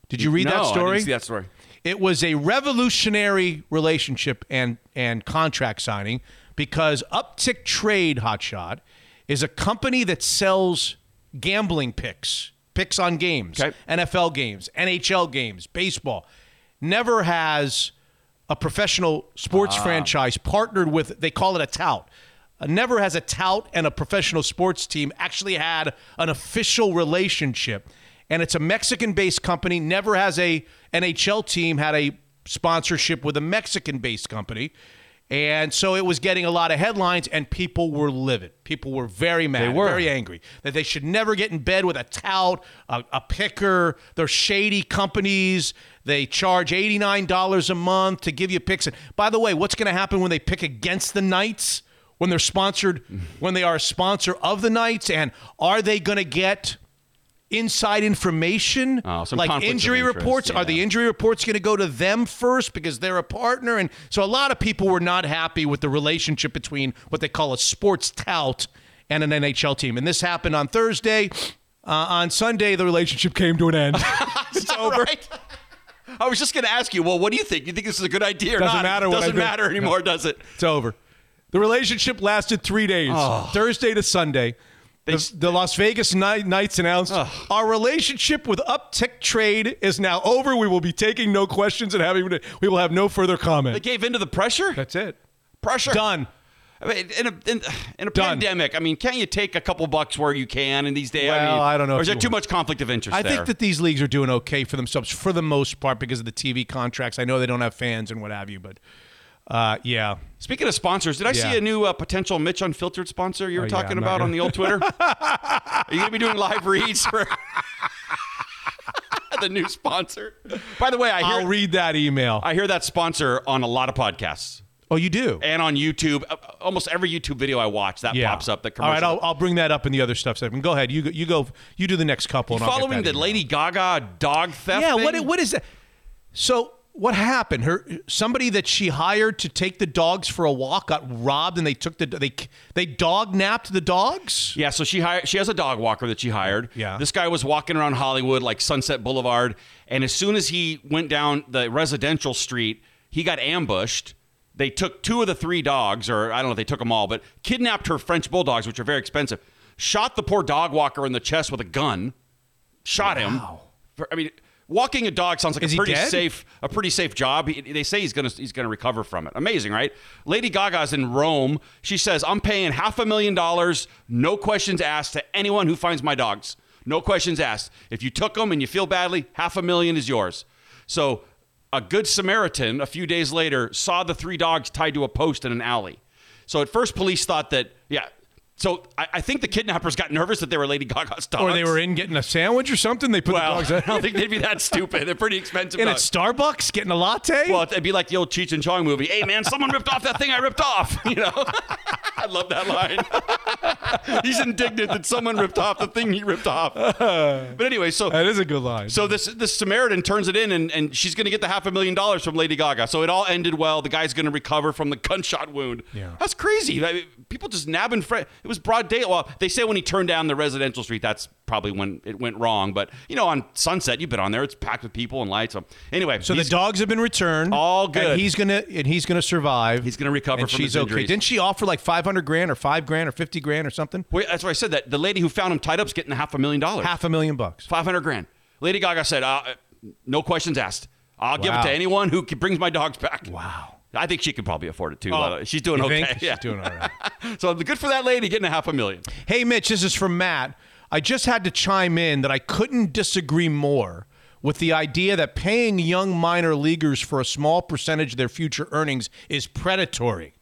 Did you read no, that I story? didn't see that story. It was a revolutionary relationship and and contract signing because Uptick Trade Hotshot is a company that sells gambling picks, picks on games, Okay. NFL games, NHL games, baseball. Never has a professional sports franchise partnered with they call it a tout. Uh, never has a tout and a professional sports team actually had an official relationship. And it's a Mexican-based company. Never has a NHL team had a sponsorship with a Mexican-based company. And so it was getting a lot of headlines, and people were livid. People were very mad, They were. very angry that they should never get in bed with a tout, a, a picker. They're shady companies. They charge $89 a month to give you picks. And by the way, what's going to happen when they pick against the Knights? When they're sponsored, when they are a sponsor of the Knights? And are they going to get inside information, Oh, like injury interest, reports. Are the injury reports going to go to them first because they're a partner? And so a lot of people were not happy with the relationship between what they call a sports tout and an NHL team. And this happened on Thursday. Uh, on Sunday, the relationship came to an end. [LAUGHS] it's over. I was just going to ask you. Well, what do you think? You think this is a good idea or Doesn't not? matter Doesn't matter anymore, No. does it? It's over. The relationship lasted three days, Oh. Thursday to Sunday. The, the Las Vegas Knight- Knights announced our relationship with Uptick Trade is now over. We will be taking no questions and having we will have no further comment. They gave into the pressure. That's it. Pressure done. I mean, in a, in, in a Done. pandemic, I mean, can't you take a couple bucks where you can in these days? I, Well, mean, I don't know Or is there too much conflict of interest I there? think that these leagues are doing okay for themselves for the most part because of the TV contracts. I know they don't have fans and what have you, but uh, yeah. Speaking of sponsors, did I Yeah. see a new uh, potential Mitch Unfiltered sponsor you were Oh, talking not about on the old Twitter? [LAUGHS] Are you going to be doing live reads for [LAUGHS] the new sponsor? By the way, I hear I'll read that email. I hear that sponsor on a lot of podcasts. Oh, you do? And on YouTube, Uh, almost every YouTube video I watch, that Yeah. pops up. The All right, commercial. I'll, I'll bring that up in the other stuff segment. Go ahead. You go. You go. You do the next couple. and I'll get following that the email. Lady Gaga dog theft. Yeah. thing? What? What is that? So what happened? Her somebody that she hired to take the dogs for a walk got robbed, and they took the they they dog napped the dogs. Yeah, so she hired. She has a dog walker that she hired. Yeah. This guy was walking around Hollywood, like Sunset Boulevard, and as soon as he went down the residential street, he got ambushed. They took two of the three dogs, or I don't know if they took them all, but kidnapped her French bulldogs, which are very expensive. Shot the poor dog walker in the chest with a gun. Shot him. For- I mean, walking a dog sounds like Is a pretty dead? safe, a pretty safe job. He- They say he's gonna he's gonna recover from it. Amazing, right? Lady Gaga's in Rome. She says, "I'm paying half a million dollars, no questions asked, to anyone who finds my dogs. No questions asked. If you took them and you feel badly, half a million is yours." So, a good Samaritan a few days later saw the three dogs tied to a post in an alley. So at first, police thought that yeah. So I, I think the kidnappers got nervous that they were Lady Gaga's dogs. Or they were in getting a sandwich or something. They put Well, the dogs [LAUGHS] I don't think they'd be that stupid. They're pretty expensive. in at. Starbucks getting a latte. Well, it'd be like the old Cheech and Chong movie. Hey, man, someone ripped off that thing I ripped off. [LAUGHS] You know, [LAUGHS] I love that line. He's indignant that someone ripped off the thing he ripped off. But anyway, so that is a good line. so this this Samaritan turns it in, and, and she's going to get the half a million dollars from Lady Gaga. So it all ended well. The guy's going to recover from the gunshot wound. Yeah. that's crazy. I mean, people just nabbing. Fre- it was broad day. Well, they say when he turned down the residential street, that's probably when it went wrong. But you know, on Sunset, you've been on there. It's packed with people and lights. So anyway, So the dogs have been returned. All good. And he's gonna and he's gonna survive. He's gonna recover and from she's his okay. injuries. Didn't she offer like five hundred grand or five grand or fifty grand or something? Wait, that's why I said that. The lady who found him tied up is getting a half a million dollars. Half a million bucks. 500 grand. Lady Gaga said, uh, no questions asked. I'll give it to anyone who brings my dogs back. Wow. I think she could probably afford it too. Oh, by the way. She's doing okay. think? She's doing all right. [LAUGHS] so good for that lady getting a half a million. Hey, Mitch, this is from Matt. I just had to chime in that I couldn't disagree more with the idea that paying young minor leaguers for a small percentage of their future earnings is predatory.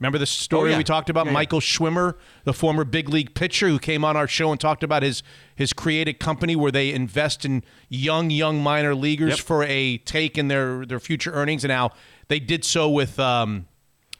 Remember the story Oh, yeah. we talked about? Yeah. Michael Schwimer, the former big league pitcher who came on our show and talked about his his created company where they invest in young, young minor leaguers Yep. for a take in their, their future earnings. And now they did so with um,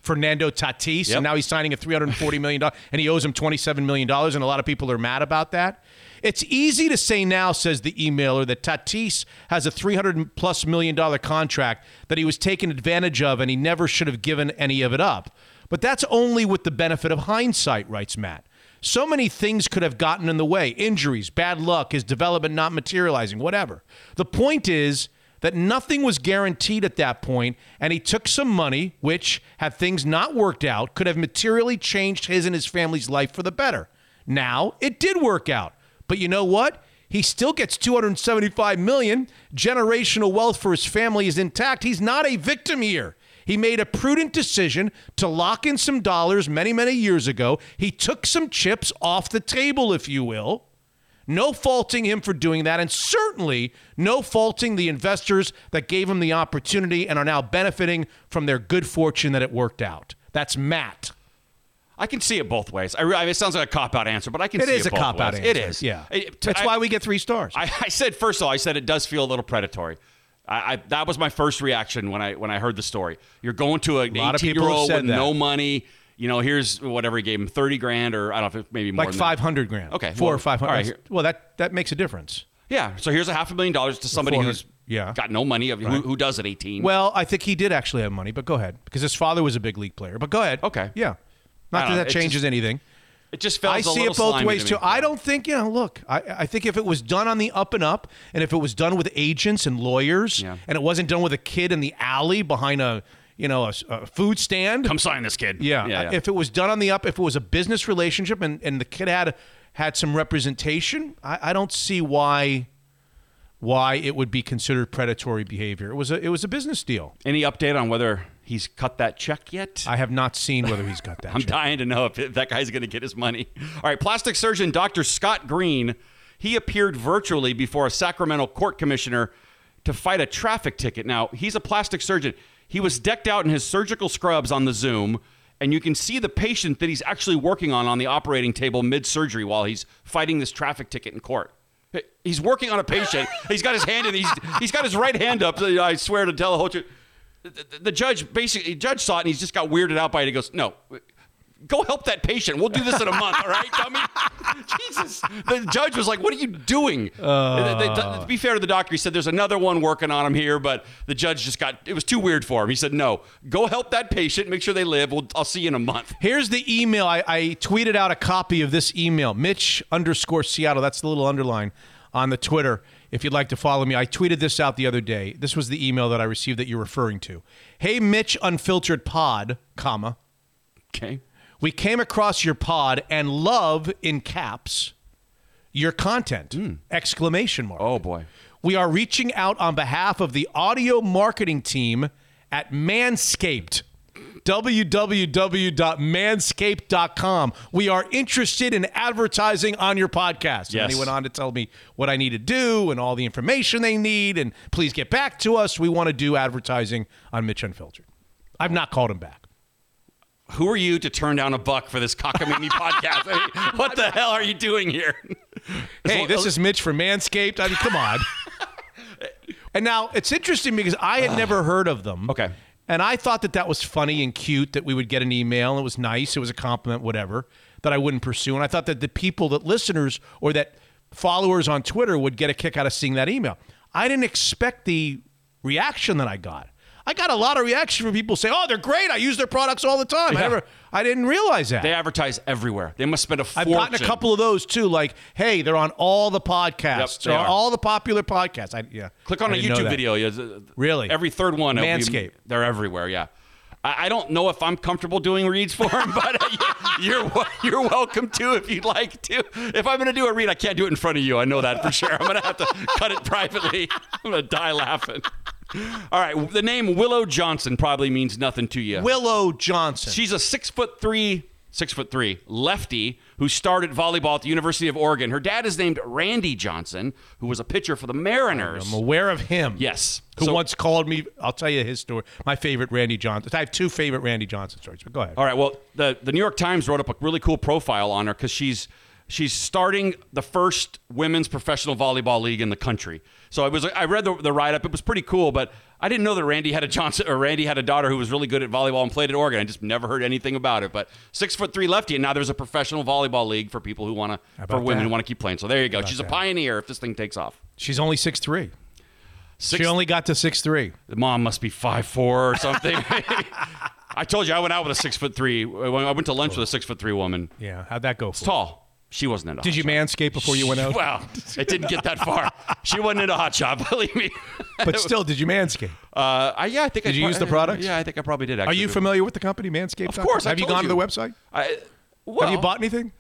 Fernando Tatis, Yep. and now he's signing a $340 million, and he owes him $27 million, and a lot of people are mad about that. It's easy to say now, says the emailer, that Tatis has a 300 plus million dollar contract that he was taken advantage of, and he never should have given any of it up. But that's only with the benefit of hindsight, writes Matt. So many things could have gotten in the way injuries, bad luck, his development not materializing, whatever. The point is, that nothing was guaranteed at that point, and he took some money, which, had things not worked out, could have materially changed his and his family's life for the better. Now, it did work out. But you know what? He still gets 275 million. Generational wealth for his family is intact. He's not a victim here. He made a prudent decision to lock in some dollars many, many years ago. He took some chips off the table, if you will. No faulting him for doing that, and certainly no faulting the investors that gave him the opportunity and are now benefiting from their good fortune that it worked out. That's Matt. I can see it both ways. I, I mean, it sounds like a cop out answer, but I can It see is it a cop-out answer. It is. Yeah. It- That's I- why we get three stars. I, I said first of all, I said it does feel a little predatory. I, I, that was my first reaction when I when I heard the story. You're going to an lot of 18 people year old with that. no money. you know, here's whatever he gave him, thirty grand, or I don't know if maybe more like than five hundred grand. Okay, four well, or five hundred. all right, here- well, that that makes a difference. Yeah. So here's a half a million dollars to somebody 400 who's yeah. got no money. Of, who, Right. who does at 18? Well, I think he did actually have money, but go ahead because his father was a big league player. But go ahead. Okay. Yeah. Not that know. that changes just- anything. It just feels I a see little it both ways to too. I don't think you know. Look, I, I think if it was done on the up and up, and if it was done with agents and lawyers, Yeah. and it wasn't done with a kid in the alley behind a you know a, s- a food stand, Come sign this kid. yeah, Yeah. yeah. If it was done on the up, if it was a business relationship, and and the kid had had some representation, I, I don't see why why it would be considered predatory behavior. It was a it was a business deal. Any update on whether he's cut that check yet? I have not seen whether he's got that. [LAUGHS] I'm check. dying to know if that guy's going to get his money. All right, plastic surgeon Dr. Scott Green, he appeared virtually before a Sacramento court commissioner to fight a traffic ticket. Now, he's a plastic surgeon. He was decked out in his surgical scrubs on the Zoom, and you can see the patient that he's actually working on on the operating table mid-surgery while he's fighting this traffic ticket in court. He's working on a patient. He's got his hand in. He's he's got his right hand up. I swear to tell the whole truth. The, the- judge basically, judge saw it and he's just got weirded out by it. He goes, "No, go help that patient. We'll do this in a month, all right? dummy? [LAUGHS] Jesus. The judge was like, "What are you doing?" Uh. They- they- to be fair to the doctor, he said, "There's another one working on him here," but the judge just got it was too weird for him. He said, "No, go help that patient. Make sure they live. We'll, I'll see you in a month." Here's the email. I, I tweeted out a copy of this email. Mitch underscore Seattle. That's the little underline on the Twitter. If you'd like to follow me, I tweeted this out the other day. This was the email that I received that you're referring to. Hey, Mitch Unfiltered Pod, comma. Okay. We came across your pod and love in caps your content! Hmm. Exclamation mark. Oh boy. We are reaching out on behalf of the audio marketing team at Manscaped. www.manscaped.com. We are interested in advertising on your podcast. And Yes. he went on to tell me what I need to do and all the information they need. And please get back to us. We want to do advertising on Mitch Unfiltered. I've not called him back. Who are you to turn down a buck for this cockamamie [LAUGHS] podcast? I mean, what the hell are you doing here? Hey, this is Mitch from Manscaped. I mean, come on. [LAUGHS] and now it's interesting because I had never heard of them. Okay. And I thought that that was funny and cute that we would get an email. It was nice. It was a compliment, whatever, that I wouldn't pursue. And I thought that the people, that listeners or that followers on Twitter would get a kick out of seeing that email. I didn't expect the reaction that I got. I got a lot of reaction from people saying, "Oh, they're great. I use their products all the time." I never, I didn't realize that. They advertise everywhere. They must spend a fortune. I've gotten a couple of those too. Like, hey, they're on all the podcasts. they they're on all the popular podcasts. I, yeah. Click on I a YouTube video. Yeah, Really? Every third one. be- They're everywhere. Yeah. I, don't know if I'm comfortable doing reads for them, [LAUGHS] but uh, you're you're welcome to if you'd like to. If I'm going to do a read, I can't do it in front of you. I know that for sure. I'm going to have to cut it privately. [LAUGHS] I'm going to die laughing. All right. The name Willow Johnson probably means nothing to you. Willow Johnson. She's a six foot three, six foot three lefty who started volleyball at the University of Oregon. Her dad is named Randy Johnson, who was a pitcher for the Mariners. I'm aware of him. Yes. Who So- once called me? I'll tell you his story. My favorite Randy Johnson. I have two favorite Randy Johnson stories, but go ahead. All right. Well, the the New York Times wrote up a really cool profile on her because she's she's starting the first women's professional volleyball league in the country. So I was I read the, the write up. It was pretty cool, but I didn't know that Randy had a Johnson or Randy had a daughter who was really good at volleyball and played at Oregon. I just never heard anything about it. But six foot three lefty, and now there's a professional volleyball league for people who want to for women that? who want to keep playing. So there you go. She's a that? pioneer if this thing takes off. She's only six three. Six, She only got to six three. the mom must be five four or something. [LAUGHS] I told you I went out with a six foot three. I went to lunch with a six foot three woman. Yeah. How'd that go? For It's tall. She wasn't into Did hot you shot. manscape before you went out? Well, it didn't get that far. She wasn't into hot shop, [LAUGHS] believe me. but still, did you manscape? Uh, I, yeah, I think. Did I you pro- use the products? Yeah, I think I probably did. Actually, Are you familiar with the company Manscaped? Of course, I Have you gone to the website? I, well, Have you bought anything?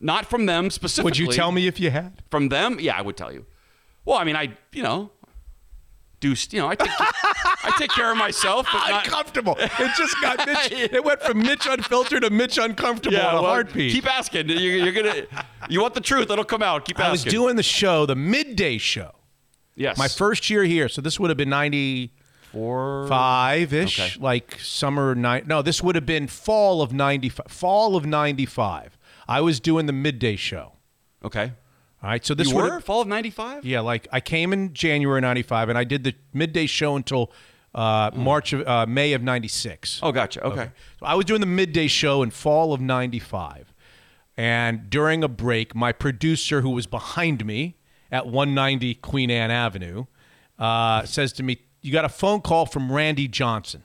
Not from them specifically. Would you tell me if you had? From them? Yeah, I would tell you. Well, I mean, I, you know, do you know? I take, I take care of myself, but not. Uncomfortable. It just got [LAUGHS] Mitch. It went from Mitch unfiltered to Mitch uncomfortable Yeah, in a well, heartbeat. Keep asking. You're, you're gonna. You want the truth? It'll come out. Keep asking. I was doing the show, the midday show. Yes. My first year here, so this would have been ninety four, five ish, Okay. like summer nine. No, this would have been fall of ninety five. Fall of ninety five. I was doing the midday show. Okay. All right, so this you were fall of '95. Yeah, like I came in January '95, and I did the midday show until uh, March of uh, May of '96. Oh, gotcha. Okay. So I was doing the midday show in fall of '95, and during a break, my producer, who was behind me at 190 Queen Anne Avenue, uh, says to me, "You got a phone call from Randy Johnson."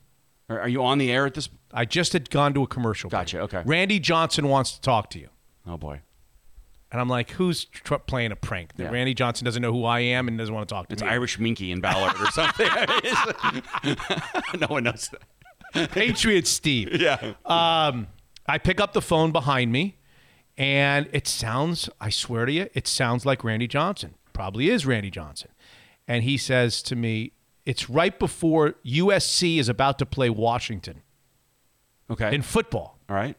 Are, are you on the air at this? I just had gone to a commercial. break. Gotcha. Okay. Randy Johnson wants to talk to you. Oh boy. And I'm like, who's tr- playing a prank? That Yeah. Randy Johnson doesn't know who I am and doesn't want to talk to me. It's me. Irish Minky in Ballard or something. [LAUGHS] [LAUGHS] no one knows that. Patriot Steve. [LAUGHS] Yeah. Um, I pick up the phone behind me, and it sounds, I swear to you, it sounds like Randy Johnson. Probably is Randy Johnson. And he says to me, it's right before USC is about to play Washington Okay. in football. All right.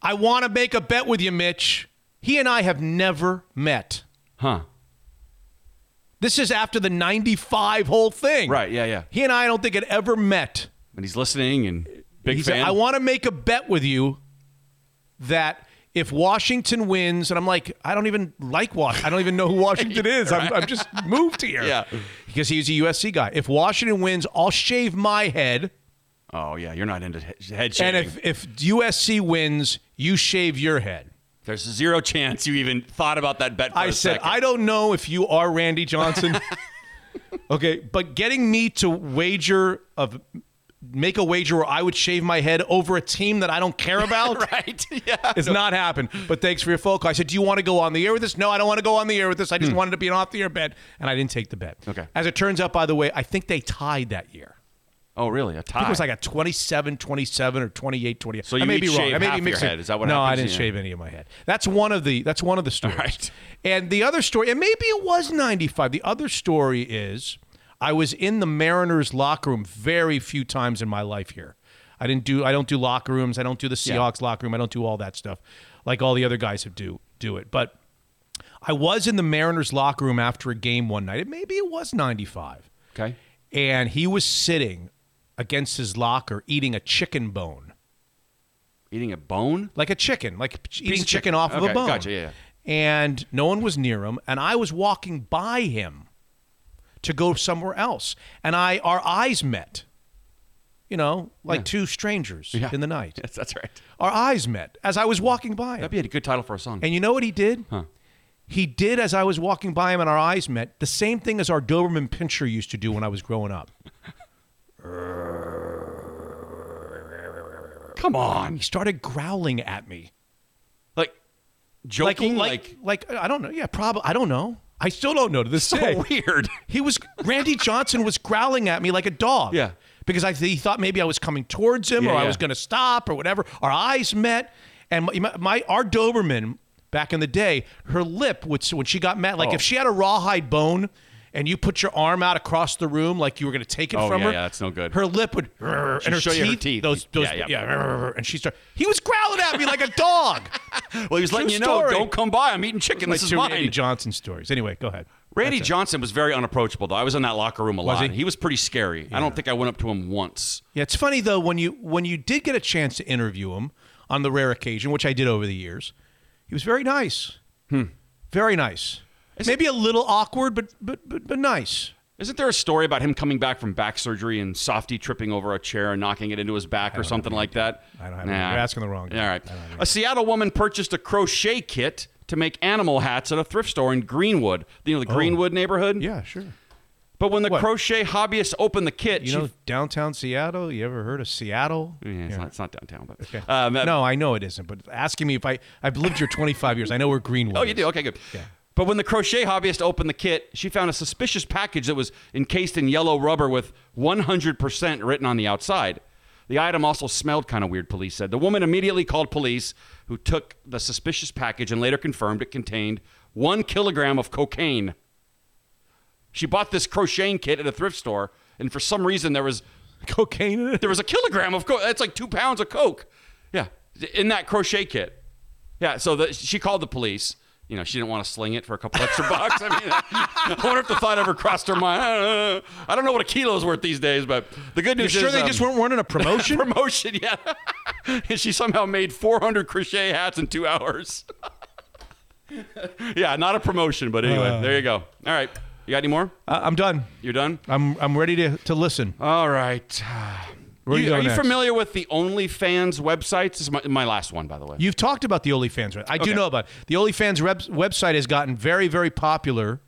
I want to make a bet with you, Mitch. He and I have never met. Huh. This is after the 95 whole thing. Right. Yeah. Yeah. He and I, I don't think had ever met. And he's listening and big He said, fan. I want to make a bet with you that if Washington wins, and I'm like, I don't even like Washington. I don't even know who [LAUGHS] Washington is. I'm, I've just moved here. Yeah. Because he's a USC guy. If Washington wins, I'll shave my head. oh yeah, you're not into he- head shaving. And if, if USC wins, you shave your head. There's zero chance you even thought about that bet. For I a said, second. I don't know if you are Randy Johnson. [LAUGHS] okay, but getting me to wager of make a wager where I would shave my head over a team that I don't care [LAUGHS] about right. Yeah. is not happened. But thanks for your phone call. I said, Do you want to go on the air with this? No, I don't want to go on the air with this. I just wanted to be an off the air bet. And I didn't take the bet. Hmm. Okay. As it turns out, by the way, I think they tied that year. Oh really? A tie. I think it was like a 27 27 or 28 28. So I you may each be wrong. shave I may half be your head. Is that what happened? No, I didn't Yeah. shave any of my head. That's one of the that's one of the [LAUGHS] stories. right. And the other story, and maybe it was 95. The other story is I was in the Mariners locker room very few times in my life here. I didn't do I don't do locker rooms. I don't do the Yeah. Seahawks locker room. I don't do all that stuff like all the other guys have do do it. But I was in the Mariners locker room after a game one night. Maybe it was 95 Okay. and he was sitting against his locker eating a chicken bone, Eating a bone. like a chicken, like eating chicken, chicken. off of a bone. gotcha, yeah, yeah. And no one was near him, and I was walking by him to go somewhere else, and I our eyes met. You know, like Yeah. two strangers Yeah. in the night. Yes, [LAUGHS] that's right. Our eyes met as I was walking by him. That'd be a good title for a song. And you know what he did? Huh. He did as I was walking by him and our eyes met the same thing as our Doberman Pinscher used to do when I was growing up. [LAUGHS] Come on. He started growling at me. Like joking. like, like, like I don't know. Yeah, probably. I don't know. I still don't know to this so day. [LAUGHS] weird. He was Randy Johnson was growling at me like a dog. Yeah. Because I he thought maybe I was coming towards him Yeah, or I was going to stop or whatever. Our eyes met, and my, my our Doberman back in the day, her lip would when she got mad, like Oh. if she had a rawhide bone. And you put your arm out across the room like you were going to take it Oh, from yeah, her. yeah, that's no good. Her lip would, and her show teeth, you her teeth. Those, those, Yeah, yeah, yeah. and she started. He was growling at me like a dog. [LAUGHS] well, he was letting you know, story. don't come by. I'm eating chicken. This is mine. Randy Johnson stories. Anyway, go ahead. Randy That's it. Johnson was very unapproachable, though. I was in that locker room a Was lot. he? was pretty scary. I don't think I went up to him once. Yeah, it's funny though when you when you did get a chance to interview him on the rare occasion, which I did over the years. He was very nice. Hmm. Very nice. Maybe a little awkward, but but but, but nice. Isn't there a story about him coming back from back surgery and Softy tripping over a chair and knocking it into his back or something like that? I don't have any- you're asking the wrong guy. All right. A Seattle woman purchased a crochet kit to make animal hats at a thrift store in Greenwood. You know the Oh. Greenwood neighborhood? Yeah, sure. But when the What? crochet hobbyist opened the kit, You she know downtown Seattle. You ever heard of Seattle? Yeah, it's, Not, it's not downtown, but Okay. um, no, I know it isn't. But asking me if I I've lived here 25 years, I know where Greenwood. Oh, you is. do? Okay, good. But when the crochet hobbyist opened the kit, she found a suspicious package that was encased in yellow rubber with 100% written on the outside. The item also smelled kind of weird, police said. The woman immediately called police, who took the suspicious package and later confirmed it contained one kilogram of cocaine. She bought this crocheting kit at a thrift store, and for some reason there was [LAUGHS] cocaine in it. There was a kilogram of coke. That's like two pounds of coke. Yeah, in that crochet kit. Yeah, so the, she called the police. You know, she didn't want to sling it for a couple [LAUGHS] extra bucks. I mean, I wonder if the thought ever crossed her mind. I don't know, I don't know what a kilo is worth these days, but the good You news sure is they um, just weren't running a [LAUGHS] promotion? promotion, yeah. and [LAUGHS] she somehow made 400 crochet hats in two hours. yeah, not a promotion, but anyway, Uh. there you go. All right. You got any more? Uh, I'm done. You're done. I'm I'm ready to to listen. All right. Where You- are you next? familiar with the OnlyFans websites? This is my, my last one, by the way. You've talked about the OnlyFans. right? I do Okay. know about it. the OnlyFans web- website has gotten very very popular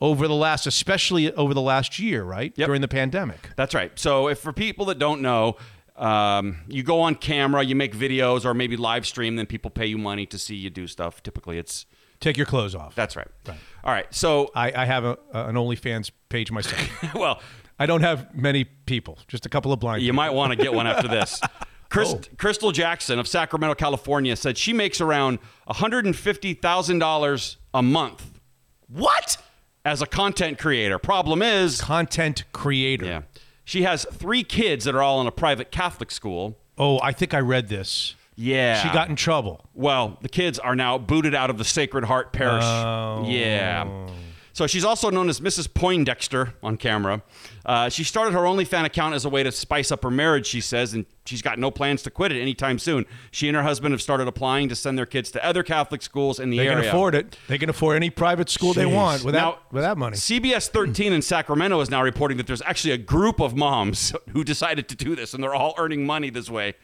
over the last, especially over the last year, right during the pandemic. That's right. So, if for people that don't know, um, you go on camera, you make videos, or maybe live stream, then people pay you money to see you do stuff. Typically, it's Take your clothes off. that's right. All right. So, I, I have a, an OnlyFans page myself. [LAUGHS] well, I don't have many people, just a couple of blind. You people. might want to get one after this. [LAUGHS] Chris, Oh. Crystal Jackson of Sacramento, California, said she makes around $150,000 a month. What? As a content creator. Problem is, content creator. Yeah. She has three kids that are all in a private Catholic school. Oh, I think I read this. Yeah. She got in trouble. Well, the kids are now booted out of the Sacred Heart Parish. Oh. Yeah. So she's also known as Mrs. Poindexter on camera. Uh, she started her OnlyFans account as a way to spice up her marriage, she says, and she's got no plans to quit it anytime soon. She and her husband have started applying to send their kids to other Catholic schools in the They area. They can afford it. They can afford any private school they want without Now, without money. CBS 13 in Sacramento is now reporting that there's actually a group of moms [LAUGHS] who decided to do this, and they're all earning money this way.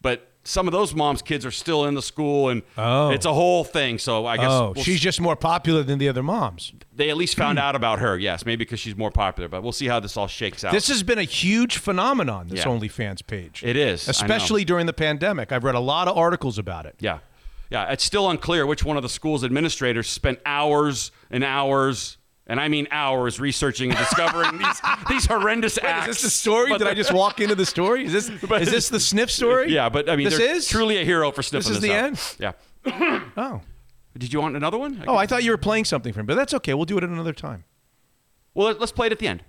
But some of those moms' kids are still in the school, and Oh. it's a whole thing. So I guess oh, we'll she's s- just more popular than the other moms. they at least found hmm. out about her. Yes, maybe because she's more popular, but we'll see how this all shakes out. This has been a huge phenomenon. This Yeah. OnlyFans page. It is, especially during the pandemic. I've read a lot of articles about it. Yeah. Yeah. It's still unclear which one of the school's administrators spent hours and hours, and I mean hours, researching and discovering [LAUGHS] these, these horrendous Wait, acts. is this the story? But Did I just walk into the story? Is this [LAUGHS] is this the sniff story? Yeah, but I mean, this is truly a hero for sniffing This is this the out. end. Yeah. [COUGHS] Oh. Did you want another one? Oh, I thought you were playing something for him, but that's okay. We'll do it at another time. Well, let- let's play it at the end.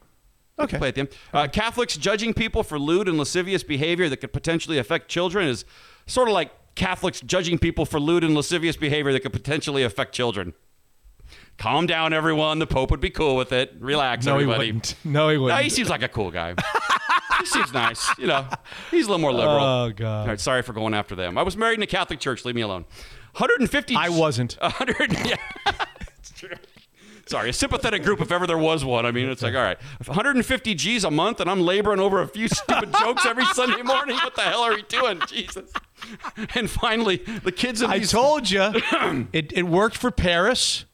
Okay. play it at the end. Uh, Catholics judging people for lewd and lascivious behavior that could potentially affect children is sort of like Catholics judging people for lewd and lascivious behavior that could potentially affect children. Calm down, everyone. The Pope would be cool with it. Relax, No, he wouldn't. No, he wouldn't. he seems like a cool guy. he seems nice. You know, he's a little more liberal. Oh, God. All right, sorry for going after them. I was married in a Catholic church. Leave me alone. 150. I wasn't. 100. [LAUGHS] Yeah. it's true. Sorry, a sympathetic group if ever there was one. I mean, it's like, all right, 150 G's a month, and I'm laboring over a few stupid [LAUGHS] jokes every Sunday morning. What the hell are we doing? Jesus. And finally, the kids of I told you, [CLEARS THROAT] it, it worked for Paris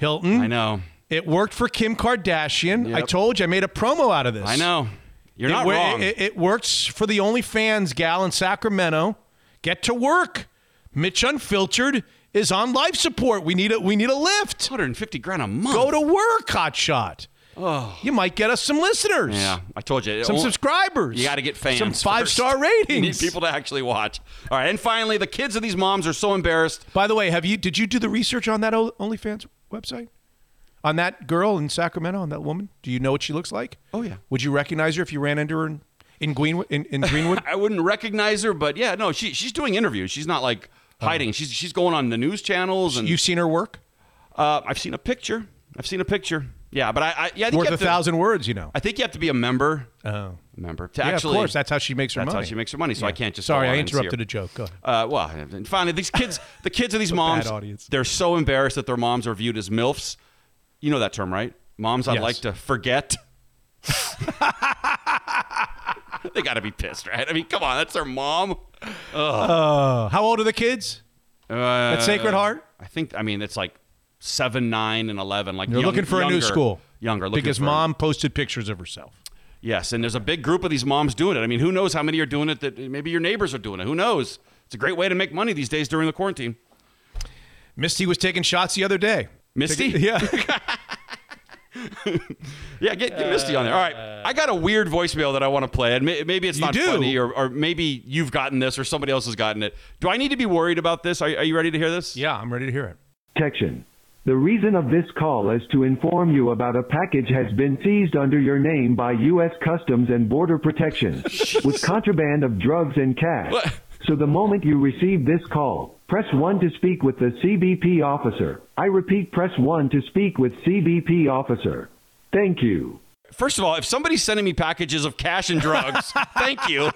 Hilton. I know. It worked for Kim Kardashian. I told you, I made a promo out of this. I know. You're it, not wrong. It, it works for the OnlyFans gal in Sacramento. Get to work. Mitch Unfiltered is on life support. We need a we need a lift. 150 grand a month. Go to work, hotshot. Oh. You might get us some listeners. Yeah, I told you. Some oh, subscribers. You got to get fans. Some five-star first. [LAUGHS] You need people to actually watch. All right, and finally, the kids of these moms are so embarrassed. By the way, have you did you do the research on that OnlyFans website? On that girl in Sacramento, on that woman? Do you know what she looks like? Oh, yeah. Would you recognize her if you ran into her in, in Greenwood in, in Greenwood? [LAUGHS] I wouldn't recognize her, but yeah, no, she she's doing interviews. She's not like hiding. She's she's going on the news channels and You've seen her work? Uh, I've seen a picture. I've seen a picture. Yeah, but I, I yeah, I think Worth a to- thousand words, you know. I think you have to be a member. Oh. A member to Yeah, of course. That's how she makes her that's money. how she makes her money. So I can't just. Sorry, I interrupted a joke. Go ahead. Uh, well, and finally, these kids, [LAUGHS] the kids of these It's a bad moms, they're so embarrassed that their moms are viewed as milfs. You know that term, right? Moms I'd Yes. like to forget. [LAUGHS] they got to be pissed, right? I mean, come on, that's their mom. Ugh. Uh, how old are the kids? Uh, At Sacred Heart? I think. I mean, it's like seven, nine, and eleven. Like you're young- looking for a new school. Younger, looking because for- mom posted pictures of herself. Yes, and there's a big group of these moms doing it. I mean, who knows how many are doing it? That maybe your neighbors are doing it. Who knows? It's a great way to make money these days during the quarantine. Misty was taking shots the other day. Misty? Taking- yeah. [LAUGHS] [LAUGHS] Yeah, get, get Misty on there. All right, I got a weird voicemail that I want to play, and maybe it's not funny, or, or maybe you've gotten this, or somebody else has gotten it. Do I need to be worried about this? Are, are you ready to hear this? Yeah, I'm ready to hear it. Protection. The reason of this call is to inform you about a package has been seized under your name by U.S. Customs and Border Protection [LAUGHS] with contraband of drugs and cash. So the moment you receive this call, press 1 to speak with the CBP officer. I repeat, press 1 to speak with CBP officer. Thank you. First of all, if somebody's sending me packages of cash and drugs, [LAUGHS] thank you.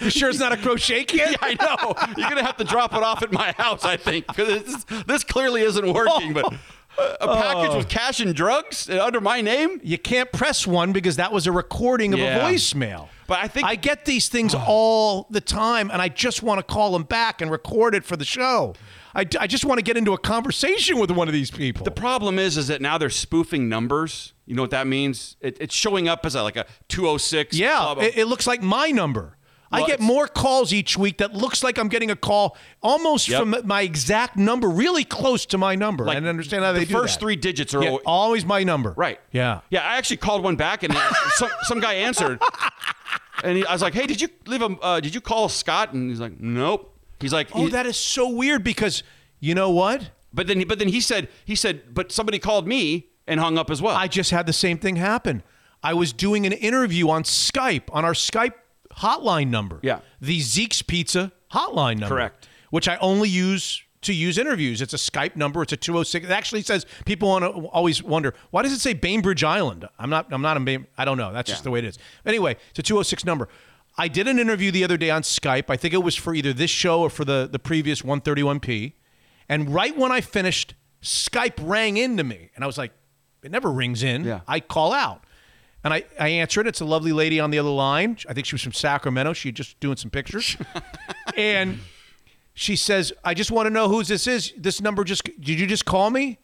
You sure it's not a crochet [LAUGHS] kit? Yeah, I know. You're gonna have to drop it off at my house, I think, because this, this clearly isn't working. But A package with cash and drugs uh, under my name? You can't press one because that was a recording of Yeah. a voicemail. But I think I get these things oh. all the time, and I just want to call them back and record it for the show. I, I just want to get into a conversation with one of these people. The problem is, is that now they're spoofing numbers. You know what that means? It, it's showing up as a, like a 206. yeah, it, it looks like my number. I get more calls each week that looks like I'm getting a call almost Yep. from my exact number, really close to my number. I Like, didn't understand how they the first three digits are Yeah, al- always my number. Right. Yeah. Yeah, I actually called one back, and uh, some some guy answered, [LAUGHS] and he, I was like, "Hey, did you leave a? Uh, did you call Scott?" And he's like, "Nope." He's like, Oh, he- that is so weird because you know what? But then, he, but then he said, he said, but somebody called me and hung up as well. I just had the same thing happen. I was doing an interview on Skype on our Skype hotline number. Yeah. The Zeke's Pizza hotline number. Correct. Which I only use to use interviews. It's a Skype number. It's a 206. It actually says people want to always wonder why does it say Bainbridge Island? I'm not. I'm not in Bain. I don't know. That's just the way it is. Anyway, it's a 206 number. I did an interview the other day on Skype. I think it was for either this show or for the the previous 131p. And right when I finished, Skype rang into me, and I was like, "It never rings in." Yeah. I call out. And I, I answer it. It's a lovely lady on the other line. I think she was from Sacramento. She just doing some pictures. [LAUGHS] and she says, I just want to know who this is. This number just, did you just call me? I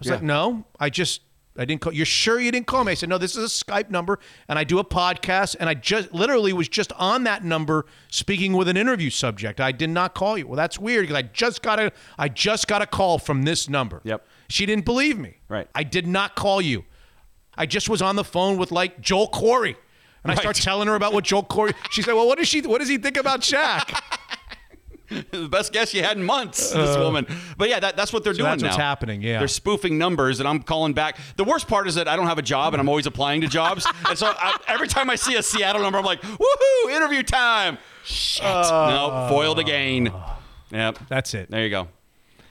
was Yeah. like, no, I just, I didn't call. You're sure you didn't call me? I said, no, this is a Skype number and I do a podcast and I just literally was just on that number speaking with an interview subject. I did not call you. Well, that's weird because I just got a, I just got a call from this number. Yep. She didn't believe me. Right. I did not call you. I just was on the phone with like Joel Corry. And I start telling her about what Joel Corry. She said, "Well, what does she? What does he think about Shaq?" [LAUGHS] the [LAUGHS] best guess you had in months, this uh, woman. But yeah, that, that's what they're So doing that's now. what's happening, yeah. they're spoofing numbers, and I'm calling back. The worst part is that I don't have a job, and I'm always applying to jobs. [LAUGHS] and so I, every time I see a Seattle number, I'm like, "Woohoo! Interview time!" Shit. no, foiled again. Yep. That's it. There you go.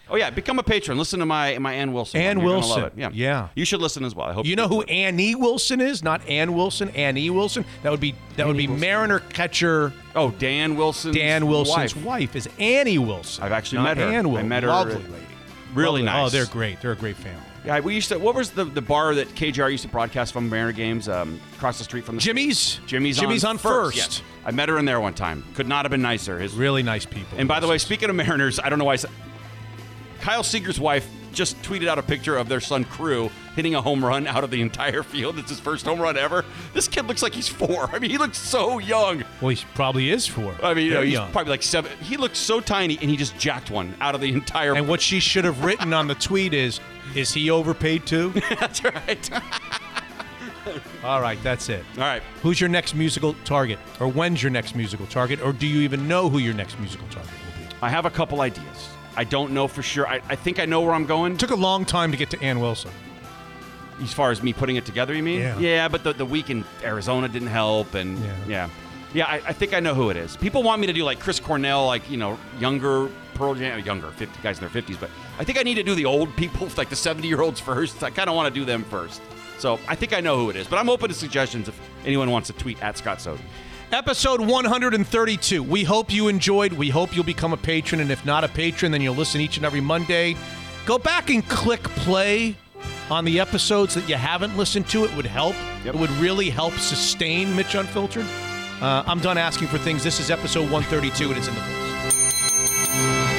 Oh yeah, become a patron. Listen to my my Ann Wilson. Ann one. You're Wilson. love it. Yeah. Yeah. You should listen as well. I hope You know who Annie Wilson is? Not Ann Wilson. Annie Wilson. That would be that would be Mariner catcher Oh, Dan Wilson. Dan Wilson's wife. is Annie Wilson. I've actually not met her. Ann I met her. Lovely lady. Really Lovely. nice. Oh, they're great. They're a great family. Yeah, we used to. What was the, the bar that KJR used to broadcast from Mariner games um, across the street from the Jimmy's. Jimmy's, Jimmy's on First. Yes. I met her in there one time. Could not have been nicer. His, Really nice people. and by the way, speaking of Mariners, I don't know why I said. Kyle Seager's wife just tweeted out a picture of their son Crew hitting a home run out of the entire field. It's his first home run ever. This kid looks like he's four. I mean, he looks so young. well, he probably is four. I mean, you know, he's young. probably like seven. He looks so tiny, and he just jacked one out of the entire. And what she should have written on the tweet is, "Is he overpaid too?" [LAUGHS] That's right. [LAUGHS] All right, that's it. All right. Who's your next musical target, or when's your next musical target, or do you even know who your next musical target will be? I have a couple ideas. I don't know for sure. I, I think I know where I'm going. took a long time to get to Ann Wilson. As far as me putting it together, you mean? Yeah. but the, the week in Arizona didn't help, and Yeah. yeah, yeah. I, I think I know who it is. People want me to do like Chris Cornell, like you know, younger Pearl Jam, younger, fifty guys in their fifties. But I think I need to do the old people, [LAUGHS] like the seventy year olds first. I kind of want to do them first. So I think I know who it is, but I'm open to suggestions if anyone wants to tweet at Scott Soden. Episode 132. We hope you enjoyed. We hope you'll become a patron. And if not a patron, then you'll listen each and every Monday. Go back and click play on the episodes that you haven't listened to. It would help. Yep. It would really help sustain Mitch Unfiltered. Uh, I'm done asking for things. This is episode 132, and it's in the books.